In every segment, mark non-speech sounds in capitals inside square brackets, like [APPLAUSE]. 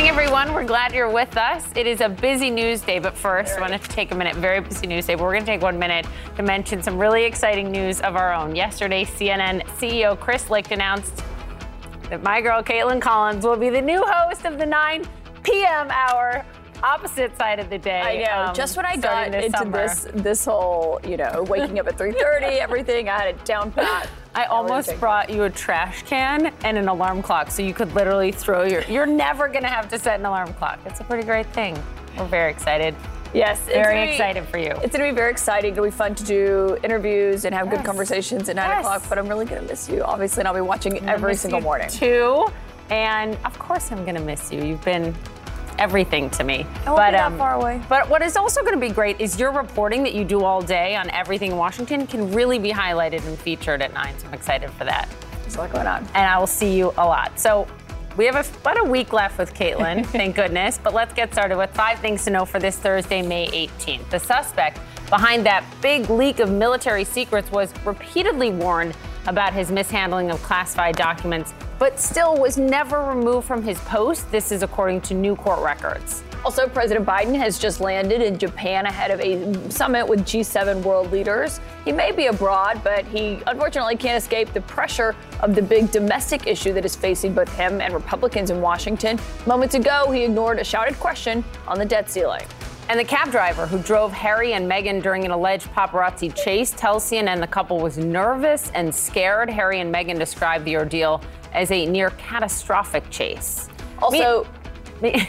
morning, everyone. We're glad you're with us. It is a busy news day, but first, I want to take a minute. Very busy news day, but we're going to take one minute to mention some really exciting news of our own. Yesterday, CNN CEO Chris Licht announced that my girl Kaitlan Collins will be the new host of the 9 p.m. hour opposite side of the day. I know. um, Just when I got this into summer. this this whole, you know, waking up at 3:30, [LAUGHS] everything, I had it down pat. I almost brought you a trash can and an alarm clock so you could literally throw your. You're never going to have to set an alarm clock. It's a pretty great thing. We're very excited. Yes, Very be- excited for you. It's going to be very exciting. It'll be fun to do interviews and have good conversations at 9 Yes. o'clock, but I'm really going to miss you, obviously, and I'll be watching every miss single you morning. Too. And of course, I'm going to miss you. You've been everything to me. I be that um, far away. But what is also going to be great is your reporting that you do all day on everything in Washington can really be highlighted and featured at 9. So I'm excited for that. There's a lot going on. and I will see you a lot. So we have a, about a week left with Kaitlan, [LAUGHS] thank goodness. But let's get started with five things to know for this Thursday, May 18th. The suspect behind that big leak of military secrets was repeatedly warned about his mishandling of classified documents, but still was never removed from his post. This is according to new court records. Also, President Biden has just landed in Japan ahead of a summit with G7 world leaders. He may be abroad, but he unfortunately can't escape the pressure of the big domestic issue that is facing both him and Republicans in Washington. Moments ago, he ignored a shouted question on the debt ceiling. And the cab driver who drove Harry and Meghan during an alleged paparazzi chase tells CNN the couple was nervous and scared. Harry and Meghan described the ordeal as a near catastrophic chase. Also, Me-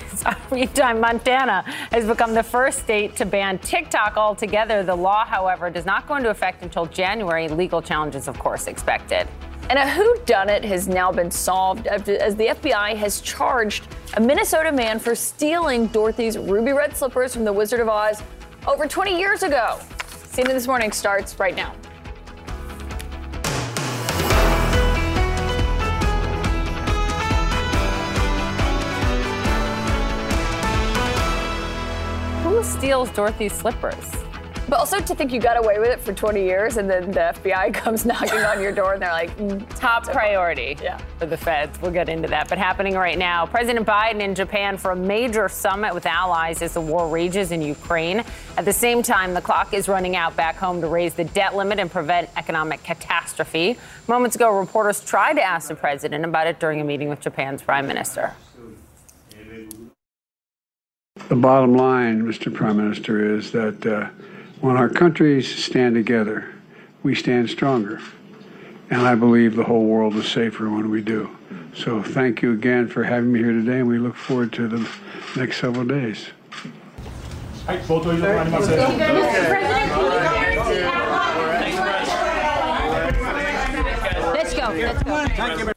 Meantime, [LAUGHS] Montana has become the first state to ban TikTok altogether. The law, however, does not go into effect until January. Legal challenges, of course, expected. And a whodunit has now been solved as the FBI has charged a Minnesota man for stealing Dorothy's ruby red slippers from the Wizard of Oz over 20 years ago. CNN This Morning starts right now. Who steals Dorothy's slippers? But also to think you got away with it for 20 years and then the FBI [LAUGHS] comes knocking on your door and they're like, mm, Top priority Yeah. for the feds. We'll get into that. But happening right now, President Biden in Japan for a major summit with allies as the war rages in Ukraine. At the same time, the clock is running out back home to raise the debt limit and prevent economic catastrophe. Moments ago, reporters tried to ask the president about it during a meeting with Japan's prime minister. The bottom line, Mr. Prime Minister, is that uh, when our countries stand together, we stand stronger. And I believe the whole world is safer when we do. So thank you again for having me here today, and we look forward to the next several days. Let's go. Let's go.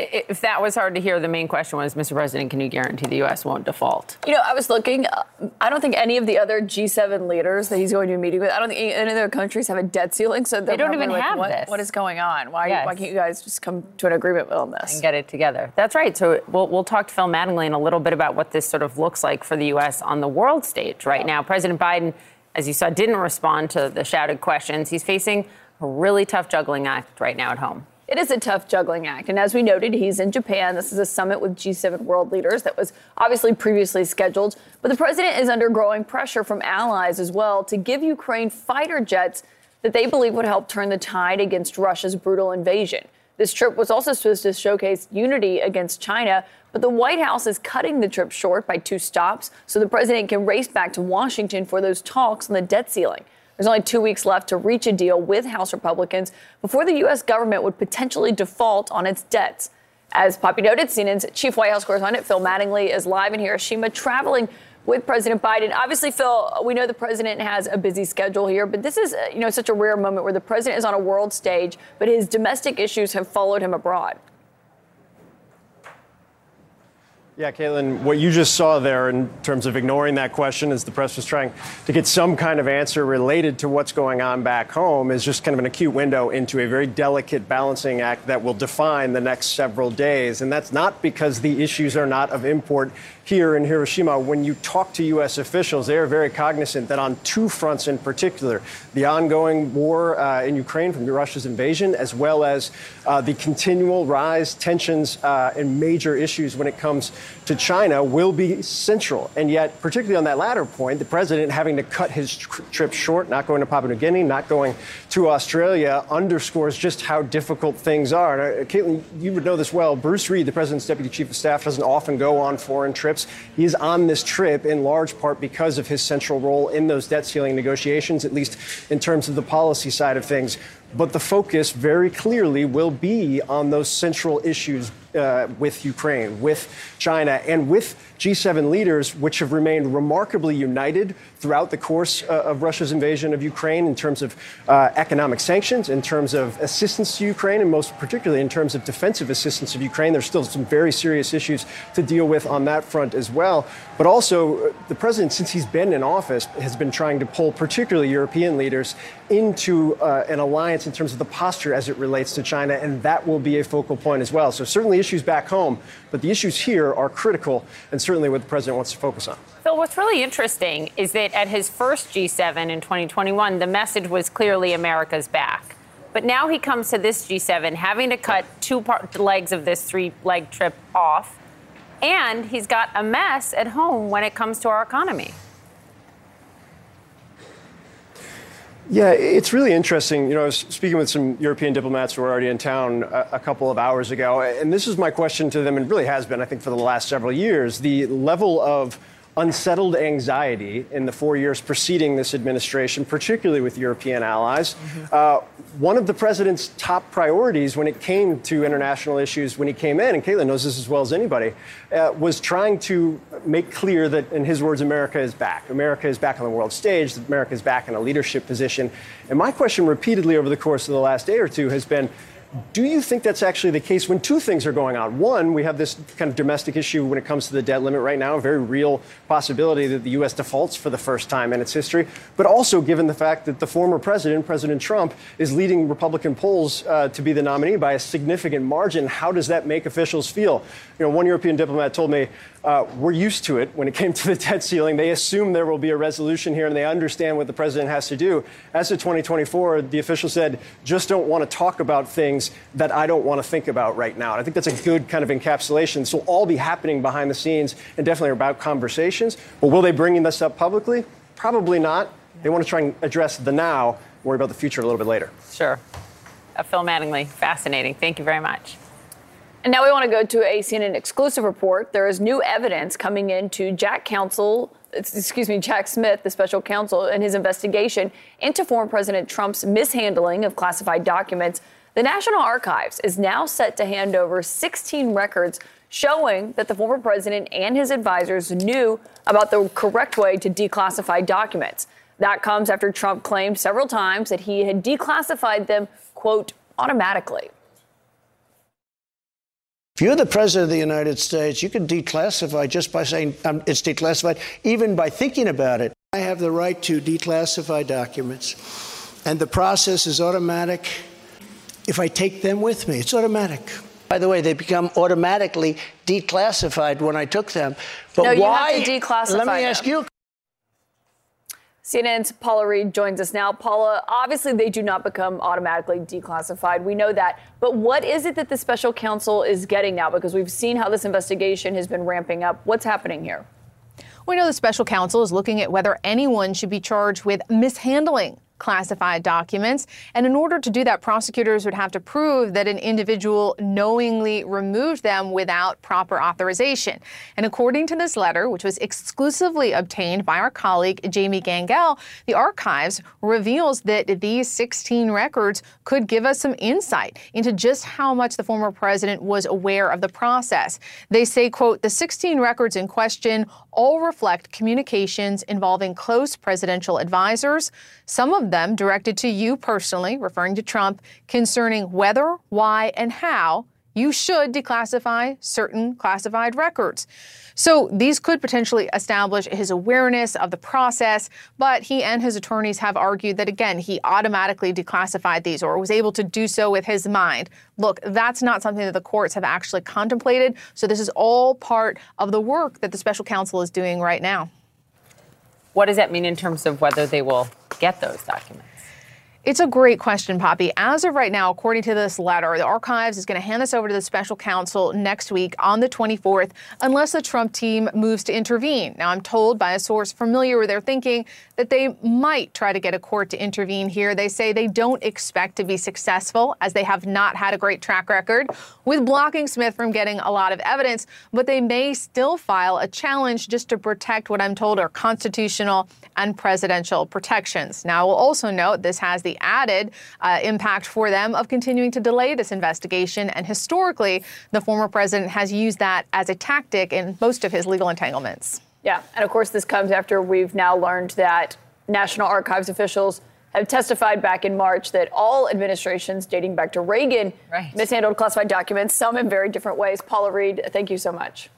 If that was hard to hear, the main question was, Mr. President, can you guarantee the U.S. won't default? You know, I was looking. Uh, I don't think any of the other G7 leaders that he's going to be meeting with. I don't think any of their countries have a debt ceiling. So they're don't even like, have what, this. What is going on? Why? Yes. Why can't you guys just come to an agreement on this? and get it together. That's right. So we'll, we'll talk to Phil Mattingly in a little bit about what this sort of looks like for the U.S. on the world stage right now. President Biden, as you saw, didn't respond to the shouted questions. He's facing a really tough juggling act right now at home. It is a tough juggling act. And as we noted, he's in Japan. This is a summit with G7 world leaders that was obviously previously scheduled. But the president is under growing pressure from allies as well to give Ukraine fighter jets that they believe would help turn the tide against Russia's brutal invasion. This trip was also supposed to showcase unity against China, but the White House is cutting the trip short by two stops so the president can race back to Washington for those talks on the debt ceiling. There's only two weeks left to reach a deal with House Republicans before the U.S. government would potentially default on its debts. As Poppy noted, CNN's chief White House correspondent Phil Mattingly is live in Hiroshima traveling with President Biden. Obviously, Phil, we know the president has a busy schedule here, but this is, you know, such a rare moment where the president is on a world stage, but his domestic issues have followed him abroad. Yeah, Kaitlan, what you just saw there in terms of ignoring that question as the press was trying to get some kind of answer related to what's going on back home is just kind of an acute window into a very delicate balancing act that will define the next several days. And that's not because the issues are not of import here in Hiroshima. When you talk to U.S. officials, they are very cognizant that on two fronts in particular, the ongoing war uh, in Ukraine from Russia's invasion, as well as uh, the continual rise, tensions, uh, and major issues when it comes to China will be central. And yet, particularly on that latter point, the president having to cut his tr- trip short, not going to Papua New Guinea, not going to Australia, underscores just how difficult things are. And, uh, Kaitlan, you would know this well. Bruce Reed, the president's deputy chief of staff, doesn't often go on foreign trips. He is on this trip in large part because of his central role in those debt ceiling negotiations, at least in terms of the policy side of things. But the focus very clearly will be on those central issues uh, with Ukraine, with China, and with G7 leaders, which have remained remarkably united throughout the course uh, of Russia's invasion of Ukraine in terms of uh, economic sanctions, in terms of assistance to Ukraine, and most particularly in terms of defensive assistance of Ukraine. There's still some very serious issues to deal with on that front as well. But also, uh, the president, since he's been in office, has been trying to pull particularly European leaders into uh, an alliance in terms of the posture as it relates to China, and that will be a focal point as well. So, certainly issues back home, but the issues here are critical and certainly what the president wants to focus on. Phil, what's really interesting is that at his first G7 in 2021, the message was clearly America's back. But now he comes to this G7 having to cut two part, legs of this three leg trip off, and he's got a mess at home when it comes to our economy. Yeah, it's really interesting. You know, I was speaking with some European diplomats who were already in town a, a, couple of hours ago, and this is my question to them, and really has been, I think, for the last several years the level of unsettled anxiety in the four years preceding this administration, particularly with European allies. Mm-hmm. Uh, one of the president's top priorities when it came to international issues when he came in, and Kaitlan knows this as well as anybody, uh, was trying to make clear that, in his words, America is back. America is back on the world stage, America is back in a leadership position. And my question repeatedly over the course of the last day or two has been do you think that's actually the case when two things are going on? One, we have this kind of domestic issue when it comes to the debt limit right now, a very real possibility that the U.S. defaults for the first time in its history, but also given the fact that the former president, President Trump, is leading Republican polls uh, to be the nominee by a significant margin. How does that make officials feel? You know, one European diplomat told me, uh, we're used to it when it came to the debt ceiling. They assume there will be a resolution here and they understand what the president has to do. As of 2024, the official said, just don't want to talk about things that I don't want to think about right now. And I think that's a good kind of encapsulation. So all be happening behind the scenes and definitely about conversations. But will they bring this up publicly? Probably not. They want to try and address the now, worry about the future a little bit later. Sure. Uh, Phil Mattingly, fascinating. Thank you very much. And now we want to go to a CNN exclusive report. There is new evidence coming into Jack Counsel, excuse me, Jack Smith, the special counsel, and his investigation into former President Trump's mishandling of classified documents. The National Archives is now set to hand over 16 records showing that the former president and his advisors knew about the correct way to declassify documents. That comes after Trump claimed several times that he had declassified them, quote, automatically. If you're the president of the United States, you can declassify just by saying um, it's declassified, even by thinking about it. I have the right to declassify documents, and the process is automatic if I take them with me. It's automatic. By the way, they become automatically declassified when I took them. But no, why? Have to declassify Let me them. ask you CNN's Paula Reed joins us now. Paula, obviously they do not become automatically declassified. We know that. But what is it that the special counsel is getting now? Because we've seen how this investigation has been ramping up. What's happening here? We know the special counsel is looking at whether anyone should be charged with mishandling classified documents. And in order to do that, prosecutors would have to prove that an individual knowingly removed them without proper authorization. And according to this letter, which was exclusively obtained by our colleague Jamie Gangel, the archives reveals that these 16 records could give us some insight into just how much the former president was aware of the process. They say, quote, the 16 records in question all reflect communications involving close presidential advisors, some of them directed to you personally, referring to Trump, concerning whether, why, and how you should declassify certain classified records. So these could potentially establish his awareness of the process, but he and his attorneys have argued that, again, he automatically declassified these or was able to do so with his mind. Look, that's not something that the courts have actually contemplated. So this is all part of the work that the special counsel is doing right now. What does that mean in terms of whether they will get those documents? It's a great question, Poppy. As of right now, according to this letter, the archives is going to hand this over to the special counsel next week on the 24th, unless the Trump team moves to intervene. Now, I'm told by a source familiar with their thinking that they might try to get a court to intervene here. They say they don't expect to be successful, as they have not had a great track record with blocking Smith from getting a lot of evidence, but they may still file a challenge just to protect what I'm told are constitutional and presidential protections. Now, we'll also note this has the added uh, impact for them of continuing to delay this investigation. And historically, the former president has used that as a tactic in most of his legal entanglements. Yeah, and of course, this comes after we've now learned that National Archives officials have testified back in March that all administrations dating back to Reagan right. mishandled classified documents, some in very different ways. Paula Reed, thank you so much.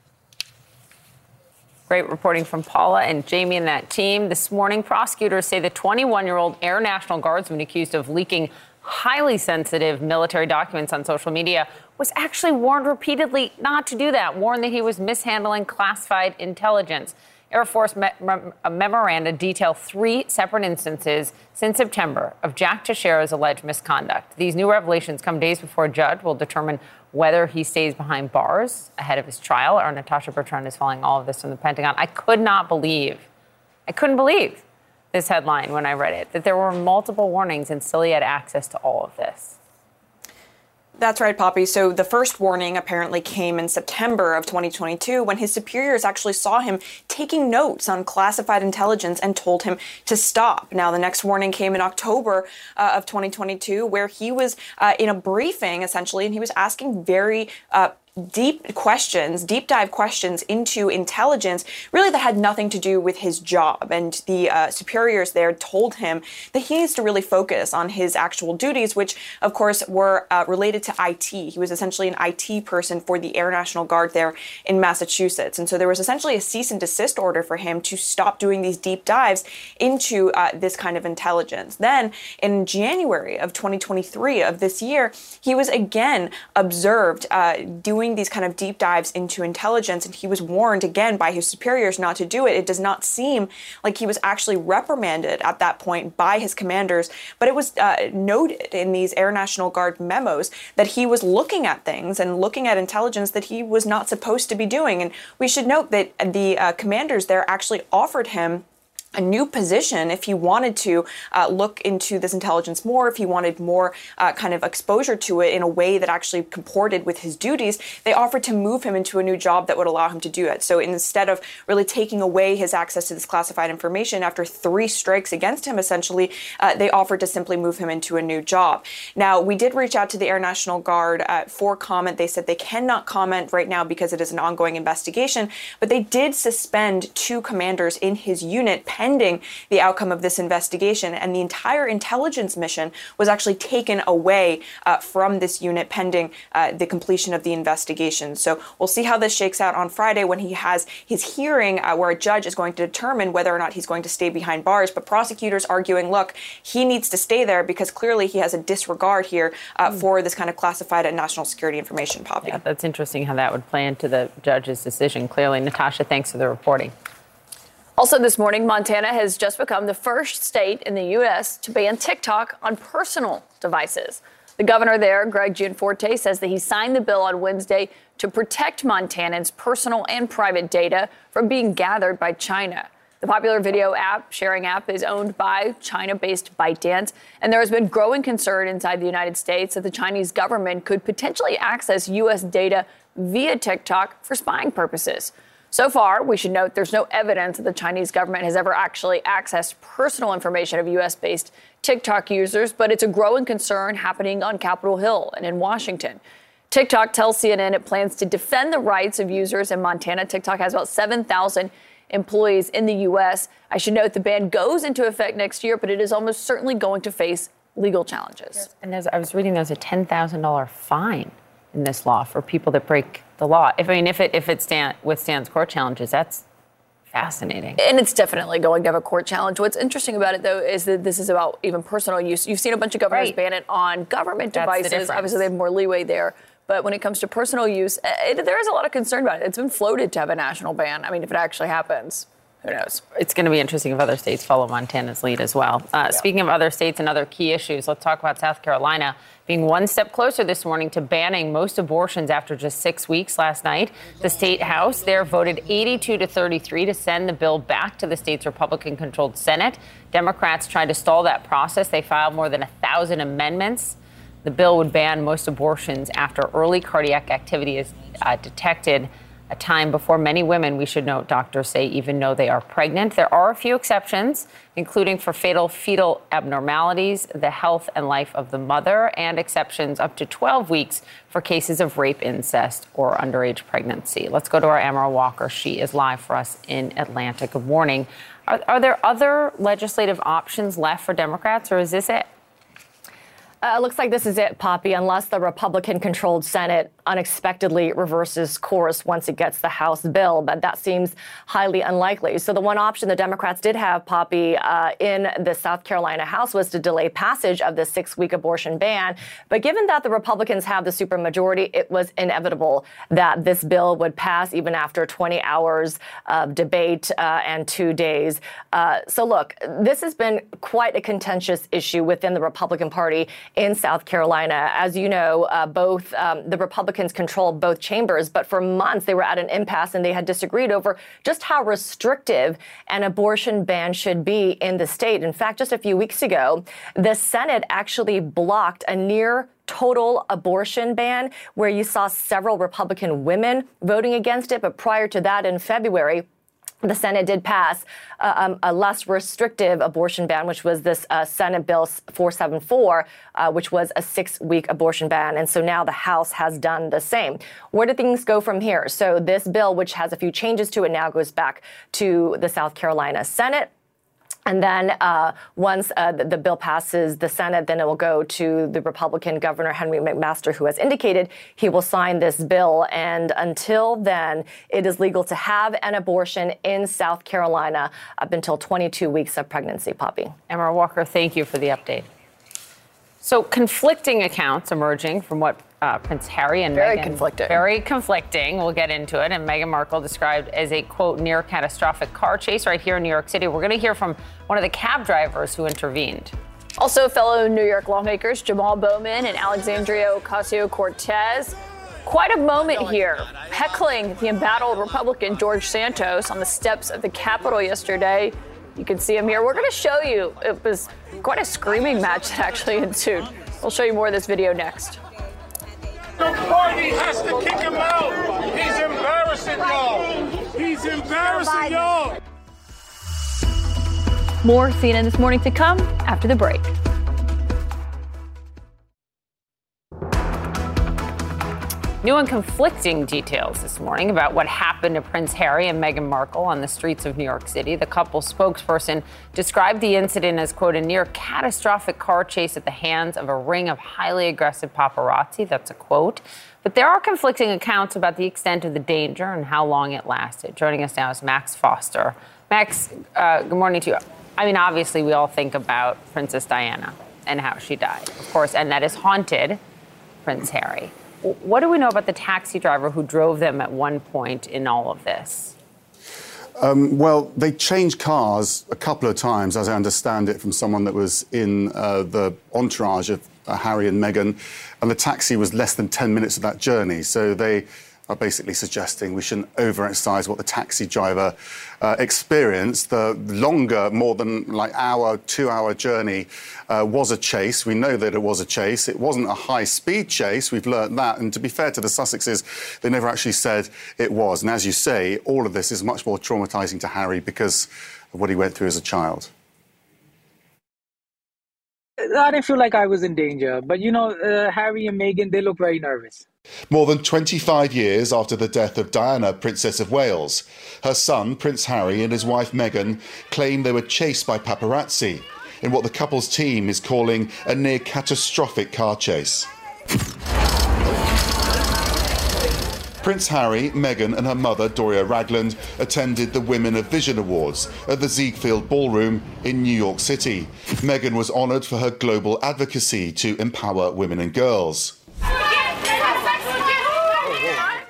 Great reporting from Paula and Jamie and that team. This morning, prosecutors say the 21 year old Air National Guardsman accused of leaking highly sensitive military documents on social media was actually warned repeatedly not to do that, warned that he was mishandling classified intelligence. Air Force me- memoranda detail three separate instances since September of Jack Teixeira's alleged misconduct. These new revelations come days before a judge will determine whether he stays behind bars ahead of his trial or Natasha Bertrand is following all of this from the Pentagon. I could not believe, I couldn't believe this headline when I read it, that there were multiple warnings and still he had access to all of this. That's right, Poppy. So the first warning apparently came in September of 2022 when his superiors actually saw him taking notes on classified intelligence and told him to stop. Now, the next warning came in October uh, of 2022 where he was uh, in a briefing essentially and he was asking very uh, deep questions, deep dive questions into intelligence, really that had nothing to do with his job. And the uh, superiors there told him that he needs to really focus on his actual duties, which of course were uh, related to IT. He was essentially an IT person for the Air National Guard there in Massachusetts. And so there was essentially a cease and desist order for him to stop doing these deep dives into uh, this kind of intelligence. Then in January of 2023 of this year, he was again observed uh, doing doing these kind of deep dives into intelligence, and he was warned again by his superiors not to do it. It does not seem like he was actually reprimanded at that point by his commanders, but it was uh, noted in these Air National Guard memos that he was looking at things and looking at intelligence that he was not supposed to be doing. And we should note that the uh, commanders there actually offered him a new position if he wanted to uh, look into this intelligence more, if he wanted more uh, kind of exposure to it in a way that actually comported with his duties, they offered to move him into a new job that would allow him to do it. So instead of really taking away his access to this classified information after three strikes against him, essentially, uh, they offered to simply move him into a new job. Now, we did reach out to the Air National Guard uh, for comment. They said they cannot comment right now because it is an ongoing investigation, but they did suspend two commanders in his unit pending the outcome of this investigation. And the entire intelligence mission was actually taken away uh, from this unit pending uh, the completion of the investigation. So we'll see how this shakes out on Friday when he has his hearing, uh, where a judge is going to determine whether or not he's going to stay behind bars. But prosecutors arguing, look, he needs to stay there because clearly he has a disregard here mm. for this kind of classified and national security information, Poppy. Yeah, that's interesting how that would play into the judge's decision. Clearly, Natasha, thanks for the reporting. Also, this morning, Montana has just become the first state in the U.S. to ban TikTok on personal devices. The governor there, Greg Gianforte, says that he signed the bill on Wednesday to protect Montanans' personal and private data from being gathered by China. The popular video app sharing app is owned by China based ByteDance, and there has been growing concern inside the United States that the Chinese government could potentially access U.S. data via TikTok for spying purposes. So far, we should note there's no evidence that the Chinese government has ever actually accessed personal information of U.S. based TikTok users, but it's a growing concern happening on Capitol Hill and in Washington. TikTok tells CNN it plans to defend the rights of users in Montana. TikTok has about 7,000 employees in the U.S. I should note the ban goes into effect next year, but it is almost certainly going to face legal challenges. And as I was reading, there's a $10,000 fine in this law for people that break the law. If I mean, if it if it stand, withstands court challenges, that's fascinating. And it's definitely going to have a court challenge. What's interesting about it, though, is that this is about even personal use. You've seen a bunch of governors right. ban it on government that's devices. Obviously, they have more leeway there. But when it comes to personal use, it, there is a lot of concern about it. It's been floated to have a national ban. I mean, if it actually happens. Who knows? It's going to be interesting if other states follow Montana's lead as well. Uh, yeah. Speaking of other states and other key issues, let's talk about South Carolina being one step closer this morning to banning most abortions after just six weeks last night. The state house there voted 82 to 33 to send the bill back to the state's Republican controlled Senate. Democrats tried to stall that process. They filed more than a thousand amendments. The bill would ban most abortions after early cardiac activity is uh, detected a time before many women, we should note, doctors say, even know they are pregnant. There are a few exceptions, including for fatal fetal abnormalities, the health and life of the mother, and exceptions up to 12 weeks for cases of rape, incest, or underage pregnancy. Let's go to our Amara Walker. She is live for us in Atlanta. Good morning. Are, are there other legislative options left for Democrats, or is this it? Uh, looks like this is it, Poppy, unless the Republican controlled Senate unexpectedly reverses course once it gets the House bill, but that seems highly unlikely. So, the one option the Democrats did have, Poppy, uh, in the South Carolina House was to delay passage of the six week abortion ban. But given that the Republicans have the supermajority, it was inevitable that this bill would pass even after 20 hours of debate uh, and two days. Uh, so, look, this has been quite a contentious issue within the Republican Party in South Carolina. As you know, uh, both um, the Republicans control both chambers, but for months they were at an impasse and they had disagreed over just how restrictive an abortion ban should be in the state. In fact, just a few weeks ago, the Senate actually blocked a near total abortion ban where you saw several Republican women voting against it. But prior to that, in February, the Senate did pass uh, um, a less restrictive abortion ban, which was this uh, Senate Bill 474, uh, which was a six week abortion ban. And so now the House has done the same. Where do things go from here? So this bill, which has a few changes to it, now goes back to the South Carolina Senate. And then uh, once uh, the, the, bill passes the Senate, then it will go to the Republican Governor Henry McMaster, who has indicated he will sign this bill. And until then, it is legal to have an abortion in South Carolina up until 22 weeks of pregnancy, Poppy. Amara Walker, thank you for the update. So, conflicting accounts emerging from what uh, Prince Harry and very Meghan. conflicting. Very conflicting. We'll get into it. And Meghan Markle described as a quote near catastrophic car chase right here in New York City. We're going to hear from one of the cab drivers who intervened. Also, fellow New York lawmakers Jamal Bowman and Alexandria Ocasio Cortez. Quite a moment here, heckling the embattled Republican George Santos on the steps of the Capitol yesterday. You can see him here. We're going to show you. It was quite a screaming match that [LAUGHS] actually ensued. We'll show you more of this video next. The party has to kick him out. He's embarrassing y'all. He's embarrassing y'all. More CNN this morning to come after the break. New and conflicting details this morning about what happened to Prince Harry and Meghan Markle on the streets of New York City. The couple's spokesperson described the incident as, quote, a near catastrophic car chase at the hands of a ring of highly aggressive paparazzi. That's a quote. But there are conflicting accounts about the extent of the danger and how long it lasted. Joining us now is Max Foster. Max, uh, good morning to you. I mean, obviously, we all think about Princess Diana and how she died, of course, and that has haunted Prince Harry. What do we know about the taxi driver who drove them at one point in all of this? Um, well, they changed cars a couple of times, as I understand it, from someone that was in uh, the entourage of uh, Harry and Meghan, and the taxi was less than 10 minutes of that journey. So they are basically suggesting we shouldn't overemphasize what the taxi driver uh, experienced. The longer, more than like hour, two hour journey uh, was a chase. We know that it was a chase. It wasn't a high speed chase. We've learnt that. And to be fair to the Sussexes, they never actually said it was. And as you say, all of this is much more traumatizing to Harry because of what he went through as a child. I didn't feel like I was in danger, but you know, uh, Harry and Meghan, they look very nervous. More than 25 years after the death of Diana, Princess of Wales, her son, Prince Harry, and his wife Meghan claim they were chased by paparazzi in what the couple's team is calling a near catastrophic car chase. Prince Harry, Meghan, and her mother, Doria Ragland, attended the Women of Vision Awards at the Ziegfeld Ballroom in New York City. Meghan was honoured for her global advocacy to empower women and girls.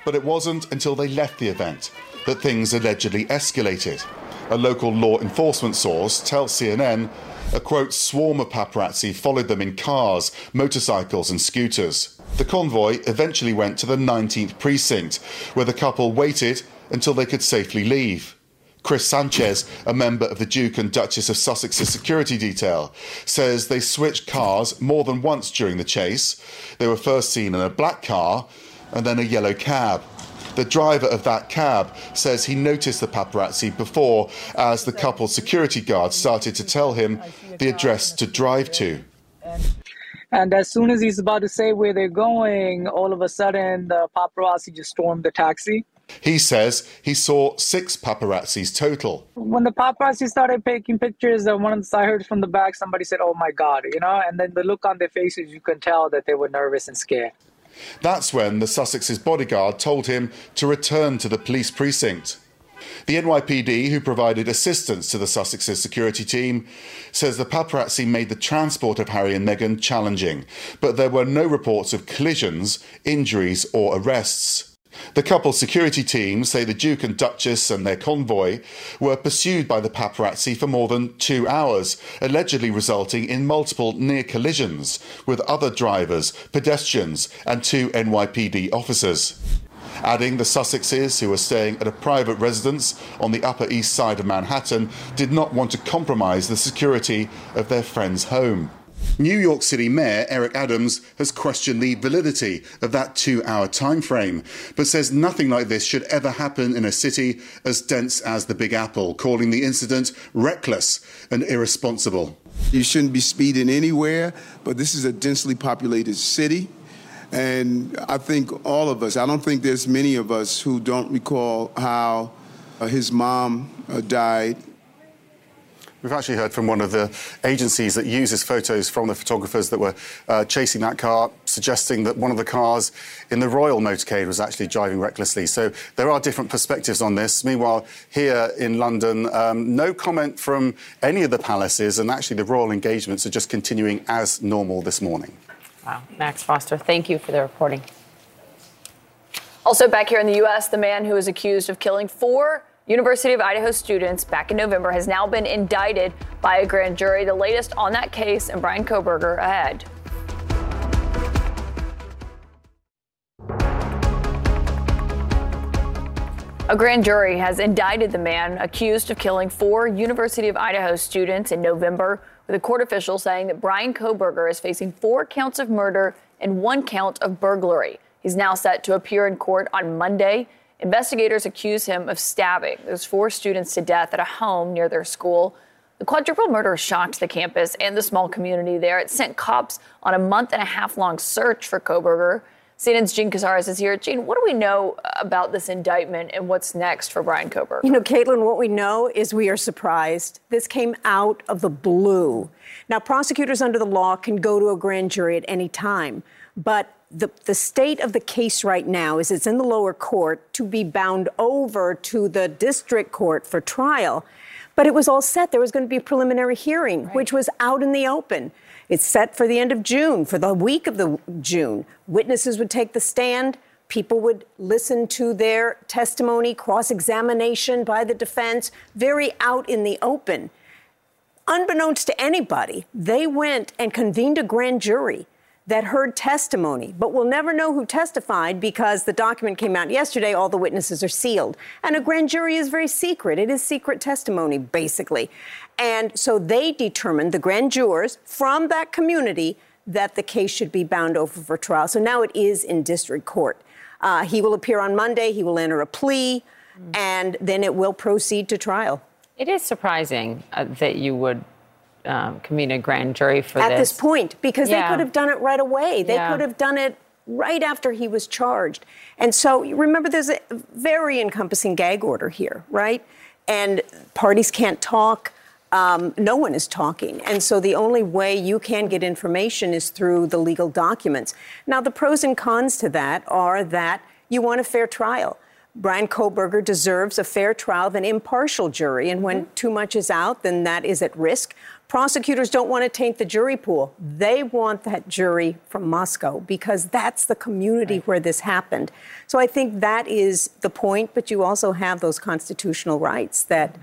But it wasn't until they left the event that things allegedly escalated. A local law enforcement source tells CNN a quote swarm of paparazzi followed them in cars, motorcycles, and scooters. The convoy eventually went to the 19th precinct, where the couple waited until they could safely leave. Chris Sanchez, a member of the Duke and Duchess of Sussex's security detail, says they switched cars more than once during the chase. They were first seen in a black car and then a yellow cab. The driver of that cab says he noticed the paparazzi before as the couple's security guard started to tell him the address to drive to. And as soon as he's about to say where they're going, all of a sudden the paparazzi just stormed the taxi. He says he saw six paparazzis total. When the paparazzi started taking pictures, uh, one of the, I heard from the back somebody said, "Oh my God," you know, and then the look on their faces, you can tell that they were nervous and scared. That's when the Sussex's bodyguard told him to return to the police precinct. The NYPD, who provided assistance to the Sussex's security team, says the paparazzi made the transport of Harry and Meghan challenging, but there were no reports of collisions, injuries, or arrests. The couple's security team say the Duke and Duchess and their convoy were pursued by the paparazzi for more than two hours, allegedly resulting in multiple near collisions with other drivers, pedestrians, and two NYPD officers. Adding the Sussexes, who were staying at a private residence on the Upper East Side of Manhattan, did not want to compromise the security of their friend's home. New York City Mayor Eric Adams has questioned the validity of that two hour time frame, but says nothing like this should ever happen in a city as dense as the Big Apple, calling the incident reckless and irresponsible. You shouldn't be speeding anywhere, but this is a densely populated city. And I think all of us, I don't think there's many of us who don't recall how uh, his mom uh, died We've actually heard from one of the agencies that uses photos from the photographers that were uh, chasing that car, suggesting that one of the cars in the Royal motorcade was actually driving recklessly. So there are different perspectives on this. Meanwhile, here in London, um, no comment from any of the palaces, and actually the royal engagements are just continuing as normal this morning. Wow. Max Foster, thank you for the reporting. Also, back here in the U.S., the man who is accused of killing four University of Idaho students back in November has now been indicted by a grand jury. The latest on that case and Brian Kohberger ahead. A grand jury has indicted the man accused of killing four University of Idaho students in November, with a court official saying that Brian Kohberger is facing four counts of murder and one count of burglary. He's now set to appear in court on Monday Investigators accuse him of stabbing those four students to death at a home near their school. The quadruple murder shocked the campus and the small community there. It sent cops on a month and a half long search for Kohberger. CNN's Jean Casarez is here. Jean, what do we know about this indictment and what's next for Brian Kohberger? You know, Kaitlan, what we know is we are surprised. This came out of the blue. Now, prosecutors under the law can go to a grand jury at any time, but the, the state of the case right now is it's in the lower court to be bound over to the district court for trial. But it was all set. There was going to be a preliminary hearing, right. which was out in the open. It's set for the end of June, for the week of the June. Witnesses would take the stand. People would listen to their testimony, cross examination by the defense, very out in the open. Unbeknownst to anybody, they went and convened a grand jury that heard testimony, but we'll never know who testified because the document came out yesterday. All the witnesses are sealed. And a grand jury is very secret. It is secret testimony, basically. And so they determined, the grand jurors from that community, that the case should be bound over for trial. So now it is in district court. Uh, he will appear on Monday, he will enter a plea, and then it will proceed to trial. It is surprising uh, that you would um, convene a grand jury for At this. this point, because Yeah. they could have done it right away. They Yeah. could have done it right after he was charged. And so you remember there's a very encompassing gag order here, right? And parties can't talk. Um, no one is talking. And so the only way you can get information is through the legal documents. Now, the pros and cons to that are that you want a fair trial. Brian Kohberger deserves a fair trial of an impartial jury. And when too much is out, then that is at risk. Prosecutors don't want to taint the jury pool. They want that jury from Moscow because that's the community where this happened. So I think that is the point, but you also have those constitutional rights that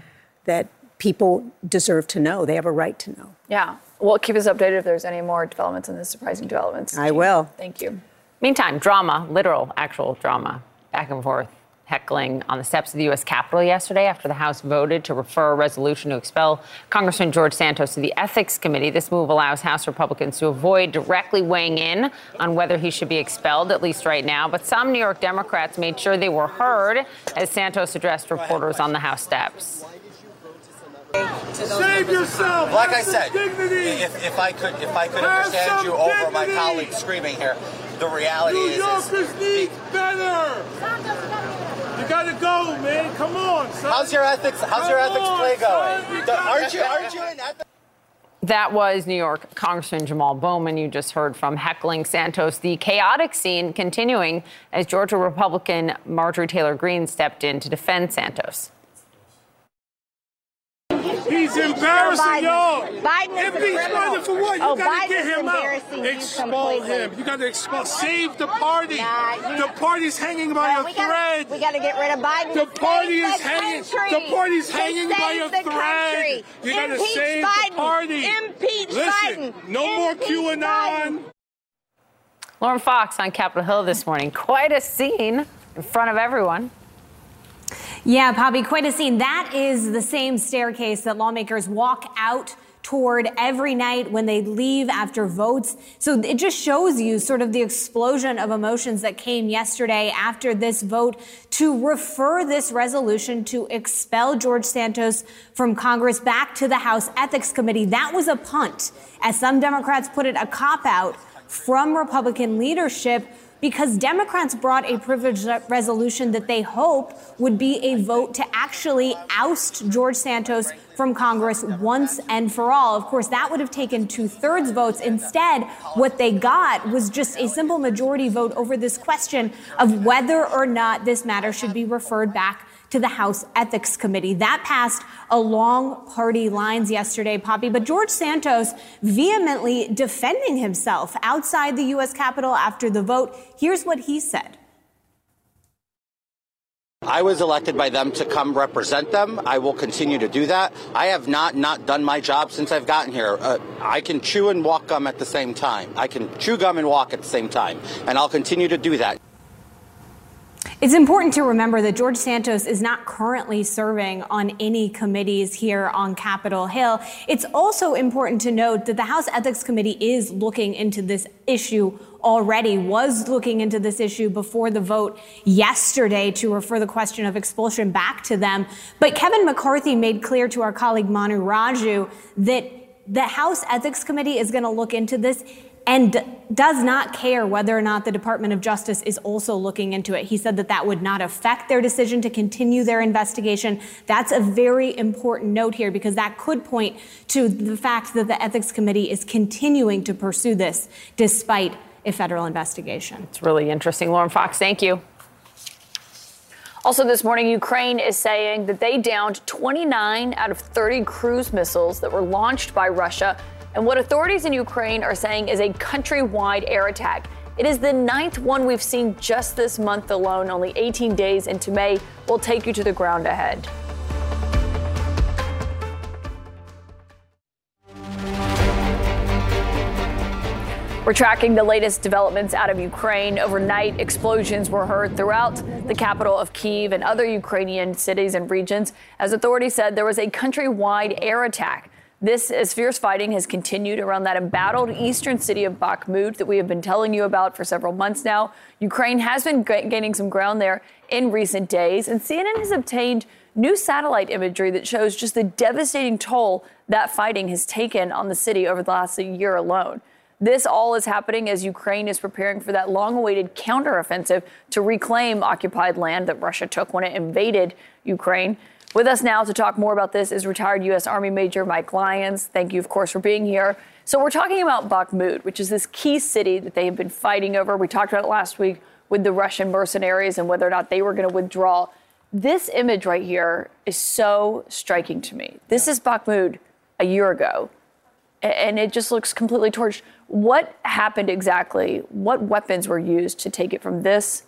that people deserve to know. They have a right to know. Yeah. Well, keep us updated if there's any more developments in this surprising developments. I will. Thank you. Meantime, drama, literal, actual drama, back and forth, heckling on the steps of the U.S. Capitol yesterday after the House voted to refer a resolution to expel Congressman George Santos to the Ethics Committee. This move allows House Republicans to avoid directly weighing in on whether he should be expelled, at least right now. But some New York Democrats made sure they were heard as Santos addressed reporters on the House steps. Save yourself. Like I said, if, if I could if I could Have understand some you over my colleagues screaming here, the reality New is, is Yorkers need better. You gotta go, man. Come on, son. how's your ethics how's your ethics on, play son. going? You The- aren't you aren't you in ethics? That was New York Congressman Jamal Bowman, you just heard from heckling Santos. The chaotic scene continuing as Georgia Republican Marjorie Taylor Greene stepped in to defend Santos. He's embarrassing y'all. Biden is a criminal. Biden for what? You Oh, gotta Biden get him out. embarrassing you Expel him. You gotta expel. Save the party. Nah, the party's hanging by Well, a we gotta- thread. we gotta get rid of Biden The party is the hanging. The party's To hanging by a thread. country. You gotta Impeach save Biden. the party. Impeach Listen, Biden. no more Impeach QAnon. Lauren Fox on Capitol Hill this morning. Quite a scene in front of everyone. Yeah, Poppy, quite a scene. That is the same staircase that lawmakers walk out toward every night when they leave after votes. So it just shows you sort of the explosion of emotions that came yesterday after this vote to refer this resolution to expel George Santos from Congress back to the House Ethics Committee. That was a punt, as some Democrats put it, a cop out from Republican leadership because Democrats brought a privilege resolution that they hope would be a vote to actually oust George Santos from Congress once and for all. Of course, that would have taken two thirds votes. Instead, what they got was just a simple majority vote over this question of whether or not this matter should be referred back to the House Ethics Committee. That passed along party lines yesterday, Poppy. But George Santos vehemently defending himself outside the U.S. Capitol after the vote. Here's what he said. I was elected by them to come represent them. I will continue to do that. I have not not done my job since I've gotten here. Uh, I can chew and walk gum at the same time. I can chew gum and walk at the same time, and I'll continue to do that. It's important to remember that George Santos is not currently serving on any committees here on Capitol Hill. It's also important to note that the House Ethics Committee is looking into this issue already, was looking into this issue before the vote yesterday to refer the question of expulsion back to them. But Kevin McCarthy made clear to our colleague Manu Raju that the House Ethics Committee is going to look into this and does not care whether or not the Department of Justice is also looking into it. He said that that would not affect their decision to continue their investigation. That's a very important note here because that could point to the fact that the Ethics Committee is continuing to pursue this despite a federal investigation. It's really interesting. Lauren Fox, thank you. Also, this morning, Ukraine is saying that they downed 29 out of 30 cruise missiles that were launched by Russia and what authorities in Ukraine are saying is a countrywide air attack. It is the ninth one we've seen just this month alone, only 18 days into May. We'll take you to the ground ahead. We're tracking the latest developments out of Ukraine. Overnight, explosions were heard throughout the capital of Kiev and other Ukrainian cities and regions. As authorities said, there was a countrywide air attack. This, as fierce fighting has continued around that embattled eastern city of Bakhmut that we have been telling you about for several months now. Ukraine has been ga- gaining some ground there in recent days, and CNN has obtained new satellite imagery that shows just the devastating toll that fighting has taken on the city over the last year alone. This all is happening as Ukraine is preparing for that long awaited counteroffensive to reclaim occupied land that Russia took when it invaded Ukraine. With us now to talk more about this is retired U.S. Army Major Mike Lyons. Thank you, of course, for being here. So, we're talking about Bakhmut, which is this key city that they have been fighting over. We talked about it last week with the Russian mercenaries and whether or not they were going to withdraw. This image right here is so striking to me. This is Bakhmut a year ago, and it just looks completely torched. What happened exactly? What weapons were used to take it from this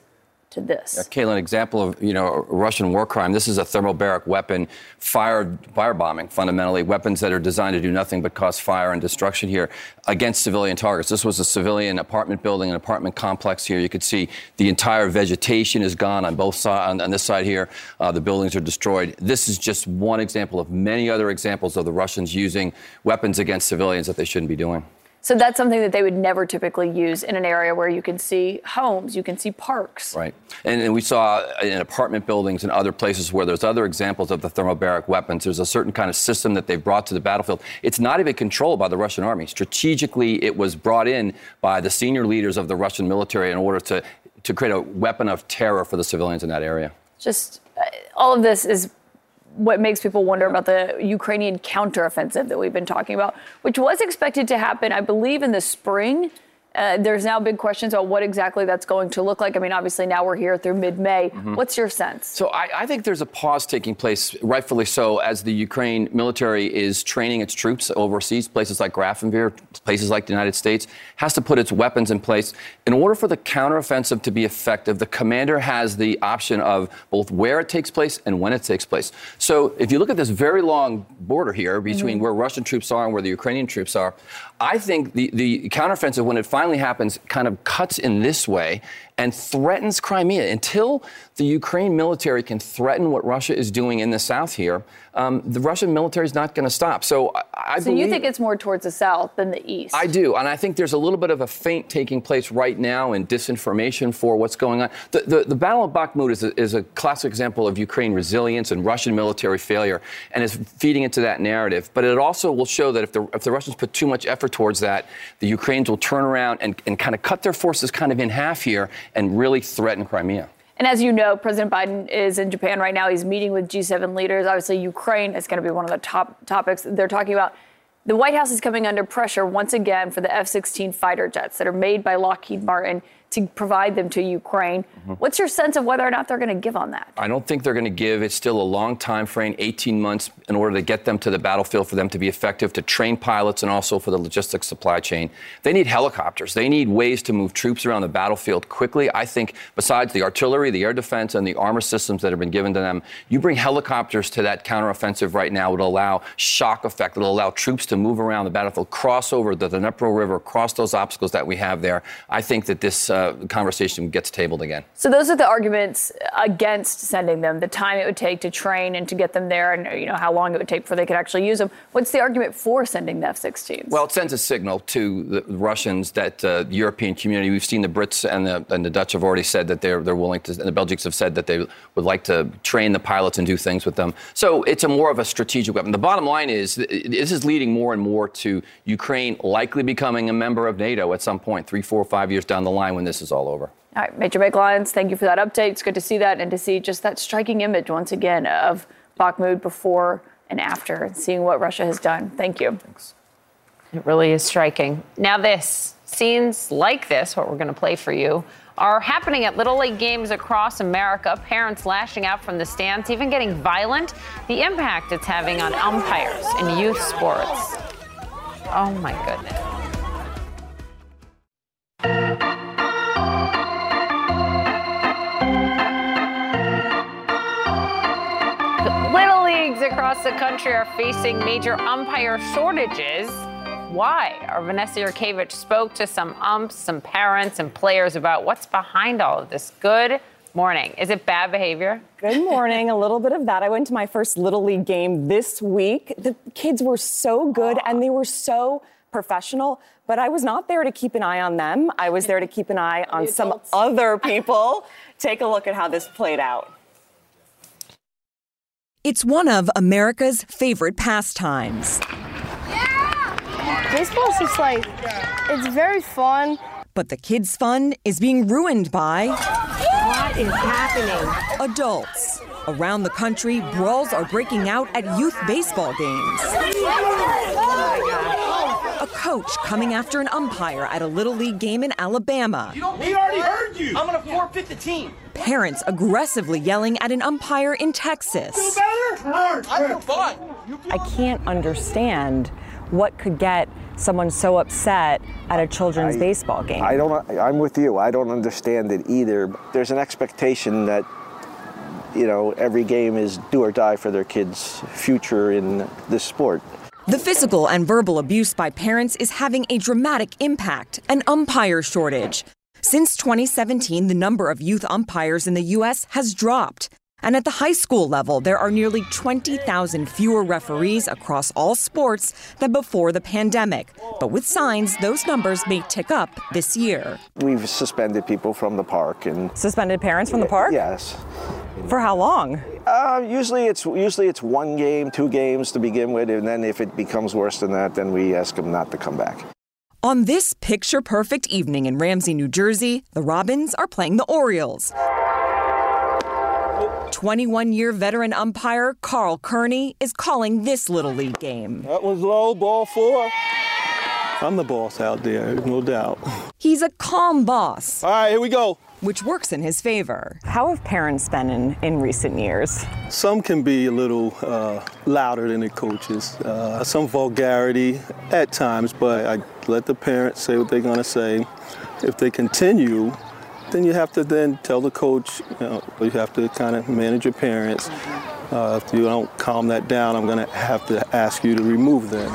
to this. Yeah, Kaitlan, example of you know Russian war crime. This is a thermobaric weapon, fire firebombing fundamentally, weapons that are designed to do nothing but cause fire and destruction here against civilian targets. This was a civilian apartment building, an apartment complex here. You could see the entire vegetation is gone on both sides. On, on this side here, uh, the buildings are destroyed. This is just one example of many other examples of the Russians using weapons against civilians that they shouldn't be doing. So that's something that they would never typically use in an area where you can see homes, you can see parks. Right. And, and, we saw in apartment buildings and other places where there's other examples of the thermobaric weapons, there's a certain kind of system that they've brought to the battlefield. It's not even controlled by the Russian army. Strategically, it was brought in by the senior leaders of the Russian military in order to, to create a weapon of terror for the civilians in that area. Just uh, all of this is what makes people wonder about the Ukrainian counteroffensive that we've been talking about, which was expected to happen, I believe, in the spring. Uh, there's now big questions about what exactly that's going to look like. I mean, obviously, now we're here through mid May. Mm-hmm. What's your sense? So, I, I, think there's a pause taking place, rightfully so, as the Ukraine military is training its troops overseas, places like Grafenwoehr, places like the United States, has to put its weapons in place. In order for the counteroffensive to be effective, the commander has the option of both where it takes place and when it takes place. So, if you look at this very long border here between mm-hmm. where Russian troops are and where the Ukrainian troops are, I think the, the counteroffensive, when it finally happens, kind of cuts in this way and threatens Crimea. Until the Ukraine military can threaten what Russia is doing in the south here, um, the Russian military is not going to stop. So I, I so believe, you think it's more towards the south than the east? I do, and I think there's a little bit of a feint taking place right now in disinformation for what's going on. The, the, the Battle of Bakhmut is a, is a classic example of Ukraine resilience and Russian military failure, and is feeding into that narrative. But it also will show that if the, if the Russians put too much effort towards that, the Ukrainians will turn around and, and kind of cut their forces kind of in half here and really threaten Crimea. And as you know, President Biden is in Japan right now. He's meeting with G7 leaders. Obviously, Ukraine is going to be one of the top topics they're talking about. The White House is coming under pressure once again for the F 16 fighter jets that are made by Lockheed Martin to provide them to Ukraine. Mm-hmm. What's your sense of whether or not they're going to give on that? I don't think they're going to give. It's still a long time frame, 18 months, in order to get them to the battlefield for them to be effective, to train pilots, and also for the logistics supply chain. They need helicopters. They need ways to move troops around the battlefield quickly. I think, besides the artillery, the air defense, and the armor systems that have been given to them, you bring helicopters to that counteroffensive right now. It'll allow shock effect. It'll allow troops to move around the battlefield, cross over the Dnipro River, cross those obstacles that we have there. I think that this. Uh, uh, conversation gets tabled again. So those are the arguments against sending them: the time it would take to train and to get them there, and you know how long it would take before they could actually use them. What's the argument for sending the F-16s? Well, it sends a signal to the Russians that uh, the European community. We've seen the Brits and the, and the Dutch have already said that they're they're willing to, and the Belgians have said that they would like to train the pilots and do things with them. So it's a more of a strategic weapon. The bottom line is this is leading more and more to Ukraine likely becoming a member of NATO at some point, three, four, five years down the line when this is all over. All right, Major Mike Lyons, thank you for that update. It's good to see that and to see just that striking image once again of Bakhmut before and after and seeing what Russia has done. Thank you. Thanks. It really is striking. Now, this scenes like this, what we're going to play for you, are happening at Little League games across America. Parents lashing out from the stands, even getting violent. The impact it's having on umpires in youth sports. Oh my goodness. Leagues across the country are facing major umpire shortages. Why? Our Vanessa Yurkevich spoke to some umps, some parents, and players about what's behind all of this. Good morning. Is it bad behavior? Good morning. A little bit of that. I went to my first Little League game this week. The kids were so good and they were so professional, but I was not there to keep an eye on them. I was there to keep an eye on some other people. Take a look at how this played out. It's one of America's favorite pastimes. Baseball is just like, it's very fun. But the kids' fun is being ruined by. What is happening? Adults. Around the country, brawls are breaking out at youth baseball games. A coach coming after an umpire at a Little League game in Alabama. we already heard you. I'm going to forfeit the team. Parents aggressively yelling at an umpire in Texas. Feel better? I feel fine. I can't understand what could get someone so upset at a children's I- baseball game. I don't. I'm with you. I don't understand it either. There's an expectation that, you know, every game is do or die for their kids' future in this sport. The physical and verbal abuse by parents is having a dramatic impact an umpire shortage. Since 2017, the number of youth umpires in the U.S. has dropped. And at the high school level, there are nearly 20,000 fewer referees across all sports than before the pandemic. But with signs, those numbers may tick up this year. We've suspended people from the park and suspended parents from the park. Yes. For how long? Uh, usually it's usually it's one game, two games to begin with, and then if it becomes worse than that, then we ask them not to come back. On this picture perfect evening in Ramsey, New Jersey, the Robins are playing the Orioles. 21 year veteran umpire Carl Kearney is calling this Little League game. That was low, ball four. I'm the boss out there, no doubt. He's a calm boss. All right, here we go. Which works in his favor. How have parents been in, in recent years? Some can be a little uh, louder than the coaches, uh, some vulgarity at times, but I let the parents say what they're going to say. If they continue, then you have to then tell the coach, you know, you have to kind of manage your parents. Uh, if you don't calm that down, I'm going to have to ask you to remove them.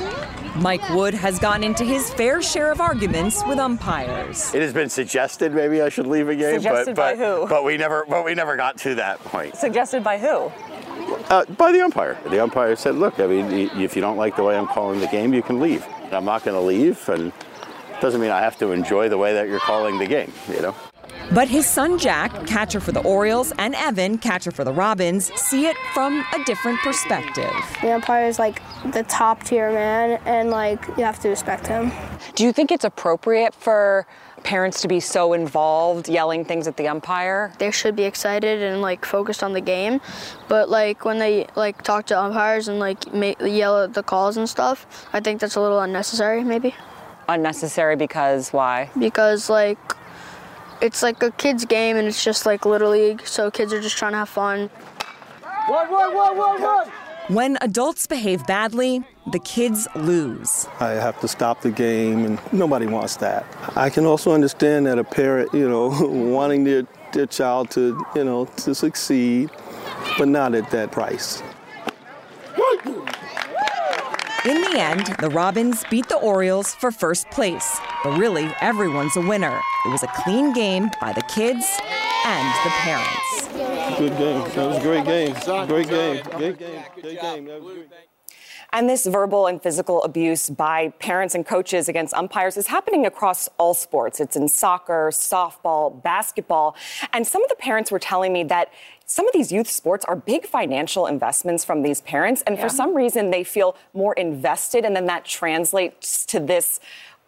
Mike Wood has gotten into his fair share of arguments with umpires. It has been suggested maybe I should leave a game, Suggested but by who? but we never but we never got to that point. Suggested by who? Uh, by the umpire. The umpire said, "Look, I mean, if you don't like the way I'm calling the game, you can leave. I'm not going to leave, and it doesn't mean I have to enjoy the way that you're calling the game. You know." But his son Jack, catcher for the Orioles, and Evan, catcher for the Robins, see it from a different perspective. The umpire is like the top tier man, and like you have to respect him. Do you think it's appropriate for parents to be so involved yelling things at the umpire? They should be excited and like focused on the game, but like when they like talk to umpires and like ma- yell at the calls and stuff, I think that's a little unnecessary, maybe. Unnecessary because why? Because like it's like a kids game and it's just like little league, so kids are just trying to have fun. One, one, one, one, one. When adults behave badly, the kids lose. I have to stop the game, and nobody wants that. I can also understand that a parent, you know, [LAUGHS] wanting their, their child to, you know, to succeed, but not at that price. In the end, the Robins beat the Orioles for first place. But really, everyone's a winner. It was a clean game by the kids and the parents. Good game. That was a great game. Great game. Great game. Great game. That was. And this verbal and physical abuse by parents and coaches against umpires is happening across all sports. It's in soccer, softball, basketball. And some of the parents were telling me that some of these youth sports are big financial investments from these parents. And Yeah. for some reason, they feel more invested. And then that translates to this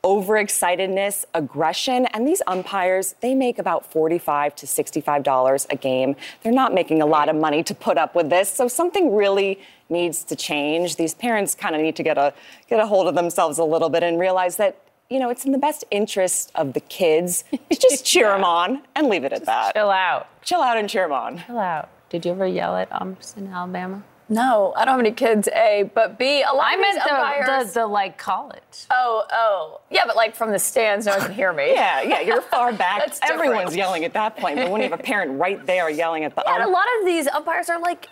overexcitedness, aggression, and these umpires, they make about 45 to 65 dollars a game. They're not making a lot of money to put up with this, so something really needs to change. These parents kind of need to get a get a hold of themselves a little bit and realize that you know, it's in the best interest of the kids to just [LAUGHS] cheer them on and leave it at that. Chill out. Chill out and cheer them on. Chill out. Did you ever yell at umps in Alabama? No, I don't have any kids. A, but B, a lot I of meant these the, umpires. the, the like college. Oh, oh, yeah, but like from the stands, no one can hear me. [LAUGHS] Yeah, yeah, you're far back. That's different. Everyone's yelling at that point, but when you have a parent right there yelling at the Yeah, and a lot of these umpires are like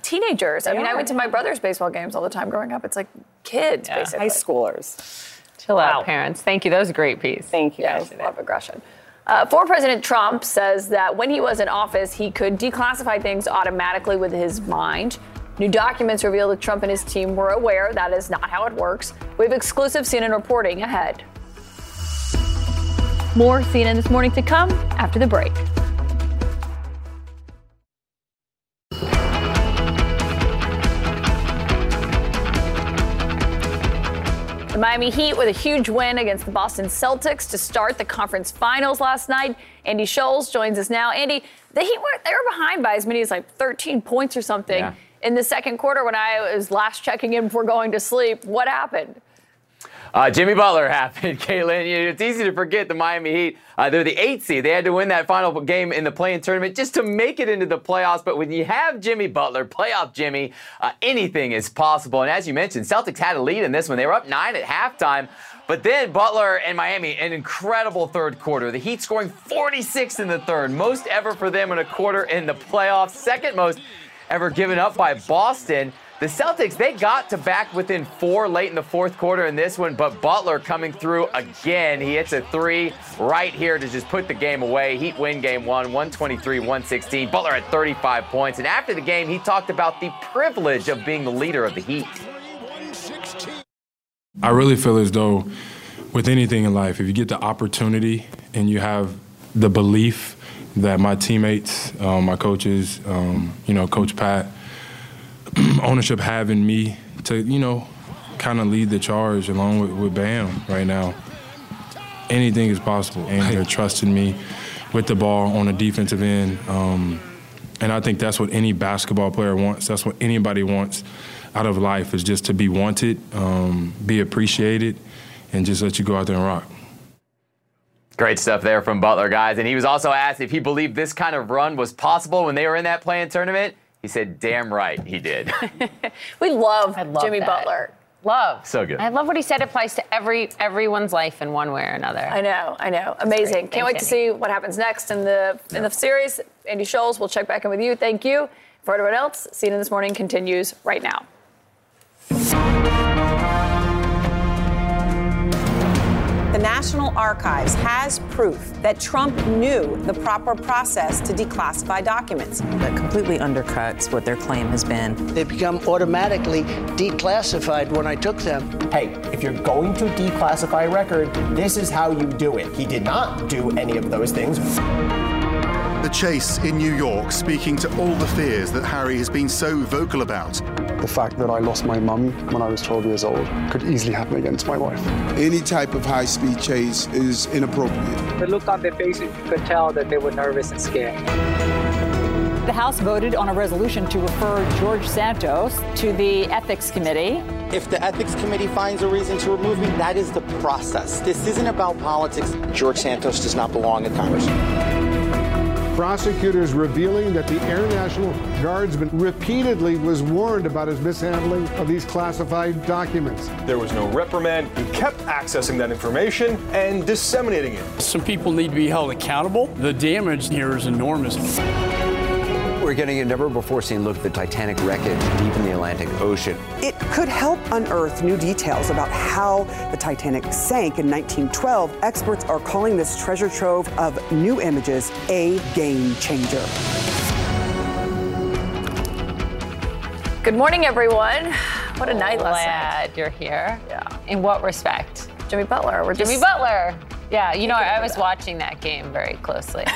teenagers. I They mean, I went to my brother's baseball games all the time growing up. It's like kids, basically. high schoolers. Chill out, parents. Thank you. That was a great piece. Thank you. Yeah, guys. a lot of aggression. Uh, former President Trump says that when he was in office, he could declassify things automatically with his mind. New documents reveal that Trump and his team were aware that is not how it works. We have exclusive CNN reporting ahead. More CNN this morning to come after the break. The Miami Heat with a huge win against the Boston Celtics to start the conference finals last night. Andy Scholes joins us now. Andy, the Heat were they were behind by as many as like 13 points or something Yeah. in the second quarter when I was last checking in before going to sleep. What happened? Uh, Jimmy Butler [LAUGHS] happened, [LAUGHS] Kaitlan. You know, it's easy to forget the Miami Heat. Uh, they're the eight seed. They had to win that final game in the play-in tournament just to make it into the playoffs. But when you have Jimmy Butler, playoff Jimmy, uh, anything is possible. And as you mentioned, Celtics had a lead in this one. They were up nine at halftime. But then Butler and Miami, an incredible third quarter. The Heat scoring 46 in the third, most ever for them in a quarter in the playoffs, second most ever given up by Boston. The Celtics, they got to back within four late in the fourth quarter in this one, but Butler coming through again. He hits a three right here to just put the game away. Heat win game one, 123 116. Butler had 35 points. And after the game, he talked about the privilege of being the leader of the Heat. I really feel as though with anything in life, if you get the opportunity and you have the belief that my teammates, um, my coaches, um, you know, Coach Pat, [CLEARS THROAT] ownership having me to, you know, kind of lead the charge along with, with Bam right now. Anything is possible. And they're trusting me with the ball on the defensive end. Um, and I think that's what any basketball player wants. That's what anybody wants out of life is just to be wanted, um, be appreciated, and just let you go out there and rock. Great stuff there from Butler, guys. And he was also asked if he believed this kind of run was possible when they were in that play-in tournament. He said, damn right he did. [LAUGHS] we love, love Jimmy that. Butler. Love. So good. I love what he said applies to every everyone's life in one way or another. I know, I know. Amazing. great. Can't wait Thanks, to see what happens next in the in the series. Andy Scholes, we'll check back in with you. Thank you. For everyone else, CNN This Morning continues right now. The National Archives has proof that Trump knew the proper process to declassify documents. That completely undercuts what their claim has been. They become automatically declassified when I took them. Hey, if you're going to declassify a record, this is how you do it. He did not do any of those things. The Chase in New York speaking to all the fears that Harry has been so vocal about. The fact that I lost my mum when I was 12 years old could easily happen again to my wife. Any type of high speed chase is inappropriate. The look on their faces, you could tell that they were nervous and scared. The House voted on a resolution to refer George Santos to the Ethics Committee. If the ethics committee finds a reason to remove me, that is the process. This isn't about politics. George Santos does not belong in Congress. Prosecutors revealing that the Air National Guardsman repeatedly was warned about his mishandling of these classified documents. There was no reprimand. He kept accessing that information and disseminating it. Some people need to be held accountable. The damage here is enormous. We're getting a never before seen look at the Titanic wreckage deep in the Atlantic Ocean. It could help unearth new details about how the Titanic sank in 1912. Experts are calling this treasure trove of new images a game changer. Good morning, everyone. What a night last Glad you're here. Yeah. In what respect? Jimmy Butler. We're Jimmy just- Butler. Yeah, you know, I was watching that game very closely. [LAUGHS]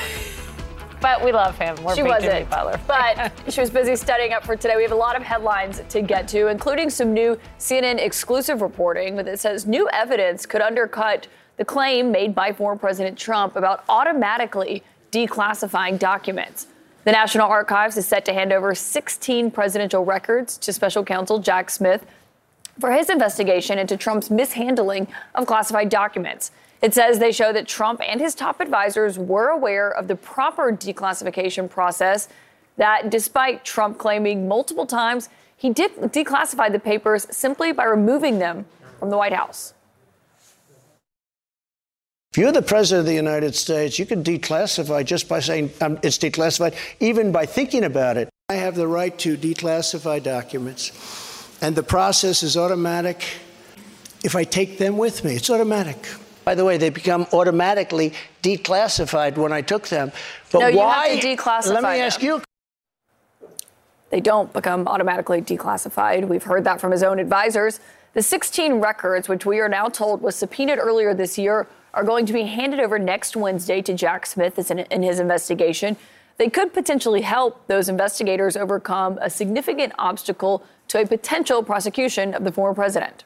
but we love him. We're she wasn't, Butler. [LAUGHS] but she was busy studying up for today. We have a lot of headlines to get to, including some new CNN exclusive reporting that says new evidence could undercut the claim made by former President Trump about automatically declassifying documents. The National Archives is set to hand over 16 presidential records to special counsel Jack Smith for his investigation into Trump's mishandling of classified documents. It says they show that Trump and his top advisors were aware of the proper declassification process, that despite Trump claiming multiple times he did declassify the papers simply by removing them from the White House. If you're the president of the United States, you can declassify just by saying um, it's declassified, even by thinking about it. I have the right to declassify documents, and the process is automatic. If I take them with me, it's automatic. By the way, they become automatically declassified when I took them. But no, you why? have to declassify Let me them. ask you. They don't become automatically declassified. We've heard that from his own advisors. The 16 records, which we are now told was subpoenaed earlier this year, are going to be handed over next Wednesday to Jack Smith in, in his investigation. They could potentially help those investigators overcome a significant obstacle to a potential prosecution of the former president.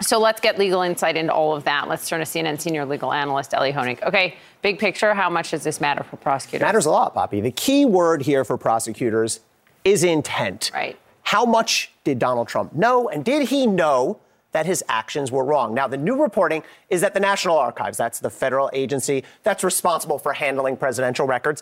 So let's get legal insight into all of that. Let's turn to CNN senior legal analyst Elie Honig. Okay, big picture. How much does this matter for prosecutors? It Matters a lot, Poppy. The key word here for prosecutors is intent. Right. How much did Donald Trump know? And did he know that his actions were wrong. Now, the new reporting is that the National Archives, that's the federal agency that's responsible for handling presidential records,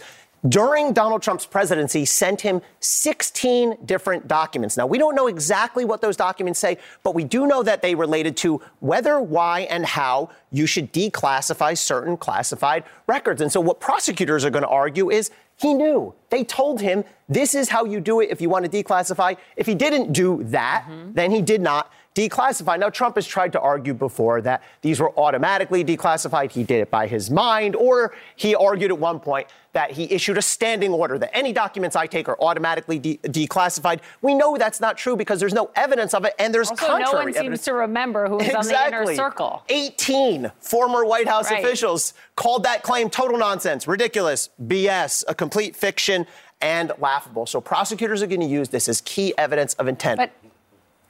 during Donald Trump's presidency, sent him 16 different documents. Now, we don't know exactly what those documents say, but we do know that they related to whether, why, and how you should declassify certain classified records. And so, what prosecutors are going to argue is he knew. They told him this is how you do it if you want to declassify. If he didn't do that, mm-hmm. then he did not declassify. Now, Trump has tried to argue before that these were automatically declassified. He did it by his mind, or he argued at one point that he issued a standing order that any documents I take are automatically de- declassified. We know that's not true because there's no evidence of it, and there's also, contrary no one evidence. seems to remember who was exactly. on the inner circle. 18 former White House right. officials called that claim total nonsense, ridiculous, BS, a complete fiction, and laughable. So prosecutors are going to use this as key evidence of intent. But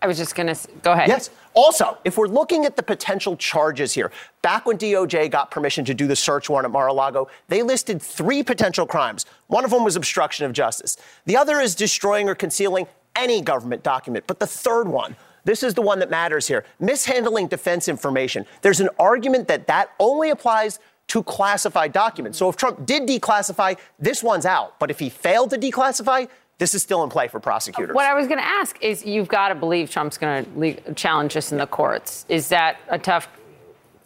I was just going to go ahead. Yes. Also, if we're looking at the potential charges here, back when DOJ got permission to do the search warrant at Mar-a-Lago, they listed three potential crimes. One of them was obstruction of justice. The other is destroying or concealing any government document. But the third one, this is the one that matters here mishandling defense information. There's an argument that that only applies to classified documents. So if Trump did declassify, this one's out. But if he failed to declassify, this is still in play for prosecutors. What I was going to ask is you've got to believe Trump's going to le- challenge this in the courts. Is that a tough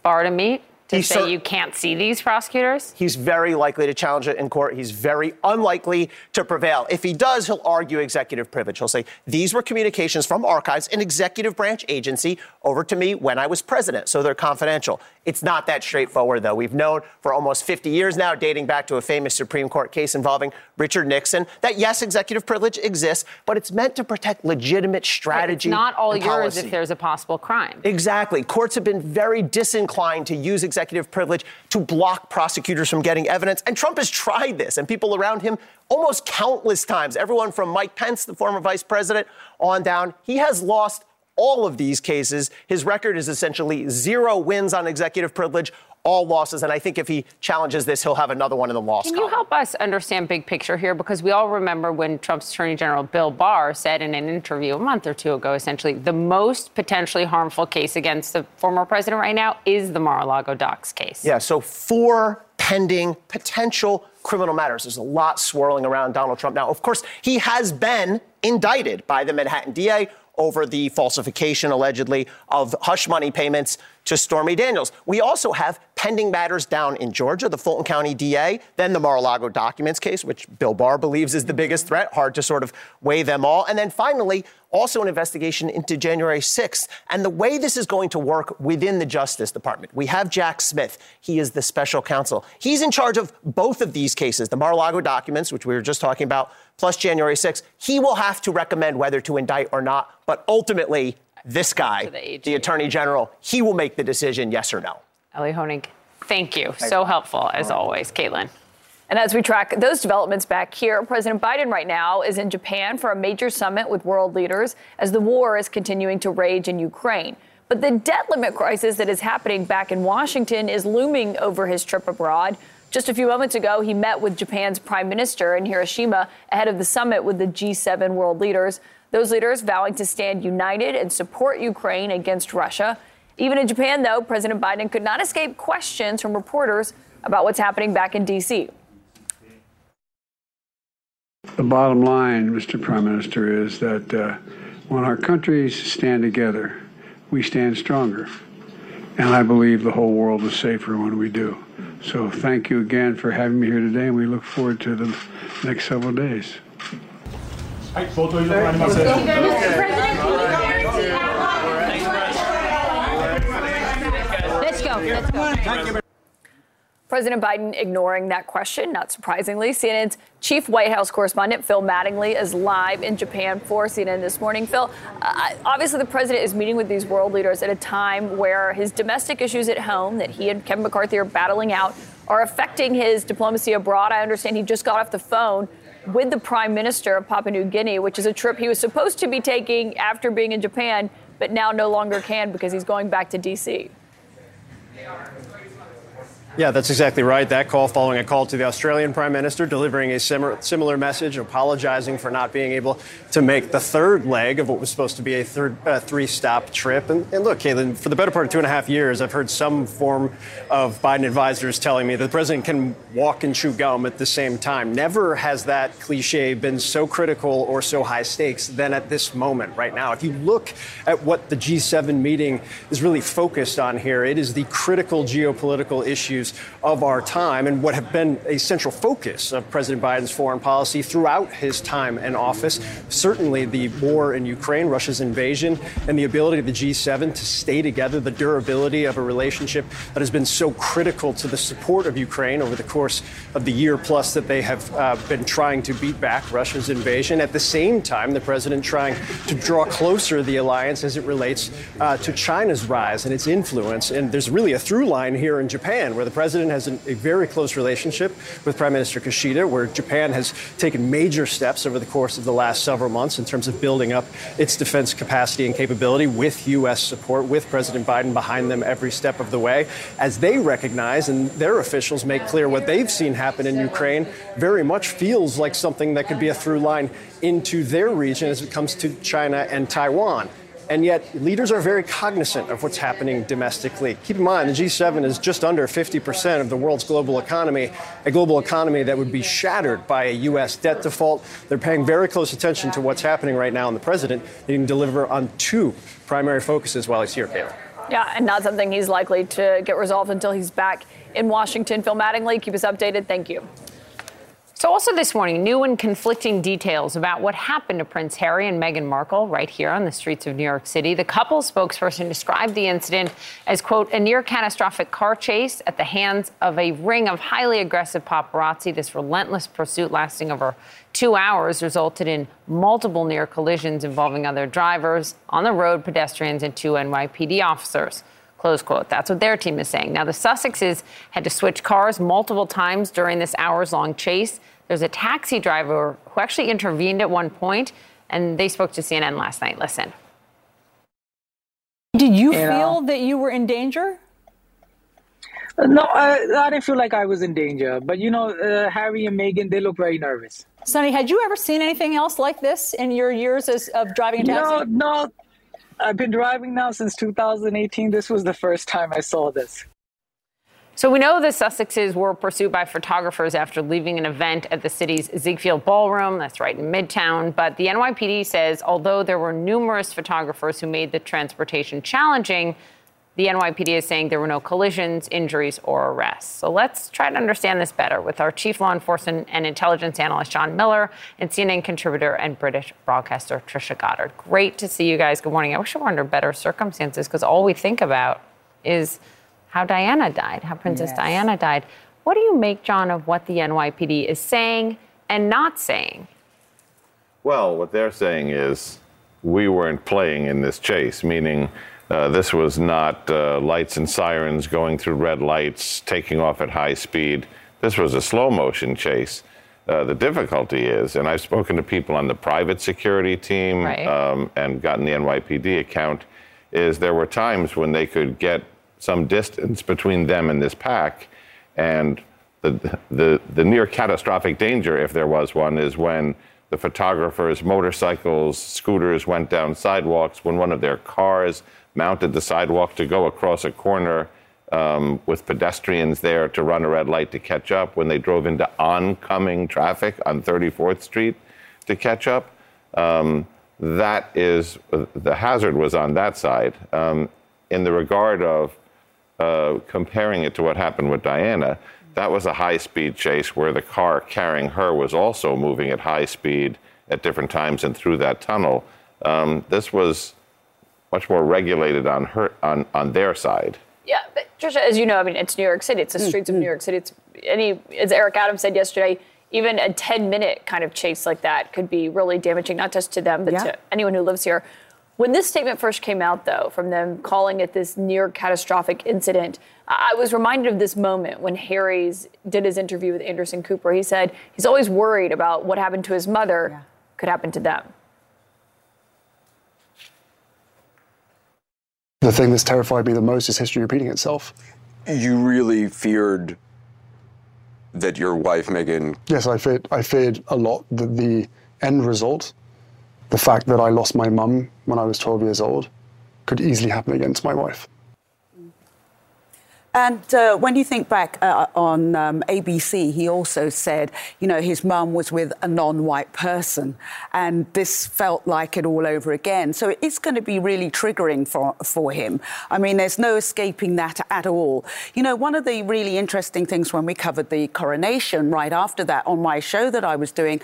bar to meet? To say sur- you can't see these prosecutors? He's very likely to challenge it in court. He's very unlikely to prevail. If he does, he'll argue executive privilege. He'll say, These were communications from archives, an executive branch agency, over to me when I was president, so they're confidential. It's not that straightforward, though. We've known for almost 50 years now, dating back to a famous Supreme Court case involving Richard Nixon, that yes, executive privilege exists, but it's meant to protect legitimate strategy. It's not all yours policy. if there's a possible crime. Exactly. Courts have been very disinclined to use executive privilege to block prosecutors from getting evidence. And Trump has tried this, and people around him almost countless times. Everyone from Mike Pence, the former vice president, on down. He has lost all of these cases. His record is essentially zero wins on executive privilege, all losses. And I think if he challenges this, he'll have another one in the loss. Can column. you help us understand big picture here? Because we all remember when Trump's Attorney General Bill Barr said in an interview a month or two ago, essentially, the most potentially harmful case against the former president right now is the Mar-a-Lago docs case. Yeah. So four pending potential criminal matters. There's a lot swirling around Donald Trump now. Of course, he has been indicted by the Manhattan DA over the falsification, allegedly, of hush money payments to Stormy Daniels. We also have pending matters down in Georgia, the Fulton County DA, then the Mar-a-Lago documents case, which Bill Barr believes is the biggest threat. Hard to sort of weigh them all. And then finally, also an investigation into January 6th and the way this is going to work within the Justice Department. We have Jack Smith. He is the special counsel. He's in charge of both of these cases, the Mar-a-Lago documents, which we were just talking about, plus January 6th. He will have to recommend whether to indict or not, but ultimately, this guy, the, the, Attorney General, he will make the decision, yes or no. Elie Honig, thank you. So helpful, as always. Kaitlan. And as we track those developments back here, President Biden right now is in Japan for a major summit with world leaders as the war is continuing to rage in Ukraine. But the debt limit crisis that is happening back in Washington is looming over his trip abroad. Just a few moments ago, he met with Japan's prime minister in Hiroshima ahead of the summit with the G7 world leaders. Those leaders vowing to stand united and support Ukraine against Russia. Even in Japan, though, President Biden could not escape questions from reporters about what's happening back in D.C. The bottom line, Mr. Prime Minister, is that uh, when our countries stand together, we stand stronger. And I believe the whole world is safer when we do. So thank you again for having me here today, and we look forward to the next several days. はい、冒頭以上ありません。Let's go. Let's go. President Biden ignoring that question, not surprisingly. CNN's chief White House correspondent, Phil Mattingly, is live in Japan for CNN this morning. Phil, uh, obviously, the president is meeting with these world leaders at a time where his domestic issues at home that he and Kevin McCarthy are battling out are affecting his diplomacy abroad. I understand he just got off the phone with the prime minister of Papua New Guinea, which is a trip he was supposed to be taking after being in Japan, but now no longer can because he's going back to D.C. Yeah, that's exactly right. That call following a call to the Australian Prime Minister, delivering a similar, similar message, apologizing for not being able to make the third leg of what was supposed to be a third uh, three stop trip. And, and, look, Kaitlan, for the better part of two and a half years, I've heard some form of Biden advisors telling me that the president can walk and chew gum at the same time. Never has that cliche been so critical or so high stakes than at this moment right now. If you look at what the G7 meeting is really focused on here, it is the critical geopolitical issues issues of our time and what have been a central focus of President Biden's foreign policy throughout his time in office. Certainly, the war in Ukraine, Russia's invasion, and the ability of the G7 to stay together, the durability of a relationship that has been so critical to the support of Ukraine over the course of the year plus that they have uh, been trying to beat back Russia's invasion. At the same time, the president trying to draw closer the alliance as it relates uh, to China's rise and its influence. And there's really a through line here in Japan where the president has an, a very close relationship with Prime Minister Kishida, where Japan has taken major steps over the course of the last several months in terms of building up its defense capacity and capability with U.S. support, with President Biden behind them every step of the way, as they recognize and their officials make clear what they've seen happen in Ukraine very much feels like something that could be a through line into their region as it comes to China and Taiwan. And yet, leaders are very cognizant of what's happening domestically. Keep in mind, the G7 is just under 50% of the world's global economy, a global economy that would be shattered by a U.S. debt default. They're paying very close attention to what's happening right now, and the president needing to deliver on two primary focuses while he's here, Kayla. Yeah, and not something he's likely to get resolved until he's back in Washington. Phil Mattingly, keep us updated. Thank you. So, also this morning, new and conflicting details about what happened to Prince Harry and Meghan Markle right here on the streets of New York City. The couple's spokesperson described the incident as, quote, a near catastrophic car chase at the hands of a ring of highly aggressive paparazzi. This relentless pursuit lasting over two hours resulted in multiple near collisions involving other drivers, on the road pedestrians, and two NYPD officers. Close quote. That's what their team is saying. Now, the Sussexes had to switch cars multiple times during this hours long chase. There's a taxi driver who actually intervened at one point, and they spoke to CNN last night. Listen. Did you feel that you were in danger? No, I, I, didn't feel like I was in danger. But you know, uh, Harry and Meghan, they look very nervous. Sunny, had you ever seen anything else like this in your years as, of driving a taxi? No, no. I've been driving now since 2018. This was the first time I saw this. So we know the Sussexes were pursued by photographers after leaving an event at the city's Ziegfeld Ballroom. That's right in Midtown. But the NYPD says although there were numerous photographers who made the transportation challenging, the NYPD is saying there were no collisions, injuries, or arrests. So let's try to understand this better with our chief law enforcement and intelligence analyst, John Miller, and CNN contributor and British broadcaster, Trisha Goddard. Great to see you guys. Good morning. I wish we were under better circumstances because all we think about is how Diana died, how Princess yes. Diana died. What do you make, John, of what the NYPD is saying and not saying? Well, what they're saying is we weren't playing in this chase, meaning uh, this was not uh, lights and sirens going through red lights, taking off at high speed. This was a slow motion chase. Uh, the difficulty is, and I've spoken to people on the private security team right. um, and gotten the NYPD account, is there were times when they could get some distance between them and this pack, and the, the, the near catastrophic danger, if there was one, is when the photographers' motorcycles, scooters went down sidewalks, when one of their cars mounted the sidewalk to go across a corner um, with pedestrians there to run a red light to catch up, when they drove into oncoming traffic on 34th Street to catch up. Um, that is, the hazard was on that side. Um, in the regard of uh, comparing it to what happened with Diana, that was a high speed chase where the car carrying her was also moving at high speed at different times and through that tunnel. Um, this was much more regulated on her on, on their side. Yeah, but Trisha, as you know, I mean, it's New York City. It's the mm, streets mm-hmm. of New York City. It's any, as Eric Adams said yesterday, even a 10 minute kind of chase like that could be really damaging, not just to them, but yeah. to anyone who lives here. When this statement first came out, though, from them calling it this near catastrophic incident, I was reminded of this moment when Harry's did his interview with Anderson Cooper. He said he's always worried about what happened to his mother yeah. could happen to them. The thing that's terrified me the most is history repeating itself. You really feared that your wife, Meghan. Yes, I feared, I feared a lot that the end result, the fact that I lost my mum when I was 12 years old, could easily happen against my wife. And uh, when you think back uh, on um, ABC, he also said, you know, his mum was with a non white person. And this felt like it all over again. So it's going to be really triggering for, for him. I mean, there's no escaping that at all. You know, one of the really interesting things when we covered the coronation right after that on my show that I was doing,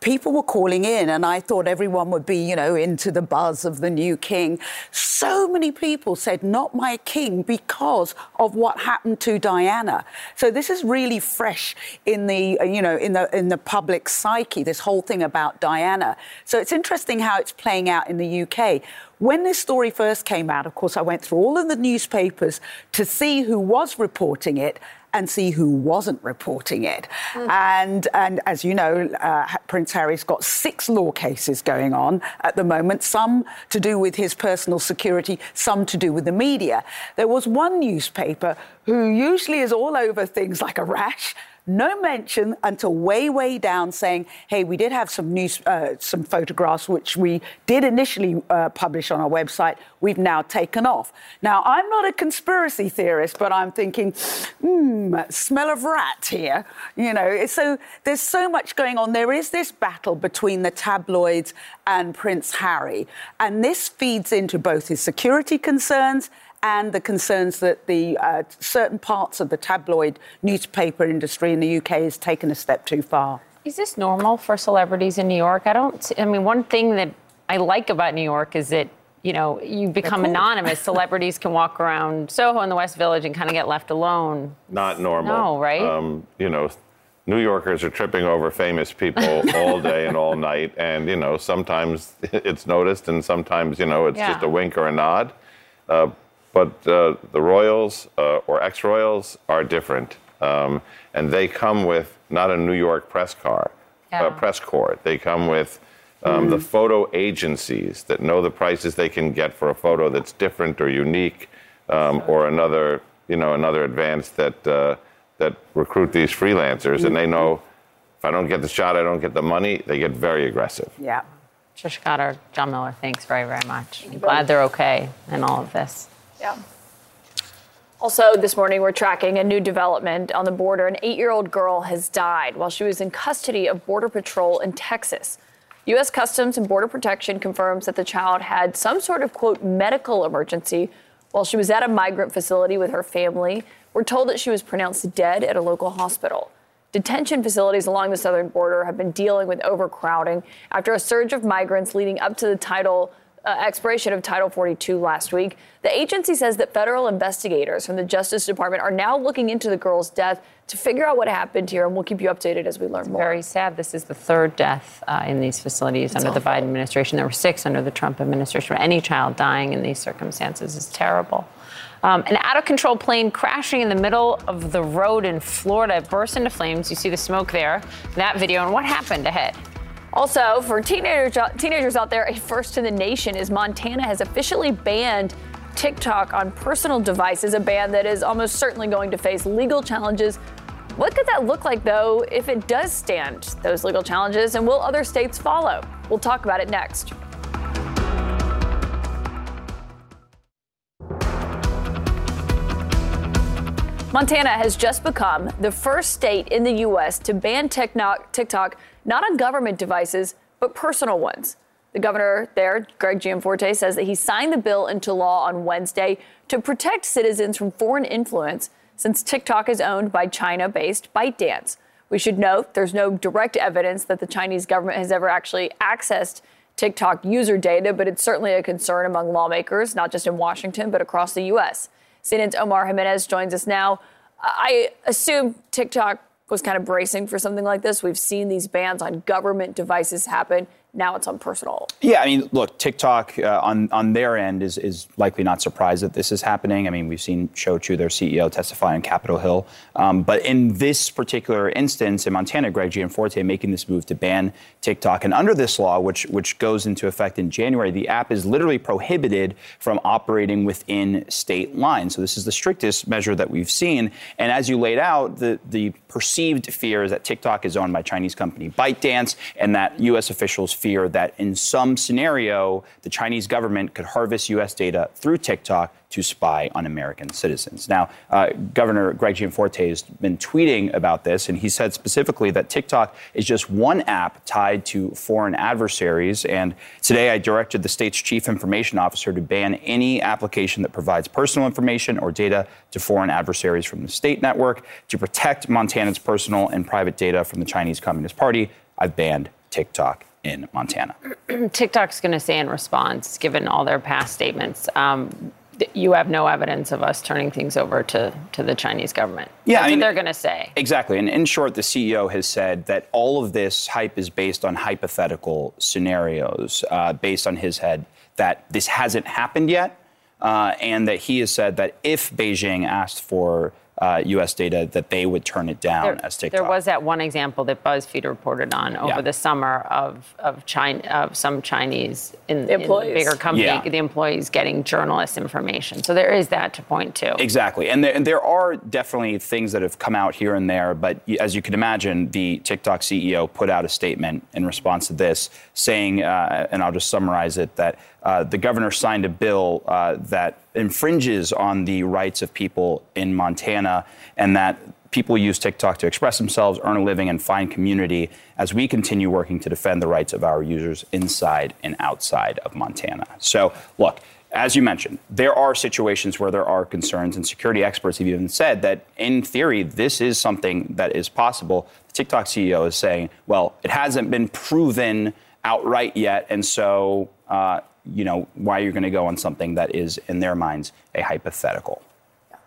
people were calling in, and I thought everyone would be, you know, into the buzz of the new king. So many people said, not my king, because of what happened to Diana. So this is really fresh in the, uh, you know, in the, in the public psyche, this whole thing about Diana. So it's interesting how it's playing out in the UK. When this story first came out, of course, I went through all of the newspapers to see who was reporting it and see who wasn't reporting it. Mm. And, and as you know, uh, Prince Harry's got six law cases going on at the moment, some to do with his personal security, some to do with the media. There was one newspaper who usually is all over things like a rash no mention until way, way down saying, hey, we did have some news, uh, some photographs which we did initially uh, publish on our website. We've now taken off. Now, I'm not a conspiracy theorist, but I'm thinking, hmm, smell of rat here. You know, so there's so much going on. There is this battle between the tabloids and Prince Harry, and this feeds into both his security concerns and the concerns that the uh, certain parts of the tabloid newspaper industry in the UK has taken a step too far. Is this normal for celebrities in New York? I don't. I mean, one thing that I like about New York is that you know you become cool. anonymous. [LAUGHS] Celebrities can walk around Soho in the West Village and kind of get left alone. Not normal. No, right? Um, you know. New Yorkers are tripping over famous people [LAUGHS] all day and all night, and you know sometimes [LAUGHS] it's noticed, and sometimes you know it's yeah. just a wink or a nod. Uh, but uh, the Royals uh, or ex Royals are different. Um, and they come with not a New York press car, yeah. uh, press corps. They come with um, mm. the photo agencies that know the prices they can get for a photo that's different or unique, um, or another, you know, another advance that uh, that recruit these freelancers, mm-hmm. and they know if I don't get the shot, I don't get the money. They get very aggressive. Yeah. Trish Goddard, John Miller, thanks very, very much. I'm glad they're okay in all of this. Yeah. Also, this morning, we're tracking a new development on the border. An eight year old girl has died while she was in custody of Border Patrol in Texas. U.S. Customs and Border Protection confirms that the child had some sort of, quote, medical emergency while she was at a migrant facility with her family. We're told that she was pronounced dead at a local hospital. Detention facilities along the southern border have been dealing with overcrowding after a surge of migrants leading up to the title uh, expiration of Title 42 last week. The agency says that federal investigators from the Justice Department are now looking into the girl's death to figure out what happened here, and we'll keep you updated as we learn it's more. Very sad. This is the third death uh, in these facilities it's under awful. the Biden administration. There were six under the Trump administration. Any child dying in these circumstances is terrible. Um, an out of control plane crashing in the middle of the road in Florida burst into flames. You see the smoke there, that video, and what happened ahead? Also, for teenagers, teenagers out there, a first in the nation is Montana has officially banned TikTok on personal devices, a ban that is almost certainly going to face legal challenges. What could that look like, though, if it does stand those legal challenges? And will other states follow? We'll talk about it next. Montana has just become the first state in the U.S. to ban TikTok not on government devices, but personal ones. The governor there, Greg Gianforte, says that he signed the bill into law on Wednesday to protect citizens from foreign influence since TikTok is owned by China based ByteDance. We should note there's no direct evidence that the Chinese government has ever actually accessed TikTok user data, but it's certainly a concern among lawmakers, not just in Washington, but across the U.S. CNN's Omar Jimenez joins us now. I assume TikTok was kind of bracing for something like this. We've seen these bans on government devices happen. Now it's on personal. Yeah, I mean, look, TikTok uh, on on their end is is likely not surprised that this is happening. I mean, we've seen Shou Chew, their CEO, testify on Capitol Hill. Um, but in this particular instance, in Montana, Greg Gianforte making this move to ban TikTok, and under this law, which which goes into effect in January, the app is literally prohibited from operating within state lines. So this is the strictest measure that we've seen. And as you laid out, the the perceived fear is that TikTok is owned by Chinese company ByteDance, and that U.S. officials fear that in some scenario, the Chinese government could harvest U.S. data through TikTok to spy on American citizens. Now, uh, Governor Greg Gianforte has been tweeting about this, and he said specifically that TikTok is just one app tied to foreign adversaries. And today, I directed the state's chief information officer to ban any application that provides personal information or data to foreign adversaries from the state network to protect Montana's personal and private data from the Chinese Communist Party. I've banned TikTok in Montana. TikTok's going to say in response, given all their past statements, um, you have no evidence of us turning things over to, to the Chinese government. Yeah, That's I mean, they're going to say. Exactly. And in short, the CEO has said that all of this hype is based on hypothetical scenarios, uh, based on his head, that this hasn't happened yet, uh, and that he has said that if Beijing asked for uh, U.S. data, that they would turn it down There, as TikTok. there was that one example that BuzzFeed reported on over Yeah. the summer of of China of some Chinese in, in the Employees. bigger company, Yeah. the employees getting journalist information. So there is that to point to. Exactly. And there, and there are definitely things that have come out here and there, but as you can imagine, the TikTok CEO put out a statement in response to this saying, uh, and I'll just summarize it, that uh, the governor signed a bill uh, that infringes on the rights of people in Montana and that people use TikTok to express themselves, earn a living, and find community as we continue working to defend the rights of our users inside and outside of Montana. So, look, as you mentioned, there are situations where there are concerns, and security experts have even said that, in theory, this is something that is possible. The TikTok CEO is saying, well, it hasn't been proven outright yet, and so, uh, you know, why you're going to go on something that is, in their minds, a hypothetical.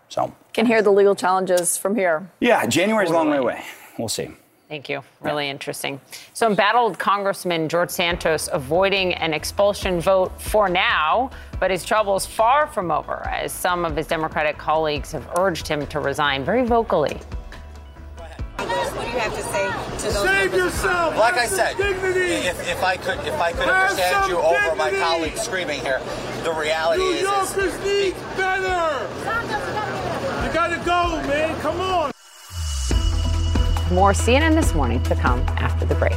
So, Can hear the legal challenges from here. yeah, January's a long way away. We'll see. Thank you. Really interesting. So, embattled Congressman George Santos avoiding an expulsion vote for now, but his trouble's far from over as some of his Democratic colleagues have urged him to resign very vocally. What do you have to say to those Save yourself. Like I Have some said, dignity. if, if I could if I could Have understand some you over my dignity. colleagues screaming here, the reality New is, is Yorkers need better. You gotta go, man. Come on. More CNN this morning to come after the break.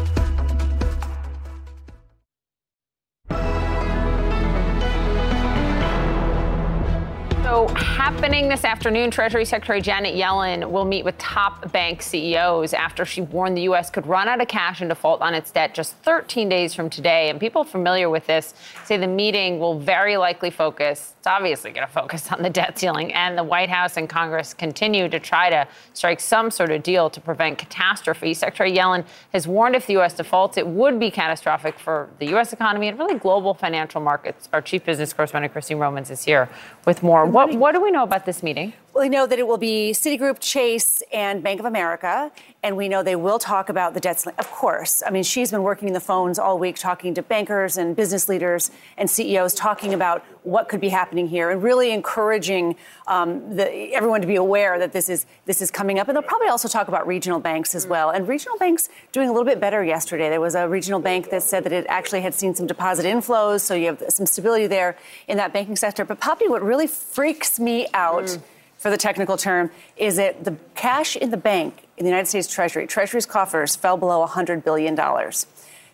So, happening this afternoon, Treasury Secretary Janet Yellen will meet with top bank CEOs after she warned the U.S. could run out of cash and default on its debt just 13 days from today. And people familiar with this say the meeting will very likely focus, it's obviously going to focus on the debt ceiling. And the White House and Congress continue to try to strike some sort of deal to prevent catastrophe. Secretary Yellen has warned if the U.S. defaults, it would be catastrophic for the U.S. economy and really global financial markets. Our chief business correspondent, Christine Romans, is here with more. What, what do we know about this meeting? We know that it will be Citigroup, Chase, and Bank of America, and we know they will talk about the debt ceiling. Of course, I mean she's been working the phones all week, talking to bankers and business leaders and CEOs, talking about what could be happening here, and really encouraging um, the, everyone to be aware that this is this is coming up. And they'll probably also talk about regional banks as well. And regional banks doing a little bit better yesterday. There was a regional bank that said that it actually had seen some deposit inflows, so you have some stability there in that banking sector. But Poppy, what really freaks me out for the technical term, is that the cash in the bank in the United States Treasury, Treasury's coffers fell below $100 billion.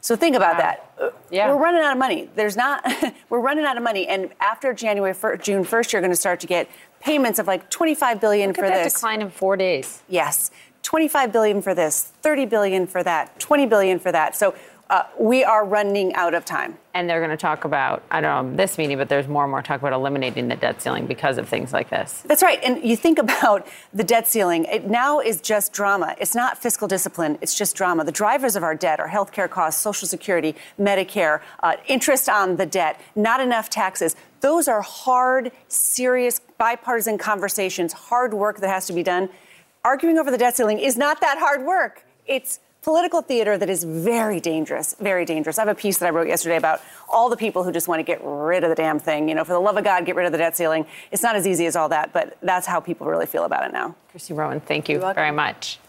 So think about that. Uh, Yeah. We're running out of money. There's not, [LAUGHS] we're running out of money. And after January, 1st, June 1st, you're going to start to get payments of like 25 billion Look for at that this. decline in four days. Yes. 25 billion for this, 30 billion for that, 20 billion for that. So uh, we are running out of time. And they're going to talk about, I don't know, this meeting, but there's more and more talk about eliminating the debt ceiling because of things like this. That's right. And you think about the debt ceiling, it now is just drama. It's not fiscal discipline, it's just drama. The drivers of our debt are healthcare costs, Social Security, Medicare, uh, interest on the debt, not enough taxes. Those are hard, serious, bipartisan conversations, hard work that has to be done. Arguing over the debt ceiling is not that hard work. It's political theater that is very dangerous, very dangerous. I have a piece that I wrote yesterday about all the people who just want to get rid of the damn thing. You know, for the love of God, get rid of the debt ceiling. It's not as easy as all that, but that's how people really feel about it now. Christine Romans, thank you very much.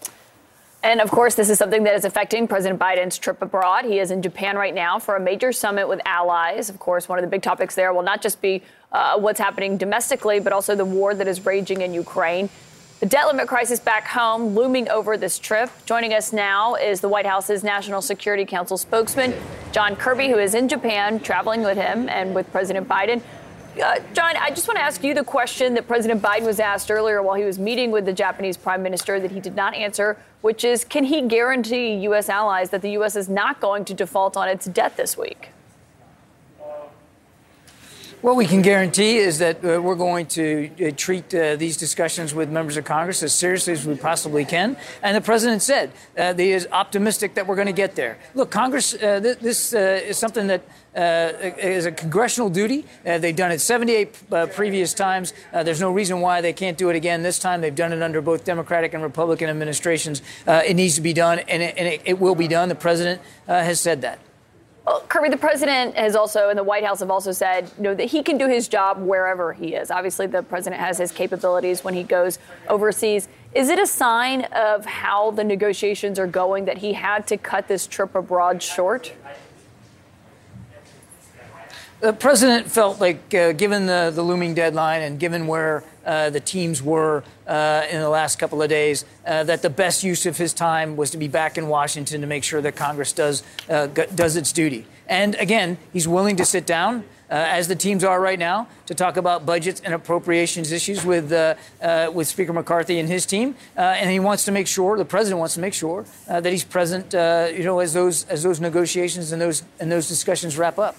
And of course, this is something that is affecting President Biden's trip abroad. He is in Japan right now for a major summit with allies. Of course, one of the big topics there will not just be uh, what's happening domestically, but also the war that is raging in Ukraine. The debt limit crisis back home looming over this trip. Joining us now is the White House's National Security Council spokesman, John Kirby, who is in Japan traveling with him and with President Biden. Uh, John, I just want to ask you the question that President Biden was asked earlier while he was meeting with the Japanese prime minister that he did not answer, which is can he guarantee U.S. allies that the U.S. is not going to default on its debt this week? What we can guarantee is that uh, we're going to uh, treat uh, these discussions with members of Congress as seriously as we possibly can. And the president said uh, he is optimistic that we're going to get there. Look, Congress, uh, th- this uh, is something that is a congressional duty. they've done it 78 previous times. there's no reason why they can't do it again this time. They've done it under both Democratic and Republican administrations. it needs to be done, and it, and it, it will be done. The president has said that. Well, Kirby, the president has also, and the White House have also said, you know, that he can do his job wherever he is. Obviously, the president has his capabilities when he goes overseas. Is it a sign of how the negotiations are going that he had to cut this trip abroad short? The president felt like, uh, given the, the looming deadline and given where uh, the teams were uh, in the last couple of days, uh, that the best use of his time was to be back in Washington to make sure that Congress does, uh, does its duty. And again, he's willing to sit down. Uh, as the teams are right now, to talk about budgets and appropriations issues with with Speaker McCarthy and his team, and he wants to make sure the president wants to make sure that he's present, you know, as those as those negotiations and those and those discussions wrap up.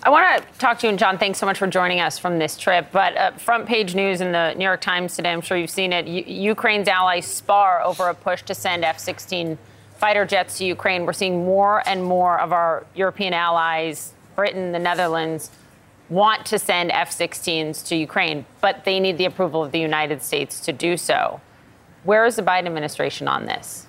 I want to talk to you, and John, thanks so much for joining us from this trip. But uh, front page news in the New York Times today, I'm sure you've seen it. U- Ukraine's allies spar over a push to send F 16 fighter jets to Ukraine. We're seeing more and more of our European allies, Britain, the Netherlands, want to send F 16s to Ukraine, but they need the approval of the United States to do so. Where is the Biden administration on this?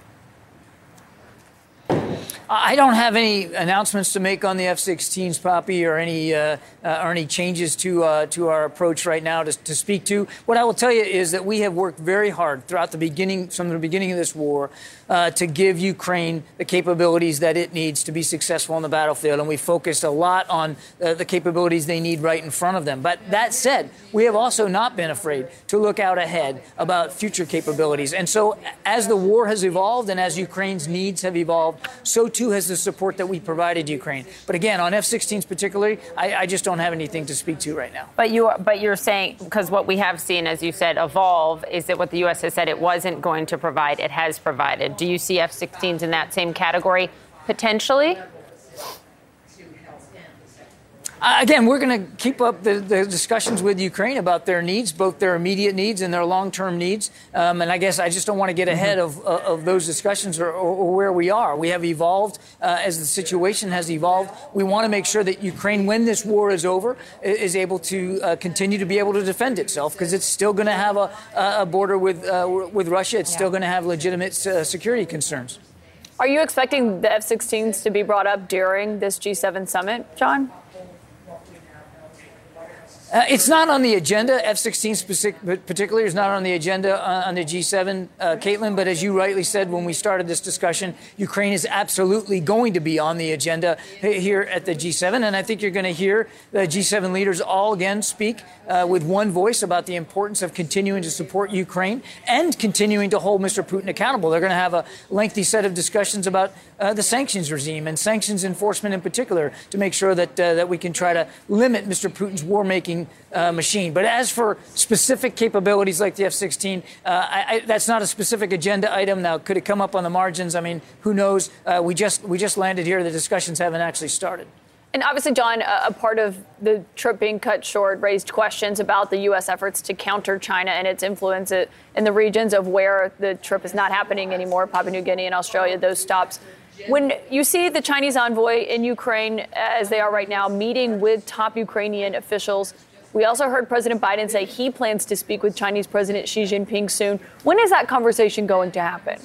I don't have any announcements to make on the F-16s, Poppy, or any uh, uh, or any changes to uh, to our approach right now to, to speak to. What I will tell you is that we have worked very hard throughout the beginning, from the beginning of this war, uh, to give Ukraine the capabilities that it needs to be successful on the battlefield, and we focused a lot on uh, the capabilities they need right in front of them. But that said, we have also not been afraid to look out ahead about future capabilities. And so, as the war has evolved and as Ukraine's needs have evolved, so too has the support that we provided Ukraine. But again, on F-16s particularly, I, I just don't have anything to speak to right now. But you, are, but you're saying because what we have seen, as you said, evolve is that what the U.S. has said it wasn't going to provide, it has provided. Do you see F-16s in that same category potentially? Uh, again, we're going to keep up the, the, discussions with Ukraine about their needs, both their immediate needs and their long term needs. Um, and I guess I just don't want to get ahead of, uh, of those discussions or, or, or, where we are. We have evolved uh, as the situation has evolved. We want to make sure that Ukraine, when this war is over, is able to uh, continue to be able to defend itself because it's still going to have a, a border with, uh, with Russia. It's yeah. still going to have legitimate uh, security concerns. Are you expecting the F 16s to be brought up during this G7 summit, John? Uh, it's not on the agenda. F-16 particularly is not on the agenda on the G7, uh, Kaitlan. But as you rightly said when we started this discussion, Ukraine is absolutely going to be on the agenda here at the G7, and I think you're going to hear the G7 leaders all again speak uh, with one voice about the importance of continuing to support Ukraine and continuing to hold Mr. Putin accountable. They're going to have a lengthy set of discussions about uh, the sanctions regime and sanctions enforcement in particular to make sure that uh, that we can try to limit Mr. Putin's uh, machine. But as for specific capabilities like the F-16, uh, I, I, that's not a specific agenda item. Now, could it come up on the margins? I mean, who knows? Uh, we just we just landed here. The discussions haven't actually started. And obviously, John, a part of the trip being cut short raised questions about the U.S. efforts to counter China and its influence in the regions of where the trip is not happening anymore, Papua New Guinea and Australia, those stops. When you see the Chinese envoy in Ukraine, as they are right now, meeting with top Ukrainian officials, we also heard President Biden say he plans to speak with Chinese President Xi Jinping soon. When is that conversation going to happen?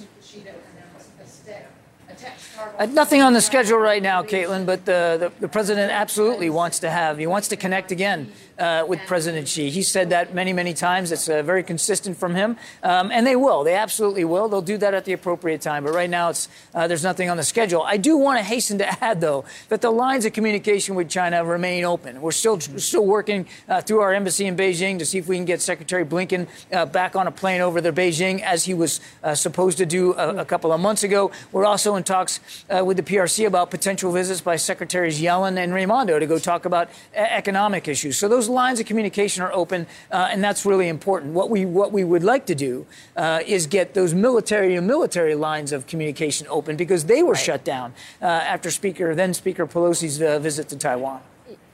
Uh, nothing on the schedule right now, Kaitlan, but the, the, the, president absolutely wants to have, he wants to connect again uh, with President Xi. He said that many, many times. It's uh, very consistent from him. Um, and they will. They absolutely will. They'll do that at the appropriate time. But right now, it's, uh, there's nothing on the schedule. I do want to hasten to [LAUGHS] add, though, that the lines of communication with China remain open. We're still, still working uh, through our embassy in Beijing to see if we can get Secretary Blinken uh, back on a plane over to Beijing, as he was uh, supposed to do a, a, couple of months ago. We're also in talks with the PRC about potential visits by Secretaries Yellen and Raimondo to go talk about economic issues. So those those lines of communication are open, uh, and that's really important. What we what we would like to do uh, is get those military to military lines of communication open because they were right. shut down uh, after Speaker then Speaker Pelosi's uh, visit to Taiwan.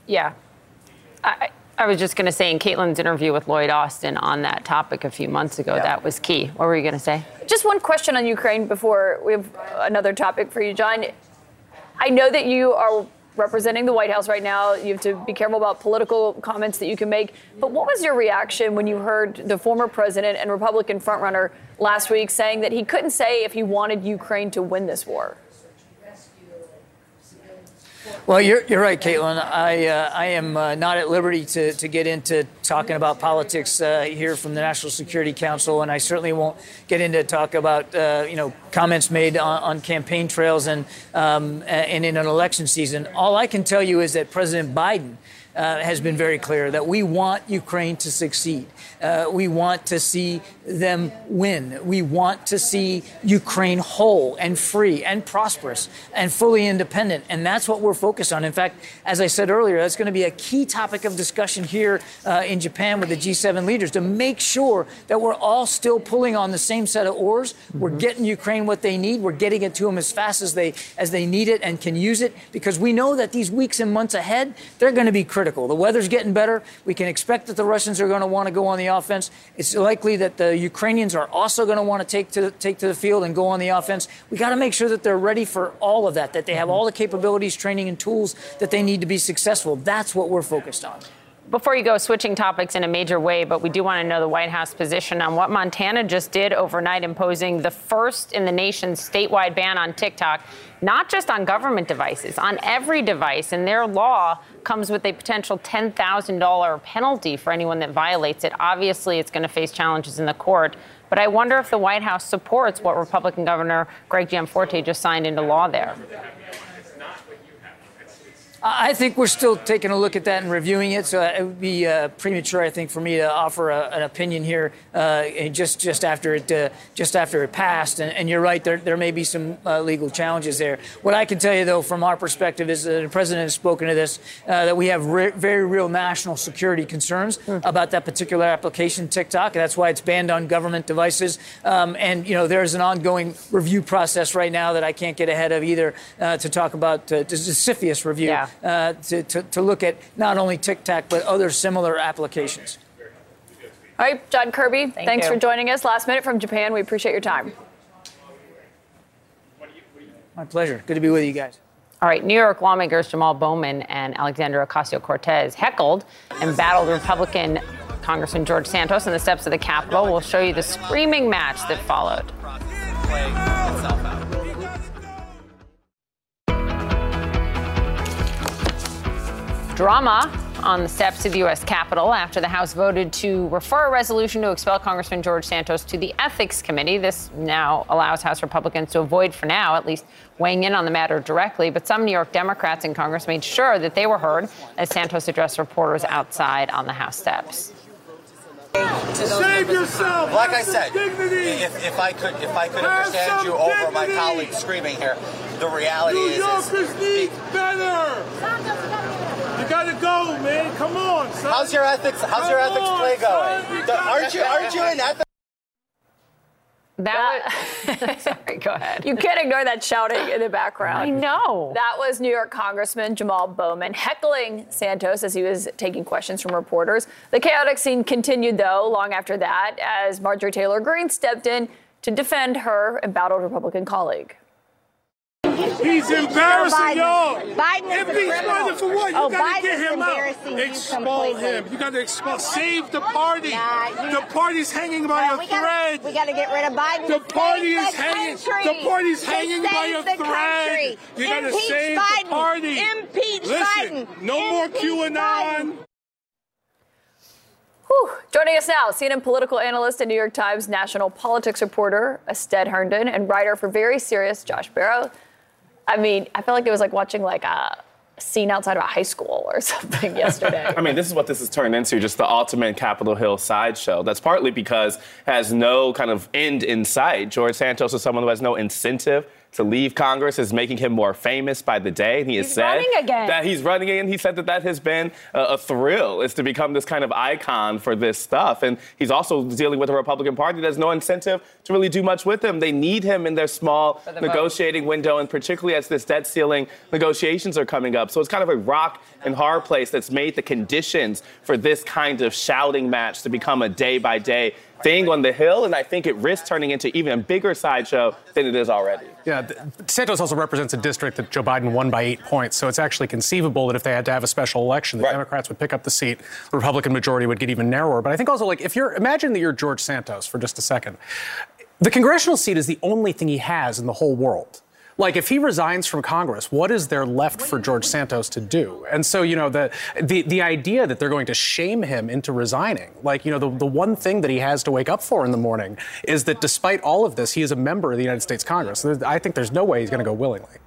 Yeah, I, I was just going to say in Kaitlan's interview with Lloyd Austin on that topic a few months ago, yeah. that was key. What were you going to say? Just one question on Ukraine before we have another topic for you, John. I know that you are representing the White House right now. You have to be careful about political comments that you can make. But what was your reaction when you heard the former president and Republican frontrunner last week saying that he couldn't say if he wanted Ukraine to win this war? Well, you're, you're right, Kaitlan. I, uh, I am uh, not at liberty to, to get into talking about politics uh, here from the National Security Council, and I certainly won't get into talk about uh, you know comments made on, on campaign trails and um, and in an election season. All I can tell you is that President Biden uh, has been very clear that we want Ukraine to succeed. Uh, we want to see them win. We want to see Ukraine whole and free and prosperous and fully independent. And that's what we're focused on. In fact, as I said earlier, that's going to be a key topic of discussion here uh, in Japan with the G7 leaders to make sure that we're all still pulling on the same set of oars. Mm-hmm. We're getting Ukraine what they need. We're getting it to them as fast as they as they need it and can use it because we know that these weeks and months ahead, they're going to be critical critical. The weather's getting better. We can expect that the Russians are going to want to go on the offense. It's likely that the Ukrainians are also going to want to take to take to the field and go on the offense. We got to make sure that they're ready for all of that, that they have mm-hmm. all the capabilities, training, and tools that they need to be successful. That's what we're focused on before you go, switching topics in a major way, but we do want to know the White House position on what Montana just did overnight, imposing the first in the nation's statewide ban on TikTok, not just on government devices, on every device. And their law comes with a potential $10,000 penalty for anyone that violates it. Obviously, it's going to face challenges in the court. But I wonder if the White House supports what Republican Governor Greg Gianforte just signed into law there. I think we're still taking a look at that and reviewing it. So it would be uh, premature, I think, for me to offer a, an opinion here uh, just just after it uh, just after it passed. And, and, you're right, there there may be some uh, legal challenges there. What I can tell you, though, from our perspective, is that the president has spoken to this uh, that we have re- very real national security concerns mm. about that particular application, TikTok. and That's why it's banned on government devices. Um, and you know, there's an ongoing review process right now that I can't get ahead of either uh, to talk about uh, the CFIUS review. Yeah uh, to, to, to look at not only TikTok but other similar applications. All right, John Kirby, Thank thanks you. for joining us last minute from Japan. We appreciate your time. My pleasure. Good to be with you guys. All right, New York lawmakers Jamal Bowman and Alexandria Ocasio Cortez heckled and battled Republican Congressman George Santos on the steps of the Capitol. We'll show you the screaming match that followed. Drama on the steps of the U.S. Capitol after the House voted to refer a resolution to expel Congressman George Santos to the Ethics Committee. This now allows House Republicans to avoid, for now, at least weighing in on the matter directly. But some New York Democrats in Congress made sure that they were heard as Santos addressed reporters outside on the House steps. Save yourself. Like I said, if, if I could if I could understand you dignity. over my colleagues screaming here, the reality New is Yorkers need better You gotta go, man. Come on, son. How's your ethics? How's Come your ethics on, play going? You aren't you? Aren't you in ethics? That, was, [LAUGHS] sorry, go ahead. You can't ignore that shouting in the background. I know. That was New York Congressman Jamal Bowman heckling Santos as he was taking questions from reporters. The chaotic scene continued, though, long after that, as Marjorie Taylor Greene stepped in to defend her embattled Republican colleague. He's embarrassing y'all. Biden is a Impeach criminal. Biden for what? You Oh, gotta Biden get is him out. embarrassing Expel him. You gotta expel. Save the party. Nah, you- the party's hanging by Well, a we gotta- thread. we gotta get rid of Biden The to party save is the hanging. country. The party's To hanging by a thread. country. You gotta Impeach save Biden. the party. Impeach Listen, Biden. No more Impeach QAnon. Biden. Whew. Joining us now, CNN political analyst and New York Times national politics reporter, Astead Herndon, and writer for Very Serious, Josh Barro. I mean, I feel like it was like watching like a scene outside of a high school or [LAUGHS] something yesterday. I mean, this is what this has turned into just the ultimate Capitol Hill sideshow. That's partly because has no kind of end in sight. George Santos is someone who has no incentive to leave Congress, is making him more famous by the day. And he has He's said running again. that he's running again. He said that that has been a, a thrill, is to become this kind of icon for this stuff. And he's also dealing with a Republican Party that has no incentive to really do much with him. They need him in their small the vote. negotiating window, and particularly as this debt ceiling negotiations are coming up. So it's kind of a rock and hard place that's made the conditions for this kind of shouting match to become a day by day thing on the Hill. And I think it risks turning into even a bigger sideshow than it is already. Yeah, Santos also represents a district that Joe Biden won by eight points, so it's actually conceivable that if they had to have a special election, the Democrats would pick up the seat, the Republican majority would get even narrower. But I think also, like, if you're imagine that you're George Santos for just a second, the congressional seat is the only thing he has in the whole world. Like if he resigns from Congress, what is there left for George Santos to do? And so, you know, the the, the idea that they're going to shame him into resigning, like, you know, the, the one thing that he has to wake up for in the morning is that despite all of this, he is a member of the United States Congress. I think there's no way he's going to go willingly.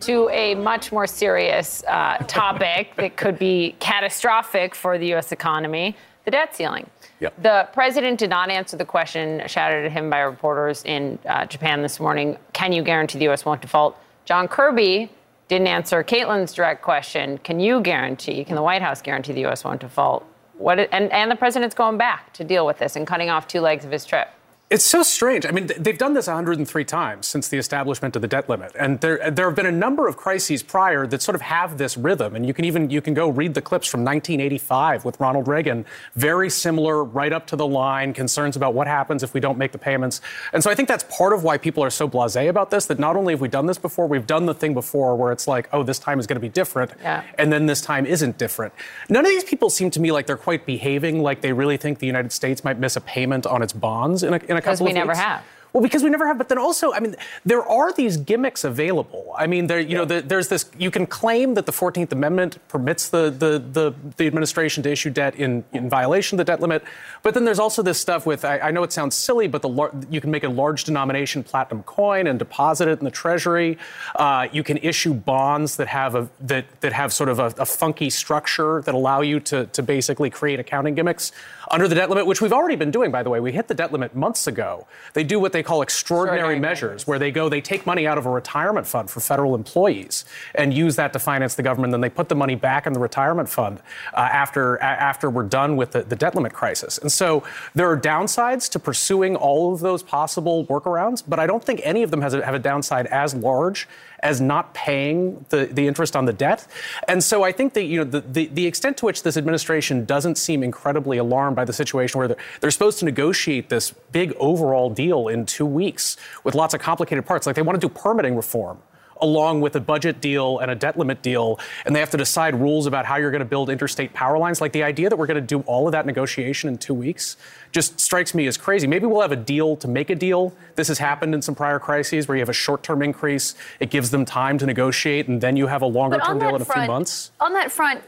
to a much more serious uh, topic that could be catastrophic for the U.S. economy the debt ceiling. The president did not answer the question shouted at him by reporters in uh, Japan this morning Can you guarantee the U.S. won't default? John Kirby didn't answer Kaitlan's direct question Can you guarantee, can the White House guarantee the U.S. won't default? What, and, and the president's going back to deal with this and cutting off two legs of his trip. It's so strange. I mean, they've done this 103 times since the establishment of the debt limit, and there there have been a number of crises prior that sort of have this rhythm. And you can even you can go read the clips from 1985 with Ronald Reagan, very similar, right up to the line, concerns about what happens if we don't make the payments. And so I think that's part of why people are so blasé about this. That not only have we done this before, we've done the thing before where it's like, oh, this time is going to be different, Yeah. and then this time isn't different. None of these people seem to me like they're quite behaving like they really think the United States might miss a payment on its bonds in a, in a Because couple we never weeks. have. Well, because we never have, but then also, I mean, there are these gimmicks available. I mean, there, you know, the, there's this. You can claim that the Fourteenth Amendment permits the, the the the administration to issue debt in in violation of the debt limit, but then there's also this stuff with. I, I know it sounds silly, but the lar- you can make a large denomination platinum coin and deposit it in the Treasury. Uh, you can issue bonds that have a that that have sort of a, a funky structure that allow you to to basically create accounting gimmicks under the debt limit, which we've already been doing, by the way. We hit the debt limit months ago. They do what they call extraordinary, Extraordinary measures, where they go, they take money out of a retirement fund for federal employees and use that to finance the government. Then they put the money back in the retirement fund uh, after a- after we're done with the, the debt limit crisis. And so there are downsides to pursuing all of those possible workarounds, but I don't think any of them has a, have a downside as large as not paying the, the interest on the debt. And so I think that you know the, the, the extent to which this administration doesn't seem incredibly alarmed by the situation where they're, they're supposed to negotiate this big overall deal in two weeks with lots of complicated parts. Like they want to do permitting reform along with a budget deal and a debt limit deal, and they have to decide rules about how you're going to build interstate power lines. Like the idea that we're going to do all of that negotiation in two weeks just strikes me as crazy. Maybe we'll have a deal to make a deal. This has happened in some prior crises where you have a short term increase, it gives them time to negotiate, and then you have a longer term deal in a few months. On that front,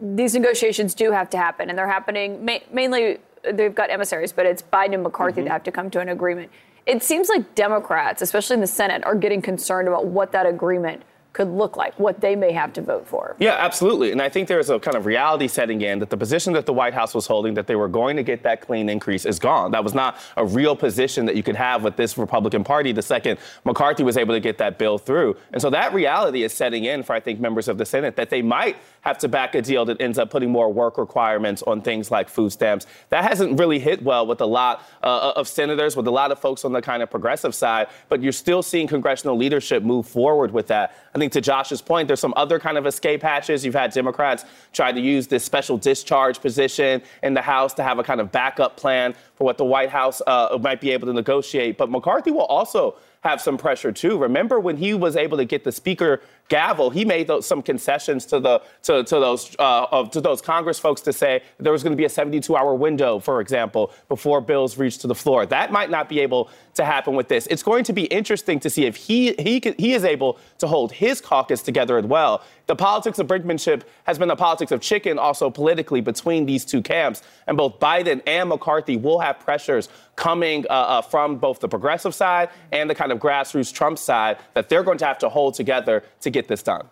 these negotiations do have to happen, and they're happening ma- mainly. They've got emissaries, but it's Biden and McCarthy mm-hmm. that have to come to an agreement. It seems like Democrats, especially in the Senate, are getting concerned about what that agreement could look like, what they may have to vote for. Yeah, absolutely. And I think there's a kind of reality setting in that the position that the White House was holding, that they were going to get that clean increase, is gone. That was not a real position that you could have with this Republican Party the second McCarthy was able to get that bill through. And so that reality is setting in for, I think, members of the Senate that they might have to back a deal that ends up putting more work requirements on things like food stamps. That hasn't really hit well with a lot uh, of senators, with a lot of folks on the kind of progressive side, but you're still seeing congressional leadership move forward with that. I think to Josh's point, there's some other kind of escape hatches. You've had Democrats try to use this special discharge position in the House to have a kind of backup plan for what the White House uh, might be able to negotiate. But McCarthy will also have some pressure too. Remember when he was able to get the speaker gavel, he made those, some concessions to the to, to those uh, of, to those Congress folks to say there was going to be a 72-hour window, for example, before bills reach to the floor. That might not be able to happen with this. It's going to be interesting to see if he he he is able to hold his caucus together as well. The politics of brinkmanship has been the politics of chicken, also politically between these two camps, and both Biden and McCarthy will have pressures coming uh, uh, from both the progressive side and the kind of grassroots Trump side that they're going to have to hold together to get this done.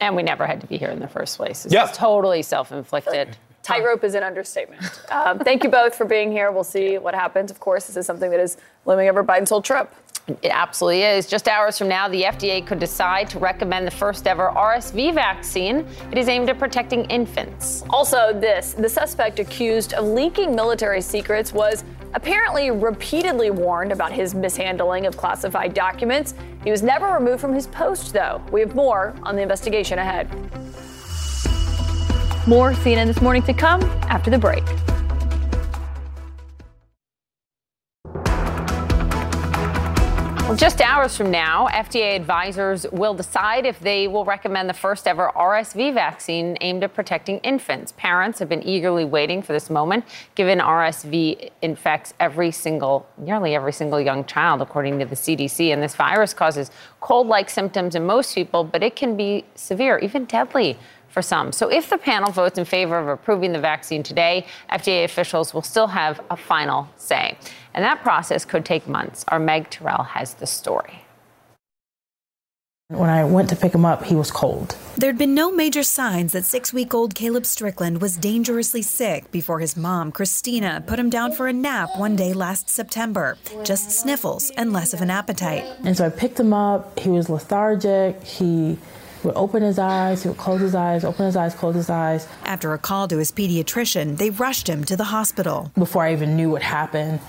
And we never had to be here in the first place. It's Yeah. totally self-inflicted. Tightrope is an understatement. Um, thank you both for being here. We'll see what happens. Of course, this is something that is looming over Biden's whole trip. It absolutely is. Just hours from now, the FDA could decide to recommend the first ever RSV vaccine. It is aimed at protecting infants. Also, this the suspect accused of leaking military secrets was apparently repeatedly warned about his mishandling of classified documents. He was never removed from his post, though. We have more on the investigation ahead. More CNN this morning to come after the break. Well, just hours from now, FDA advisors will decide if they will recommend the first ever RSV vaccine aimed at protecting infants. Parents have been eagerly waiting for this moment, given RSV infects every single, nearly every single young child, according to the CDC. And this virus causes cold like symptoms in most people, but it can be severe, even deadly for some. So if the panel votes in favor of approving the vaccine today, FDA officials will still have a final say. And that process could take months. Our Meg Tirrell has the story. When I went to pick him up, he was cold. There'd been no major signs that six week old Caleb Strickland was dangerously sick before his mom, Christina, put him down for a nap one day last September. Just sniffles and less of an appetite. And so I picked him up. He was lethargic. He would open his eyes, he would close his eyes, open his eyes, close his eyes. After a call to his pediatrician, they rushed him to the hospital. Before I even knew what happened,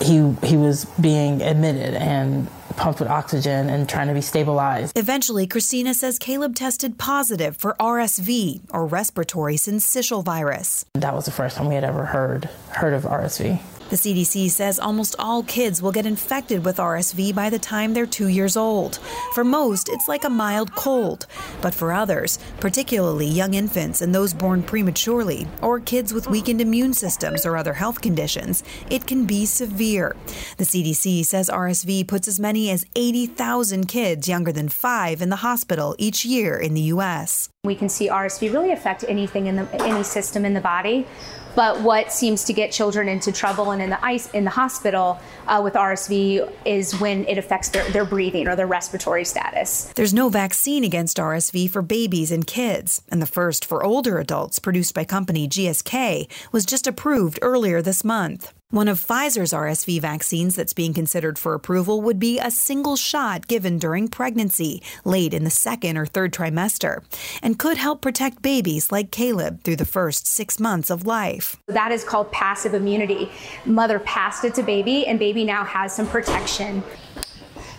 he he was being admitted and pumped with oxygen and trying to be stabilized. Eventually, Christina says Caleb tested positive for RSV, or respiratory syncytial virus. That was the first time we had ever heard heard of RSV. The CDC says almost all kids will get infected with RSV by the time they're two years old. For most, it's like a mild cold. But for others, particularly young infants and those born prematurely, or kids with weakened immune systems or other health conditions, it can be severe. The CDC says RSV puts as many as 80,000 kids younger than five in the hospital each year in the U.S. We can see RSV really affect anything in the any system in the body. But what seems to get children into trouble and in the ice in the hospital uh, with RSV is when it affects their, their breathing or their respiratory status. There's no vaccine against RSV for babies and kids, and the first for older adults, produced by company GSK, was just approved earlier this month. One of Pfizer's RSV vaccines that's being considered for approval would be a single shot given during pregnancy, late in the second or third trimester, and could help protect babies like Caleb through the first six months of life. That is called passive immunity. Mother passed it to baby, and baby now has some protection.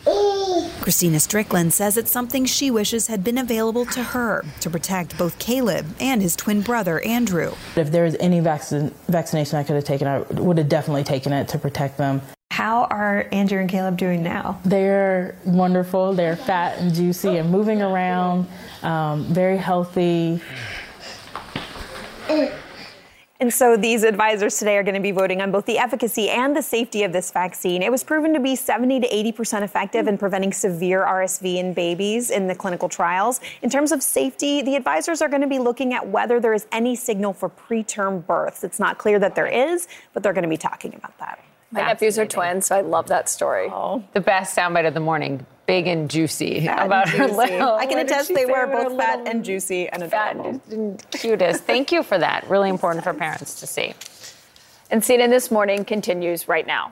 Christina Strickland says it's something she wishes had been available to her to protect both Caleb and his twin brother, Andrew. If there was any vaccine, vaccination I could have taken, I would have definitely taken it to protect them. How are Andrew and Caleb doing now? They're wonderful. They're fat and juicy and moving around, um, very healthy. And so these advisors today are going to be voting on both the efficacy and the safety of this vaccine. It was proven to be 70 to 80% effective in preventing severe RSV in babies in the clinical trials. In terms of safety, the advisors are going to be looking at whether there is any signal for preterm births. It's not clear that there is, but they're going to be talking about that. My nephews are twins, so I love that story. Oh, the best soundbite of the morning, big and juicy Fat about and her juicy. little. I can attest they were both fat and juicy and adorable. fat adorable. and cutest. Thank you for that. Really important for parents to see. And CNN This Morning continues right now.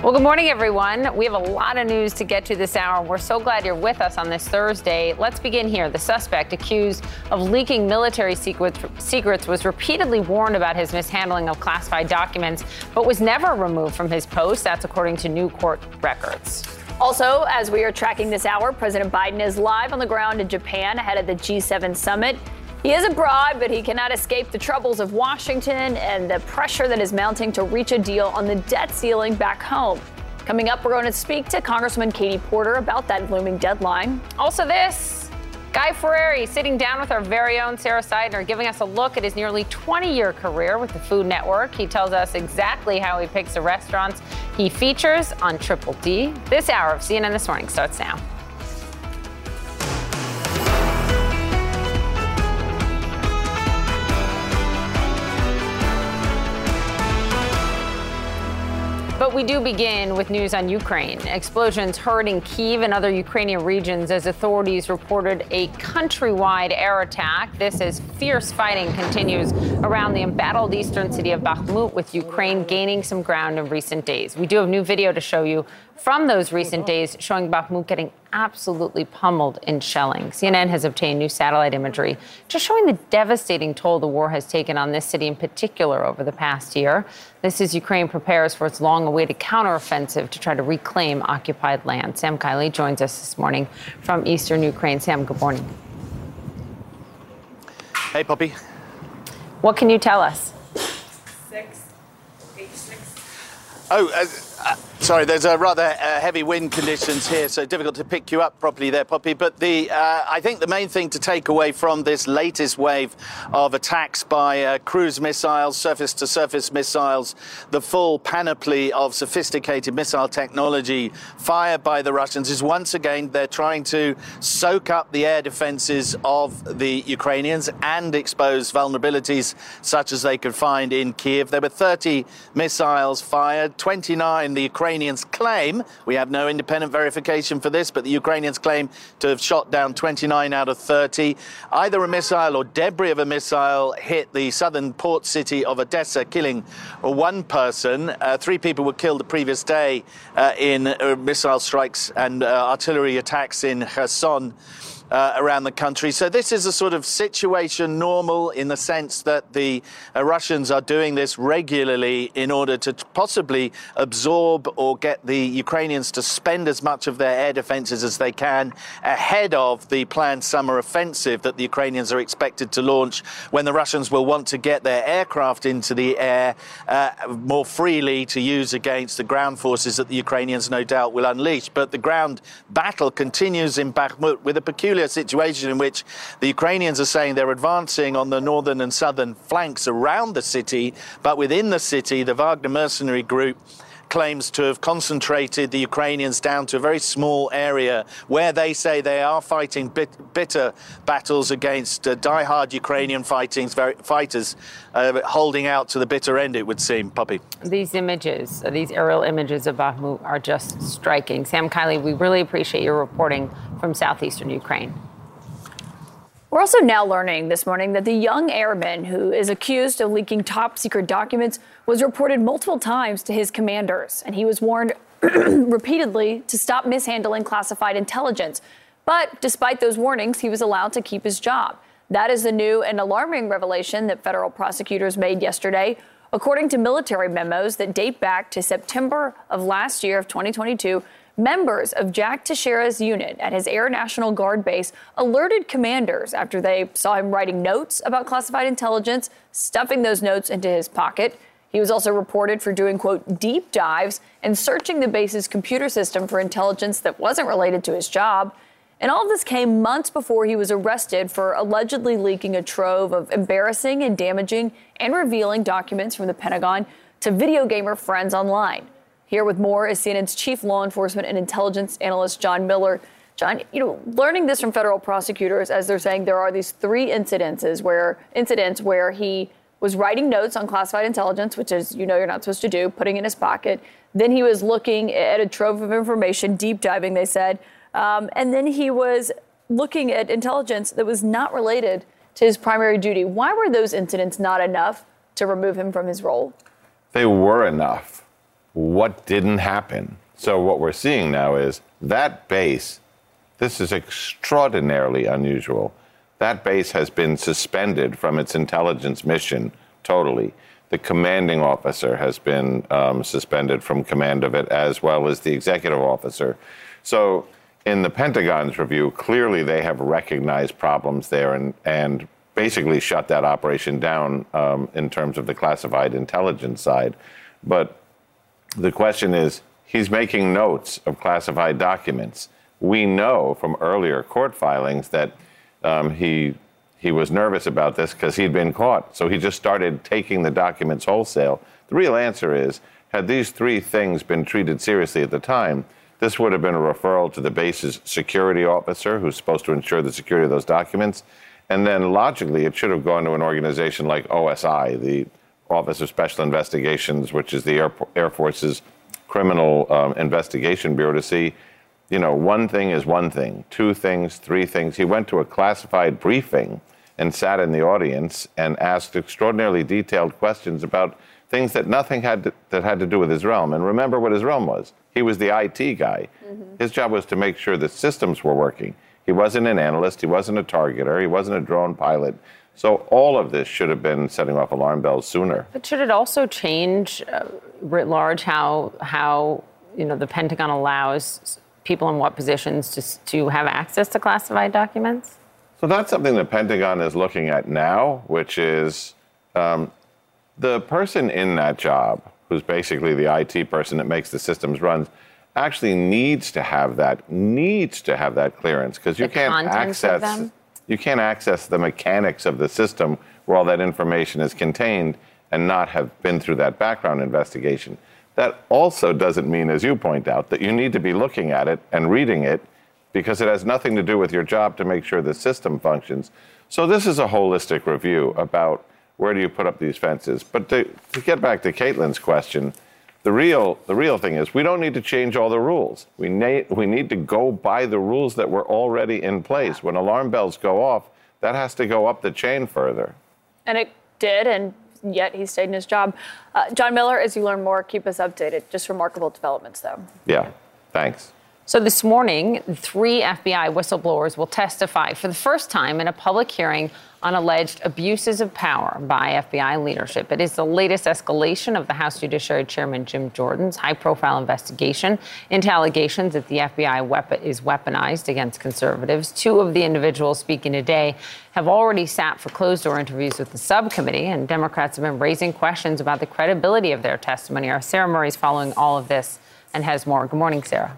Well, good morning, everyone. We have a lot of news to get to this hour. We're so glad you're with us on this Thursday. Let's begin here. The suspect accused of leaking military secrets, was repeatedly warned about his mishandling of classified documents, but was never removed from his post. That's according to new court records. Also, as we are tracking this hour, President Biden is live on the ground in Japan ahead of the G7 summit. He is abroad, but he cannot escape the troubles of Washington and the pressure that is mounting to reach a deal on the debt ceiling back home. Coming up, we're going to speak to Congresswoman Katie Porter about that looming deadline. Also, this Guy Fieri sitting down with our very own Sara Sidner, giving us a look at his nearly 20 year career with the Food Network. He tells us exactly how he picks the restaurants he features on Triple D. This hour of CNN This Morning starts now. But we do begin with news on Ukraine. Explosions heard in Kiev and other Ukrainian regions as authorities reported a countrywide air attack. This as fierce fighting continues around the embattled eastern city of Bakhmut, with Ukraine gaining some ground in recent days. We do have new video to show you from those recent days showing Bakhmut getting absolutely pummeled in shelling. CNN has obtained new satellite imagery just showing the devastating toll the war has taken on this city in particular over the past year. This is Ukraine prepares for its long awaited counteroffensive to try to reclaim occupied land. Sam Kiley joins us this morning from eastern Ukraine. Sam, good morning. Hey, Poppy. What can you tell us? Six. Page six. Oh, uh, uh, sorry, there's a rather uh, heavy wind conditions here, so difficult to pick you up properly there, Poppy. But the uh, I think the main thing to take away from this latest wave of attacks by uh, cruise missiles, surface-to-surface missiles, the full panoply of sophisticated missile technology fired by the Russians is once again they're trying to soak up the air defenses of the Ukrainians and expose vulnerabilities such as they could find in Kiev. There were 30 missiles fired, 29 the Ukrainians claim, we have no independent verification for this, but the Ukrainians claim to have shot down 29 out of 30. Either a missile or debris of a missile hit the southern port city of Odessa, killing one person. Uh, three people were killed the previous day uh, in uh, missile strikes and uh, artillery attacks in Kherson uh, around the country. So this is a sort of situation normal in the sense that the uh, Russians are doing this regularly in order to possibly absorb or get the Ukrainians to spend as much of their air defenses as they can ahead of the planned summer offensive that the Ukrainians are expected to launch when the Russians will want to get their aircraft into the air uh, more freely to use against the ground forces that the Ukrainians no doubt will unleash. But the ground battle continues in Bakhmut with a peculiar peculiar situation in which the Ukrainians are saying they're advancing on the northern and southern flanks around the city, but within the city, the Wagner mercenary group claims to have concentrated the Ukrainians down to a very small area where they say they are fighting bit, bitter battles against uh, die-hard Ukrainian fighting, fighters, uh, holding out to the bitter end, it would seem, Poppy. These images, these aerial images of Bakhmut are just striking. Sam Kiley, we really appreciate your reporting from southeastern Ukraine. We're also now learning this morning that the young airman who is accused of leaking top secret documents was reported multiple times to his commanders, and he was warned [CLEARS THROAT] repeatedly to stop mishandling classified intelligence. But despite those warnings, he was allowed to keep his job. That is the new and alarming revelation that federal prosecutors made yesterday. According to military memos that date back to September of last year of 2022, Members of Jack Teixeira's unit at his Air National Guard base alerted commanders after they saw him writing notes about classified intelligence, stuffing those notes into his pocket. He was also reported for doing, quote, deep dives and searching the base's computer system for intelligence that wasn't related to his job. And all of this came months before he was arrested for allegedly leaking a trove of embarrassing and damaging and revealing documents from the Pentagon to video gamer friends online. Here with more is CNN's chief law enforcement and intelligence analyst, John Miller. John, you know, learning this from federal prosecutors as they're saying there are these three incidences where incidents where he was writing notes on classified intelligence, which is you know you're not supposed to do, putting in his pocket. Then he was looking at a trove of information, deep diving, they said, um, and then he was looking at intelligence that was not related to his primary duty. Why were those incidents not enough to remove him from his role? They were enough what didn't happen. So what we're seeing now is that base, this is extraordinarily unusual. That base has been suspended from its intelligence mission totally. The commanding officer has been um, suspended from command of it, as well as the executive officer. So, in the Pentagon's review, clearly they have recognized problems there and, and basically shut that operation down um, in terms of the classified intelligence side. But the question is, he's making notes of classified documents. We know from earlier court filings that um, he he was nervous about this because he'd been caught. So he just started taking the documents wholesale. The real answer is, had these three things been treated seriously at the time, this would have been a referral to the base's security officer, who's supposed to ensure the security of those documents. And then logically, it should have gone to an organization like OSI, the Office of Special Investigations, which is the Air, Air Force's criminal um, investigation bureau, to see, you know, one thing is one thing, two things, three things. He went to a classified briefing and sat in the audience and asked extraordinarily detailed questions about things that nothing had to, that had to do with his realm. And remember what his realm was. He was the IT guy. Mm-hmm. His job was to make sure the systems were working. He wasn't an analyst. He wasn't a targeter. He wasn't a drone pilot. So all of this should have been setting off alarm bells sooner. But should it also change, uh, writ large, how how you know the Pentagon allows people in what positions to to have access to classified documents? So that's something the Pentagon is looking at now, which is um, the person in that job, who's basically the IT person that makes the systems run, actually needs to have that needs to have that clearance because you The can't access them? You can't access the mechanics of the system where all that information is contained and not have been through that background investigation. That also doesn't mean, as you point out, that you need to be looking at it and reading it because it has nothing to do with your job to make sure the system functions. So this is a holistic review about where do you put up these fences. But to, to get back to Kaitlan's question, the real the real thing is we don't need to change all the rules. We na- we need to go by the rules that were already in place. When alarm bells go off, that has to go up the chain further. And it did, and yet he stayed in his job. Uh, John Miller, as you learn more, keep us updated. Just remarkable developments, though. Yeah. Thanks. So this morning, three FBI whistleblowers will testify for the first time in a public hearing on alleged abuses of power by FBI leadership. It is the latest escalation of the House Judiciary Chairman Jim Jordan's high profile investigation into allegations that the FBI is weaponized against conservatives. Two of the individuals speaking today have already sat for closed door interviews with the subcommittee, and Democrats have been raising questions about the credibility of their testimony. Our Sarah Murray is following all of this and has more. Good morning, Sarah.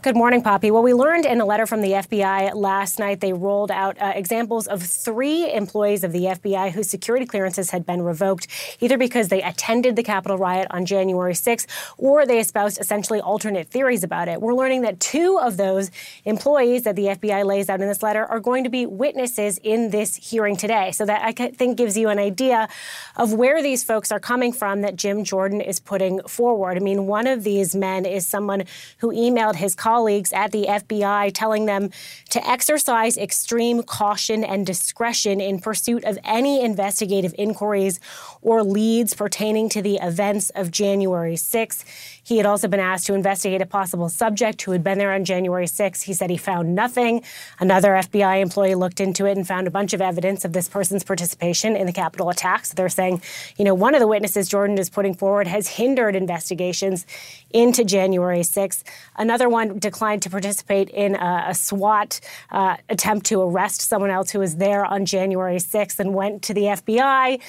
Good morning, Poppy. Well, we learned in a letter from the FBI last night they rolled out uh, examples of three employees of the FBI whose security clearances had been revoked, either because they attended the Capitol riot on January 6th or they espoused essentially alternate theories about it. We're learning that two of those employees that the FBI lays out in this letter are going to be witnesses in this hearing today. So that I think gives you an idea of where these folks are coming from that Jim Jordan is putting forward. I mean, one of these men is someone who emailed his colleagues at the FBI telling them to exercise extreme caution and discretion in pursuit of any investigative inquiries or leads pertaining to the events of January 6th. He had also been asked to investigate a possible subject who had been there on January 6th. He said he found nothing. Another FBI employee looked into it and found a bunch of evidence of this person's participation in the Capitol attack. So they're saying, you know, one of the witnesses Jordan is putting forward has hindered investigations into January 6th. Another one declined to participate in a, a SWAT uh, attempt to arrest someone else who was there on January 6th and went to the FBI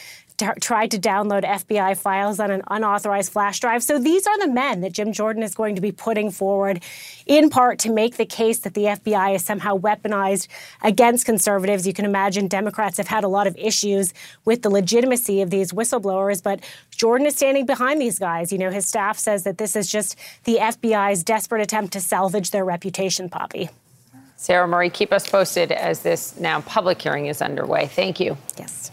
tried to download FBI files on an unauthorized flash drive. So these are the men that Jim Jordan is going to be putting forward, in part to make the case that the FBI is somehow weaponized against conservatives. You can imagine Democrats have had a lot of issues with the legitimacy of these whistleblowers, but Jordan is standing behind these guys. You know, his staff says that this is just the FBI's desperate attempt to salvage their reputation, Poppy. Sarah Murray, keep us posted as this now public hearing is underway. Thank you. Yes.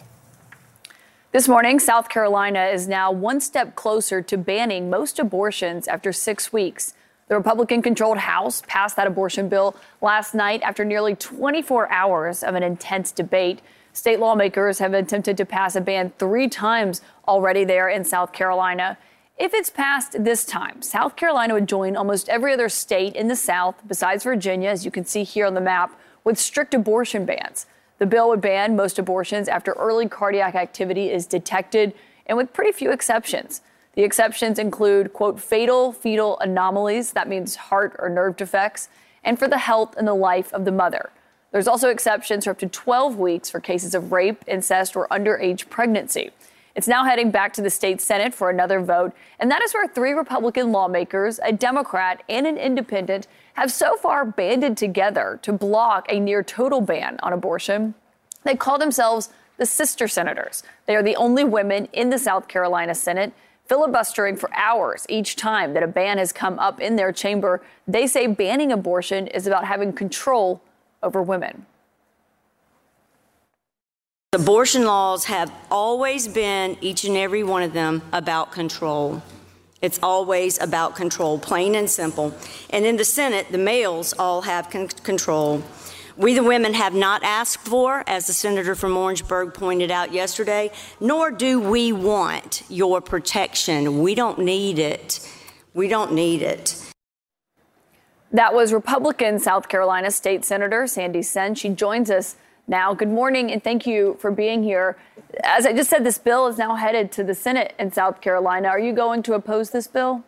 This morning, South Carolina is now one step closer to banning most abortions after six weeks. The Republican controlled House passed that abortion bill last night after nearly 24 hours of an intense debate. State lawmakers have attempted to pass a ban three times already there in South Carolina. If it's passed this time, South Carolina would join almost every other state in the South, besides Virginia, as you can see here on the map, with strict abortion bans. The bill would ban most abortions after early cardiac activity is detected and with pretty few exceptions. The exceptions include, quote, fatal fetal anomalies, that means heart or nerve defects, and for the health and the life of the mother. There's also exceptions for up to 12 weeks for cases of rape, incest, or underage pregnancy. It's now heading back to the state Senate for another vote, and that is where three Republican lawmakers, a Democrat, and an independent have so far banded together to block a near total ban on abortion. They call themselves the Sister Senators. They are the only women in the South Carolina Senate filibustering for hours each time that a ban has come up in their chamber. They say banning abortion is about having control over women. Abortion laws have always been, each and every one of them, about control. It's always about control, plain and simple. And in the Senate, the males all have con- control. We, the women, have not asked for, as the senator from Orangeburg pointed out yesterday, nor do we want your protection. We don't need it. We don't need it. That was Republican South Carolina State Senator Sandy Senn. She joins us now. Good morning and thank you for being here. As I just said, this bill is now headed to the Senate in South Carolina. Are you going to oppose this bill?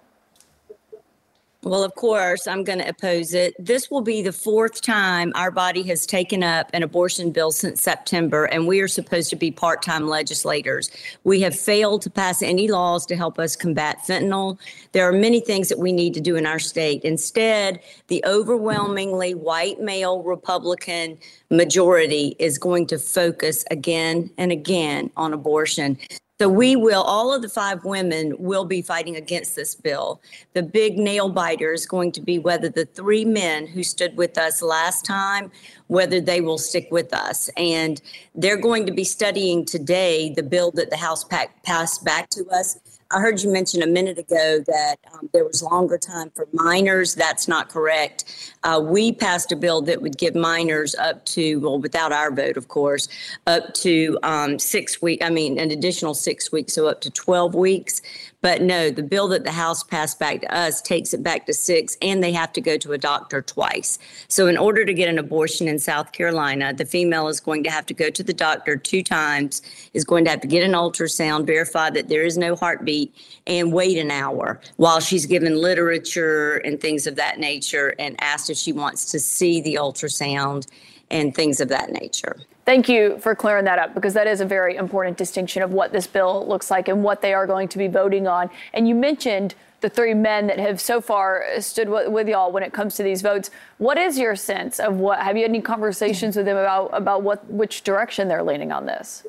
Well, of course, I'm going to oppose it. This will be the fourth time our body has taken up an abortion bill since September, and we are supposed to be part time legislators. We have failed to pass any laws to help us combat fentanyl. There are many things that we need to do in our state. Instead, the overwhelmingly white male Republican majority is going to focus again and again on abortion. So we will, all of the five women will be fighting against this bill. The big nail biter is going to be whether the three men who stood with us last time, whether they will stick with us. And they're going to be studying today the bill that the House passed back to us I heard you mention a minute ago that um, there was longer time for minors. That's not correct. Uh, we passed a bill that would give minors up to, well, without our vote, of course, up to um, six weeks. I mean, an additional six weeks, so up to 12 weeks. But no, the bill that the House passed back to us takes it back to six, and they have to go to a doctor twice. So, in order to get an abortion in South Carolina, the female is going to have to go to the doctor two times, is going to have to get an ultrasound, verify that there is no heartbeat, and wait an hour while she's given literature and things of that nature and asked if she wants to see the ultrasound and things of that nature. Thank you for clearing that up because that is a very important distinction of what this bill looks like and what they are going to be voting on. And you mentioned the three men that have so far stood with, y'all when it comes to these votes. What is your sense of what? Have you had any conversations with them about about what which direction they're leaning on this?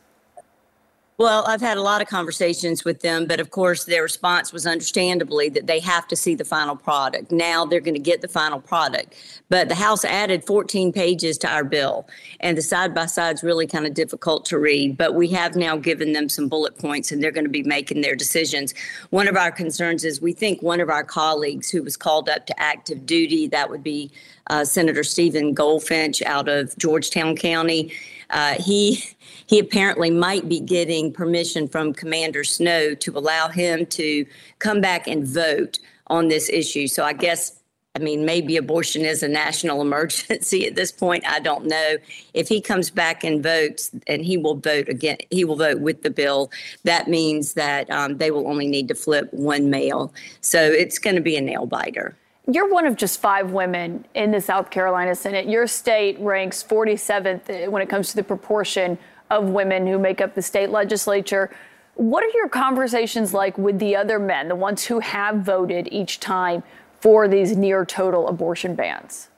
Well, I've had a lot of conversations with them, but of course, their response was understandably that they have to see the final product. Now they're going to get the final product. But the House added 14 pages to our bill, and the side by side is really kind of difficult to read. But we have now given them some bullet points, and they're going to be making their decisions. One of our concerns is we think one of our colleagues who was called up to active duty, that would be uh, Senator Stephen Goldfinch out of Georgetown County, uh, he he apparently might be getting permission from Commander Snow to allow him to come back and vote on this issue. So I guess I mean, maybe abortion is a national [LAUGHS] emergency at this point. I don't know. If he comes back and votes, and he will vote again, he will vote with the bill. That means that um, they will only need to flip one male. So it's going to be a nail biter. You're one of just five women in the South Carolina Senate. Your state ranks 47th when it comes to the proportion of women who make up the state legislature. What are your conversations like with the other men, the ones who have voted each time for these near total abortion bans?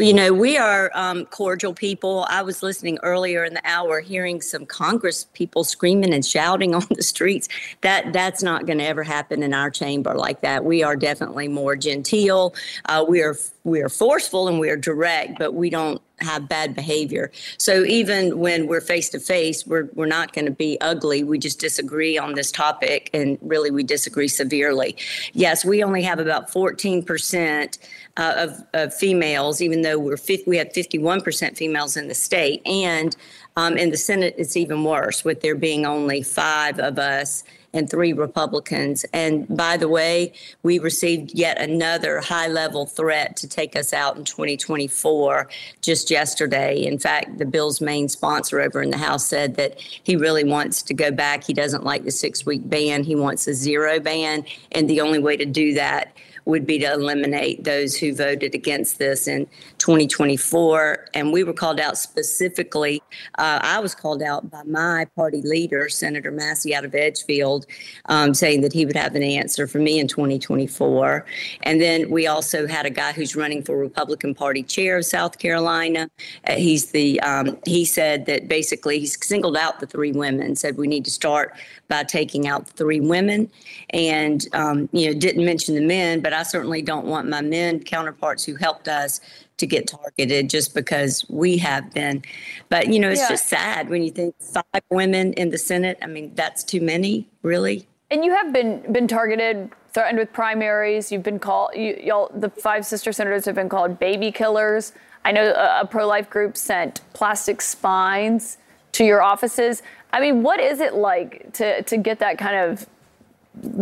You know, we are um, cordial people. I was listening earlier in the hour, hearing some Congress people screaming and shouting [LAUGHS] on the streets. That that's not going to ever happen in our chamber like that. We are definitely more genteel. Uh, we are we are forceful and we are direct, but we don't have bad behavior. So even when we're face to face, we're we're not going to be ugly. We just disagree on this topic, and really we disagree severely. Yes, we only have about 14 percent uh, of, of females, even though we're 50, we have 51 percent females in the state, and um, in the Senate it's even worse, with there being only five of us and three Republicans. And by the way, we received yet another high level threat to take us out in 2024 just yesterday. In fact, the bill's main sponsor over in the House said that he really wants to go back. He doesn't like the six week ban, he wants a zero ban. And the only way to do that would be to eliminate those who voted against this in 2024. And we were called out specifically. Uh, I was called out by my party leader, Senator Massey out of Edgefield, um, saying that he would have an answer for me in 2024. And then we also had a guy who's running for Republican Party chair of South Carolina. Uh, he's the um, he said that basically he's singled out the three women, said we need to start by taking out three women, and um, you know didn't mention the men, but I certainly don't want my men counterparts who helped us to get targeted just because we have been. But you know, it's yeah. just sad when you think five women in the Senate. I mean, that's too many, really. And you have been been targeted, threatened with primaries. You've been called. You, y'all, the five sister senators have been called baby killers. I know a, a pro life group sent plastic spines to your offices. I mean, what is it like to to get that kind of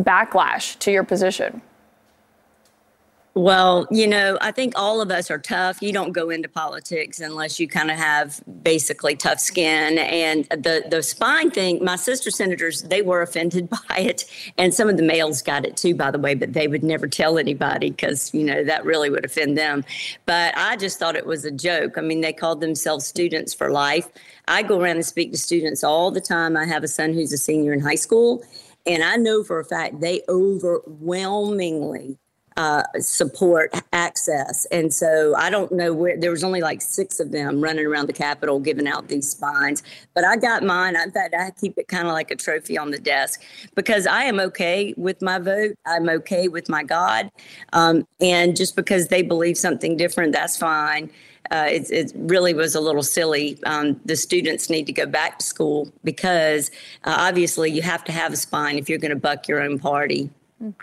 backlash to your position? Well, you know, I think all of us are tough. You don't go into politics unless you kind of have basically tough skin. And the the spine thing, my sister senators, they were offended [LAUGHS] by it, and some of the males got it too, by the way. But they would never tell anybody because you know that really would offend them. But I just thought it was a joke. I mean, they called themselves students for life. I go around and speak to students all the time. I have a son who's a senior in high school, and I know for a fact they overwhelmingly uh, support access. And so I don't know where there was only like six of them running around the Capitol giving out these spines. But I got mine. In fact, I keep it kind of like a trophy on the desk because I am okay with my vote. I'm okay with my God. Um, and just because they believe something different, that's fine. Uh, it, it, really was a little silly. Um, the students need to go back to school because uh, obviously you have to have a spine if you're going to buck your own party. Mm.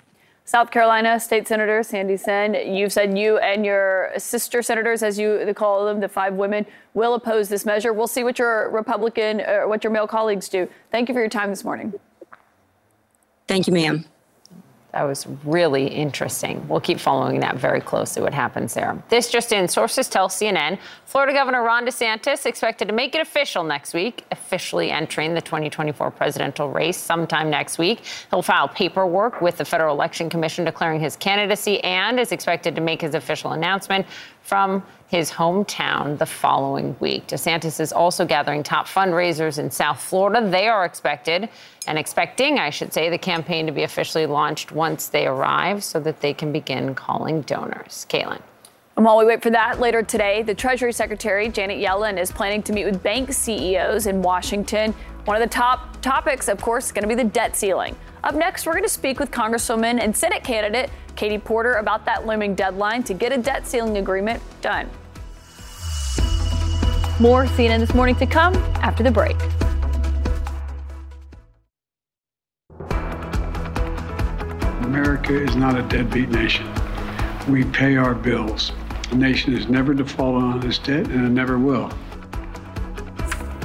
South Carolina State Senator Sandy Senn, you've said you and your sister senators, as you call them, the five women, will oppose this measure. We'll see what your Republican, what your male colleagues do. Thank you for your time this morning. Thank you, ma'am. That was really interesting. We'll keep following that very closely, what happens there. This just in sources tell CNN Florida Governor Ron DeSantis expected to make it official next week, officially entering the 2024 presidential race sometime next week. He'll file paperwork with the Federal Election Commission declaring his candidacy and is expected to make his official announcement from his hometown the following week. DeSantis is also gathering top fundraisers in South Florida. They are expected and expecting, I should say, the campaign to be officially launched once they arrive so that they can begin calling donors. Kaitlan. And while we wait for that later today, the Treasury Secretary, Janet Yellen, is planning to meet with bank CEOs in Washington. One of the top topics, of course, is going to be the debt ceiling. Up next, we're going to speak with Congresswoman and Senate candidate Katie Porter about that looming deadline to get a debt ceiling agreement done. More CNN this morning to come after the break. America is not a deadbeat nation. We pay our bills. The nation has never defaulted on its debt and it never will.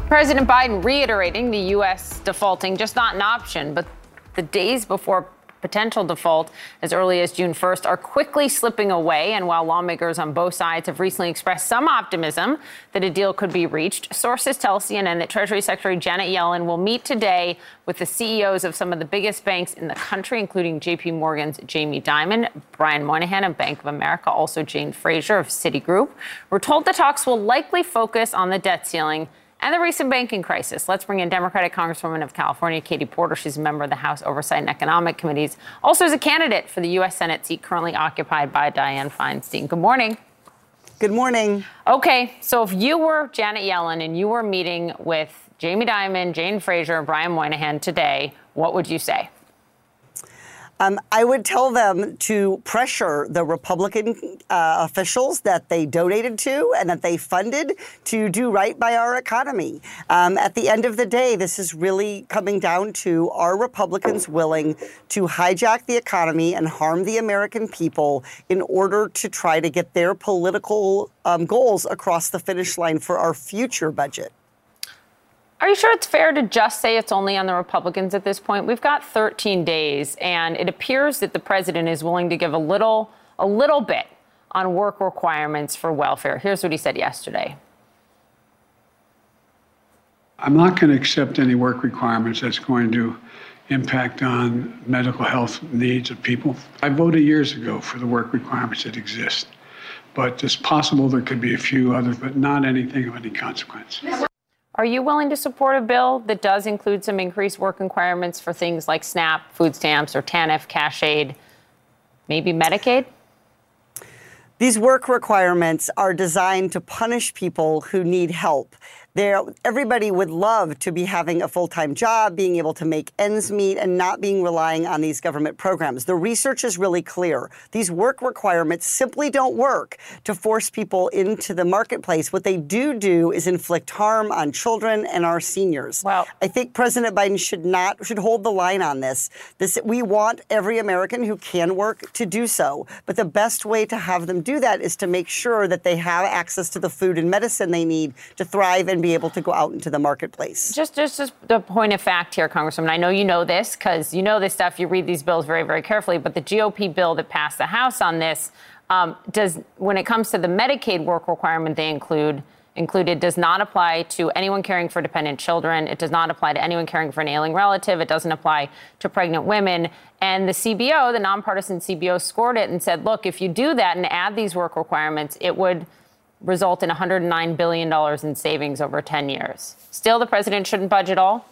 President Biden reiterating the U.S. defaulting just not an option, but the days before potential default as early as June 1st are quickly slipping away. And while lawmakers on both sides have recently expressed some optimism that a deal could be reached, sources tell CNN that Treasury Secretary Janet Yellen will meet today with the CEOs of some of the biggest banks in the country, including JP Morgan's Jamie Dimon, Brian Moynihan of Bank of America, also Jane Fraser of Citigroup. We're told the talks will likely focus on the debt ceiling and the recent banking crisis. Let's bring in Democratic Congresswoman of California, Katie Porter. She's a member of the House Oversight and Economic Committees, also is a candidate for the U.S. Senate seat currently occupied by Dianne Feinstein. Good morning. Good morning. Okay, so if you were Janet Yellen and you were meeting with Jamie Dimon, Jane Fraser, and Brian Moynihan today, what would you say? Um, I would tell them to pressure the Republican uh, officials that they donated to and that they funded to do right by our economy. Um, at the end of the day, this is really coming down to are Republicans willing to hijack the economy and harm the American people in order to try to get their political um, goals across the finish line for our future budget? Are you sure it's fair to just say it's only on the Republicans at this point? We've got 13 days, and it appears that the president is willing to give a little, a little bit on work requirements for welfare. Here's what he said yesterday. I'm not going to accept any work requirements that's going to impact on medical health needs of people. I voted years ago for the work requirements that exist, but it's possible there could be a few others, but not anything of any consequence. Are you willing to support a bill that does include some increased work requirements for things like SNAP, food stamps, or TANF, cash aid, maybe Medicaid? These work requirements are designed to punish people who need help. There, everybody would love to be having a full-time job, being able to make ends meet, and not being relying on these government programs. The research is really clear. These work requirements simply don't work to force people into the marketplace. What they do do is inflict harm on children and our seniors. Wow. I think President Biden should not should hold the line on this. This we want every American who can work to do so, but the best way to have them do that is to make sure that they have access to the food and medicine they need to thrive and be able to go out into the marketplace. Just, just, just a point of fact here, Congresswoman. I know you know this because you know this stuff. You read these bills very, very carefully. But the GOP bill that passed the House on this um, does, when it comes to the Medicaid work requirement, they include included does not apply to anyone caring for dependent children. It does not apply to anyone caring for an ailing relative. It doesn't apply to pregnant women. And the CBO, the nonpartisan CBO, scored it and said, look, if you do that and add these work requirements, it would result in $109 billion in savings over 10 years. Still, the president shouldn't budge at all?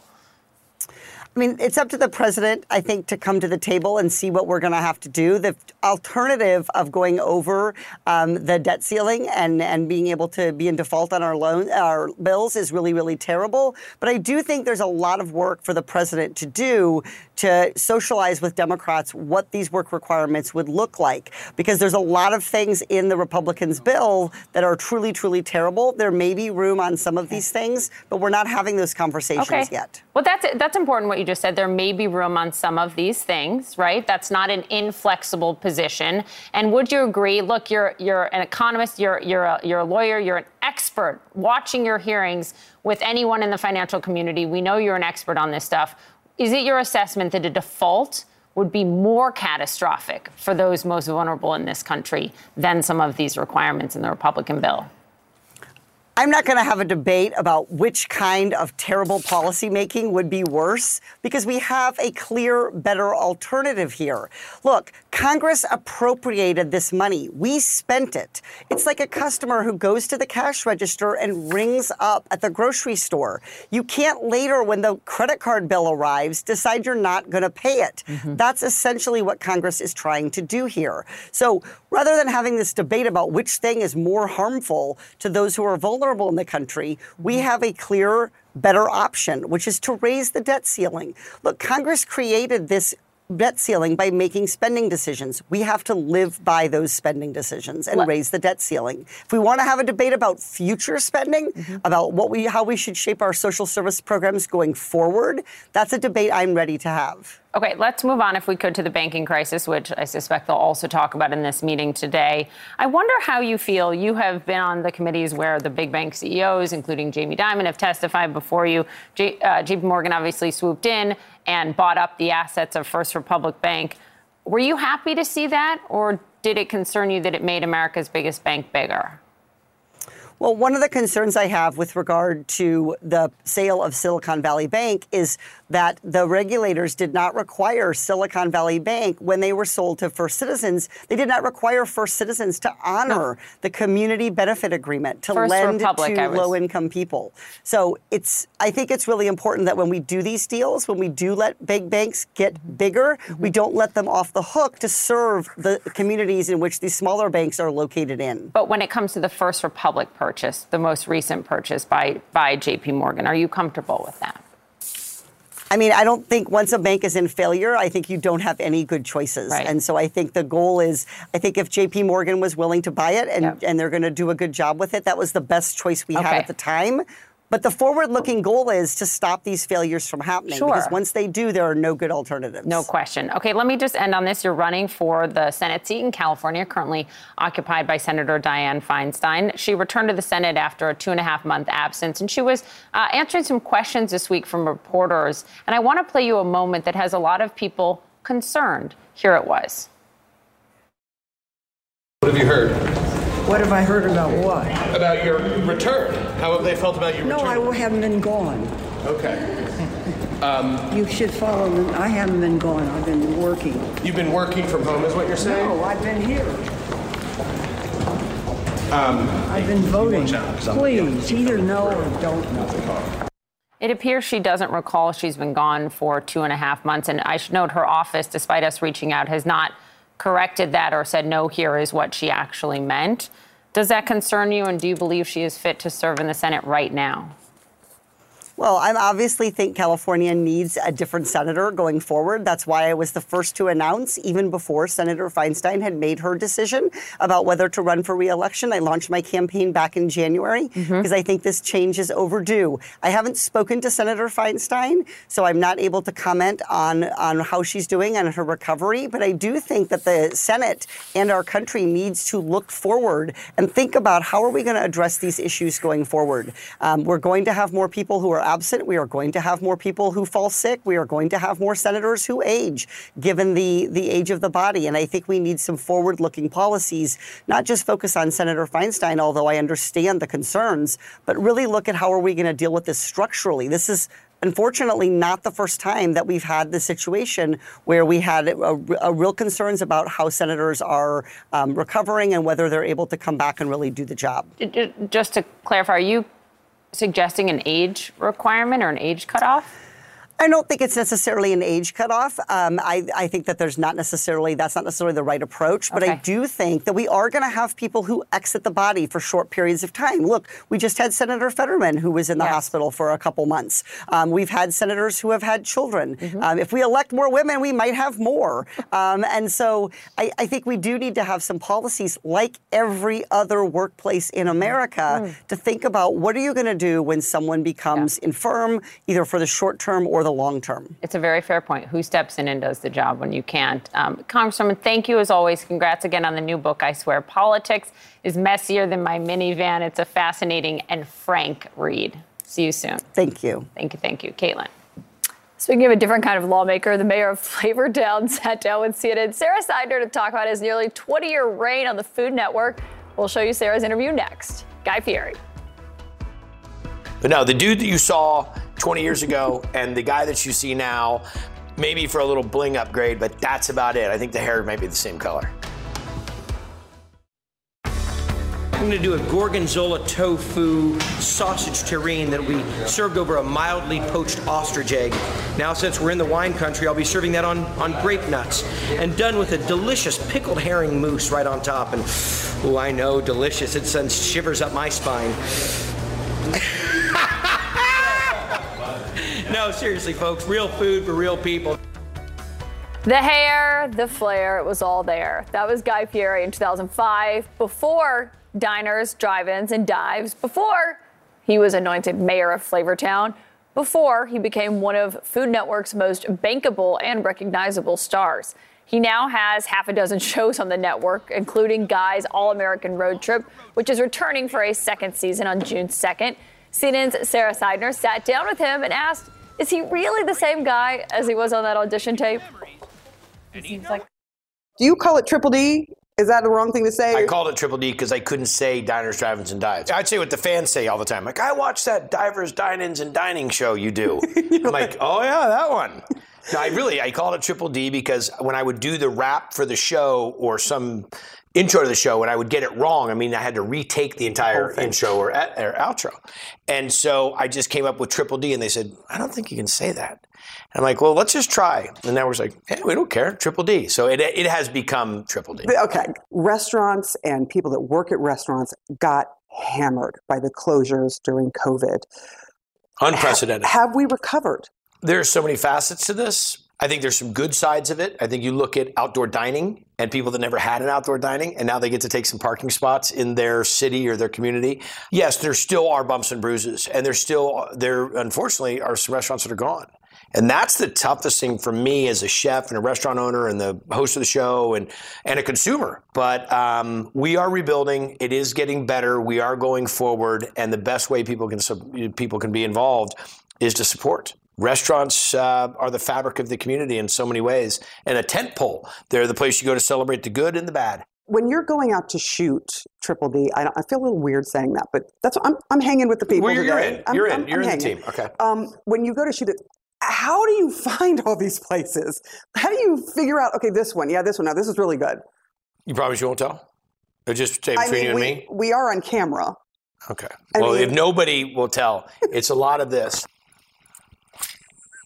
I mean, it's up to the president, I think, to come to the table and see what we're going to have to do. The alternative of going over um, the debt ceiling and, and being able to be in default on our loan, our bills is really, really terrible. But I do think there's a lot of work for the president to do to socialize with Democrats what these work requirements would look like. Because there's a lot of things in the Republicans' bill that are truly, truly terrible. There may be room on some of these things, but we're not having those conversations okay. yet. Well, that's that's important what you just said. There may be room on some of these things, right? That's not an inflexible position. And would you agree? Look, you're you're an economist, you're you're a, you're a lawyer, you're an expert watching your hearings with anyone in the financial community. We know you're an expert on this stuff. Is it your assessment that a default would be more catastrophic for those most vulnerable in this country than some of these requirements in the Republican bill? I'm not going to have a debate about which kind of terrible policymaking would be worse because we have a clear, better alternative here. Look, Congress appropriated this money. We spent it. It's like a customer who goes to the cash register and rings up at the grocery store. You can't later, when the credit card bill arrives, decide you're not going to pay it. Mm-hmm. That's essentially what Congress is trying to do here. So rather than having this debate about which thing is more harmful to those who are vulnerable, vulnerable in the country, we mm-hmm. have a clear, better option, which is to raise the debt ceiling. Look, Congress created this debt ceiling by making spending decisions. We have to live by those spending decisions and what? raise the debt ceiling. If we want to have a debate about future spending, mm-hmm. about what we how we should shape our social service programs going forward, that's a debate I'm ready to have. Okay, let's move on, if we could, to the banking crisis, which I suspect they'll also talk about in this meeting today. I wonder how you feel. You have been on the committees where the big bank CEOs, including Jamie Dimon, have testified before you. J- uh, JP Morgan obviously swooped in and bought up the assets of First Republic Bank. Were you happy to see that, or did it concern you that it made America's biggest bank bigger? Well, one of the concerns I have with regard to the sale of Silicon Valley Bank is that the regulators did not require Silicon Valley Bank when they were sold to First Citizens. They did not require First Citizens to honor no. the community benefit agreement to First lend Republic, to was... low-income people. So it's I think it's really important that when we do these deals, when we do let big banks get mm-hmm. bigger, mm-hmm. we don't let them off the hook to serve the communities in which these smaller banks are located in. But when it comes to the First Republic purchase, the most recent purchase by, by JP Morgan. Are you comfortable with that? I mean, I don't think once a bank is in failure, I think you don't have any good choices. Right. And so I think the goal is I think if JP Morgan was willing to buy it and, yep. and they're going to do a good job with it, that was the best choice we okay. had at the time. But the forward looking goal is to stop these failures from happening. Sure. Because once they do, there are no good alternatives. No question. Okay, let me just end on this. You're running for the Senate seat in California, currently occupied by Senator Dianne Feinstein. She returned to the Senate after a two and a half month absence, and she was uh, answering some questions this week from reporters. And I want to play you a moment that has a lot of people concerned. Here it was. What have you heard? What have I heard about what? About your return. How have they felt about your no, return? No, I haven't been gone. Okay. Um, you should follow them. I haven't been gone. I've been working. You've been working from home, is what you're saying? No, I've been here. Um, I've been voting. Please, either know or don't know. It appears she doesn't recall she's been gone for two and a half months. And I should note her office, despite us reaching out, has not corrected that or said, no, here is what she actually meant. Does that concern you? And do you believe she is fit to serve in the Senate right now? Well, I obviously think California needs a different senator going forward. That's why I was the first to announce, even before Senator Feinstein had made her decision about whether to run for reelection. I launched my campaign back in January because mm-hmm. I think this change is overdue. I haven't spoken to Senator Feinstein, so I'm not able to comment on, on how she's doing and her recovery. But I do think that the Senate and our country needs to look forward and think about how are we going to address these issues going forward. Um, we're going to have more people who are absent. We are going to have more people who fall sick. We are going to have more senators who age, given the, the age of the body. And I think we need some forward looking policies, not just focus on Senator Feinstein, although I understand the concerns, but really look at how are we going to deal with this structurally. This is unfortunately not the first time that we've had the situation where we had a, a real concerns about how senators are um, recovering and whether they're able to come back and really do the job. Just to clarify, are you suggesting an age requirement or an age cutoff? I don't think it's necessarily an age cutoff. Um, I, I, think that there's not necessarily that's not necessarily the right approach. But okay. I do think that we are going to have people who exit the body for short periods of time. Look, we just had Senator Fetterman who was in the yes. hospital for a couple months. Um, we've had senators who have had children. Mm-hmm. Um, if we elect more women, we might have more. Um, and so I, I, think we do need to have some policies like every other workplace in America mm. to think about what are you going to do when someone becomes yeah. infirm, either for the short term or the long term. It's a very fair point. Who steps in and does the job when you can't? Um, Congresswoman, thank you as always. Congrats again on the new book, I Swear. Politics is messier than my minivan. It's a fascinating and frank read. See you soon. Thank you. Thank you. Thank you. Kaitlan. Speaking of a different kind of lawmaker, the mayor of Flavortown [LAUGHS] sat down with CNN Sara Sidner to talk about his nearly 20 year reign on the Food Network. We'll show you Sara's interview next. Guy Fieri. But no, the dude that you saw 20 years ago and the guy that you see now, maybe for a little bling upgrade, but that's about it. I think the hair might be the same color. I'm going to do a gorgonzola tofu sausage terrine that we served over a mildly poached ostrich egg. Now, since we're in the wine country, I'll be serving that on, on grape nuts and done with a delicious pickled herring mousse right on top. And, oh, I know, delicious. It sends shivers up my spine. No, seriously, folks, real food for real people. The hair, the flair, it was all there. That was Guy Fieri in 2005, before diners, drive ins, and dives, before he was anointed mayor of Flavortown, before he became one of Food Network's most bankable and recognizable stars. He now has half a dozen shows on the network, including Guy's All American Road Trip, which is returning for a second season on June 2nd. CNN's Sara Sidner sat down with him and asked, is he really the same guy as he was on that audition tape? He seems like. Do you call it Triple D? Is that the wrong thing to say? I called it Triple D because I couldn't say Diners, Drive-Ins, and Dives. I'd say what the fans say all the time. Like, I watch that Divers, Dine-Ins, and Dining show you do. [LAUGHS] I'm like, oh, yeah, that one. No, I really, I called it Triple D because when I would do the rap for the show or some intro to the show and I would get it wrong. I mean, I had to retake the entire intro or, or, outro. And so I just came up with triple D and they said, I don't think you can say that. And I'm like, well, let's just try. And now we're like, hey, we don't care, triple D. So it, it has become triple D. Okay. Restaurants and people that work at restaurants got hammered by the closures during COVID. Unprecedented. have we recovered? There are so many facets to this. I think there's some good sides of it. I think you look at outdoor dining and people that never had an outdoor dining and now they get to take some parking spots in their city or their community. Yes, there still are bumps and bruises and there's still there unfortunately are some restaurants that are gone. And that's the toughest thing for me as a chef and a restaurant owner and the host of the show and, and a consumer. But um, we are rebuilding. It is getting better. We are going forward. And the best way people can, people can be involved is to support. Restaurants uh, are the fabric of the community in so many ways, and a tent pole. They're the place you go to celebrate the good and the bad. When you're going out to shoot Triple D, I, I feel a little weird saying that, but that's I'm, I'm hanging with the people. Well, you're, today. in. I'm, you're I'm, in. You're I'm in the team. Okay. Um, when you go to shoot it, how do you [LAUGHS] find all these places? How do you figure out, okay, this one, yeah, this one, now this is really good. You promise you won't tell? Or just stay between I mean, you and we, me? we are on camera. Okay. I well, mean- if nobody will tell, it's a lot of this.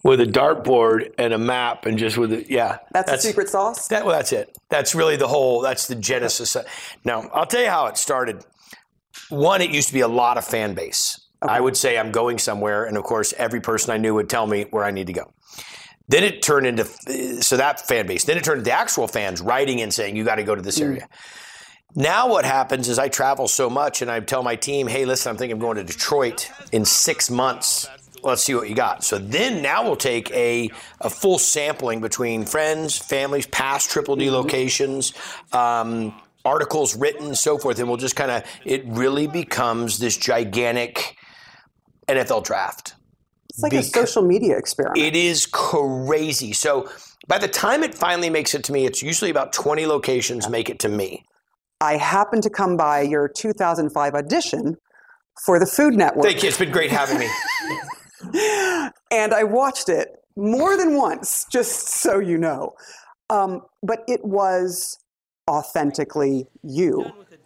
With a dartboard and a map, and just with it, yeah. That's, the secret sauce? That, well, that's it. That's really the whole. That's the genesis. Now, I'll tell you how it started. One, it used to be a lot of fan base. I would say I'm going somewhere, and of course, every person I knew would tell me where I need to go. Then it turned into so that fan base. Then it turned into the actual fans writing and saying you got to go to this Mm. area. Now what happens is I travel so much, and I tell my team, "Hey, listen, I'm thinking I'm going to Detroit in six months. Let's see what you got." So then now we'll take a a full sampling between friends, families, past Triple D locations. Um, articles written so forth and we'll just kind of it really becomes this gigantic NFL draft It's like a social media experiment. it is crazy. So by the time it finally makes it to me, it's usually about 20 locations make it to me. I happened to come by your 2005 audition for the Food Network. Thank you. It's been great having me. [LAUGHS] and I watched it more than once, just so you know. Um, but it was authentically you.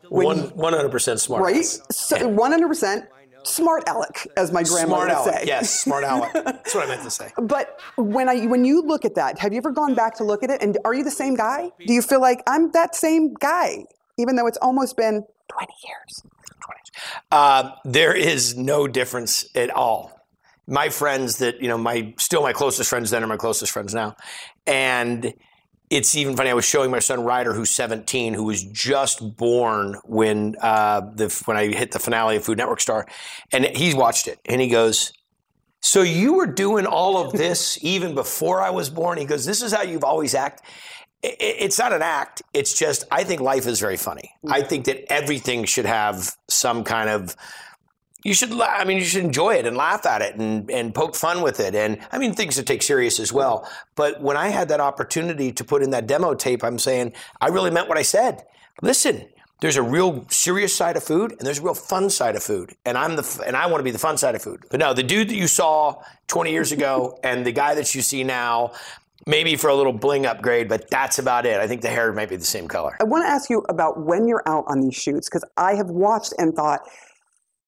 One, 100% smart. right? 100% smart aleck, as my grandma Smart would aleck. say. Yes, smart [LAUGHS] aleck. That's what I meant to say. But when I when you look at that, have you ever gone back to look at it? And are you the same guy? Do you feel like I'm that same guy, even though it's almost been 20 years? Uh, there is no difference at all. My friends that, you know, my still my closest friends then are my closest friends now. And it's even funny. I was showing my son Ryder, who's 17, who was just born when uh, the when I hit the finale of Food Network Star, and he's watched it, and he goes, "So you were doing all of this [LAUGHS] even before I was born?" He goes, "This is how you've always acted." It's not an act. It's just I think life is very funny. I think that everything should have some kind of you should la- i mean you should enjoy it and laugh at it and, and poke fun with it. And i mean things to take serious as well. But when i had that opportunity to put in that demo tape i'm saying i really meant what i said. Listen there's a real serious side of food and there's a real fun side of food. And i'm the f- and i want to be the fun side of food. But no the dude that you saw 20 years ago [LAUGHS] and the guy that you see now maybe for a little bling upgrade but that's about it. I think the hair might be the same color. I want to ask you about when you're out on these shoots because I have watched and thought,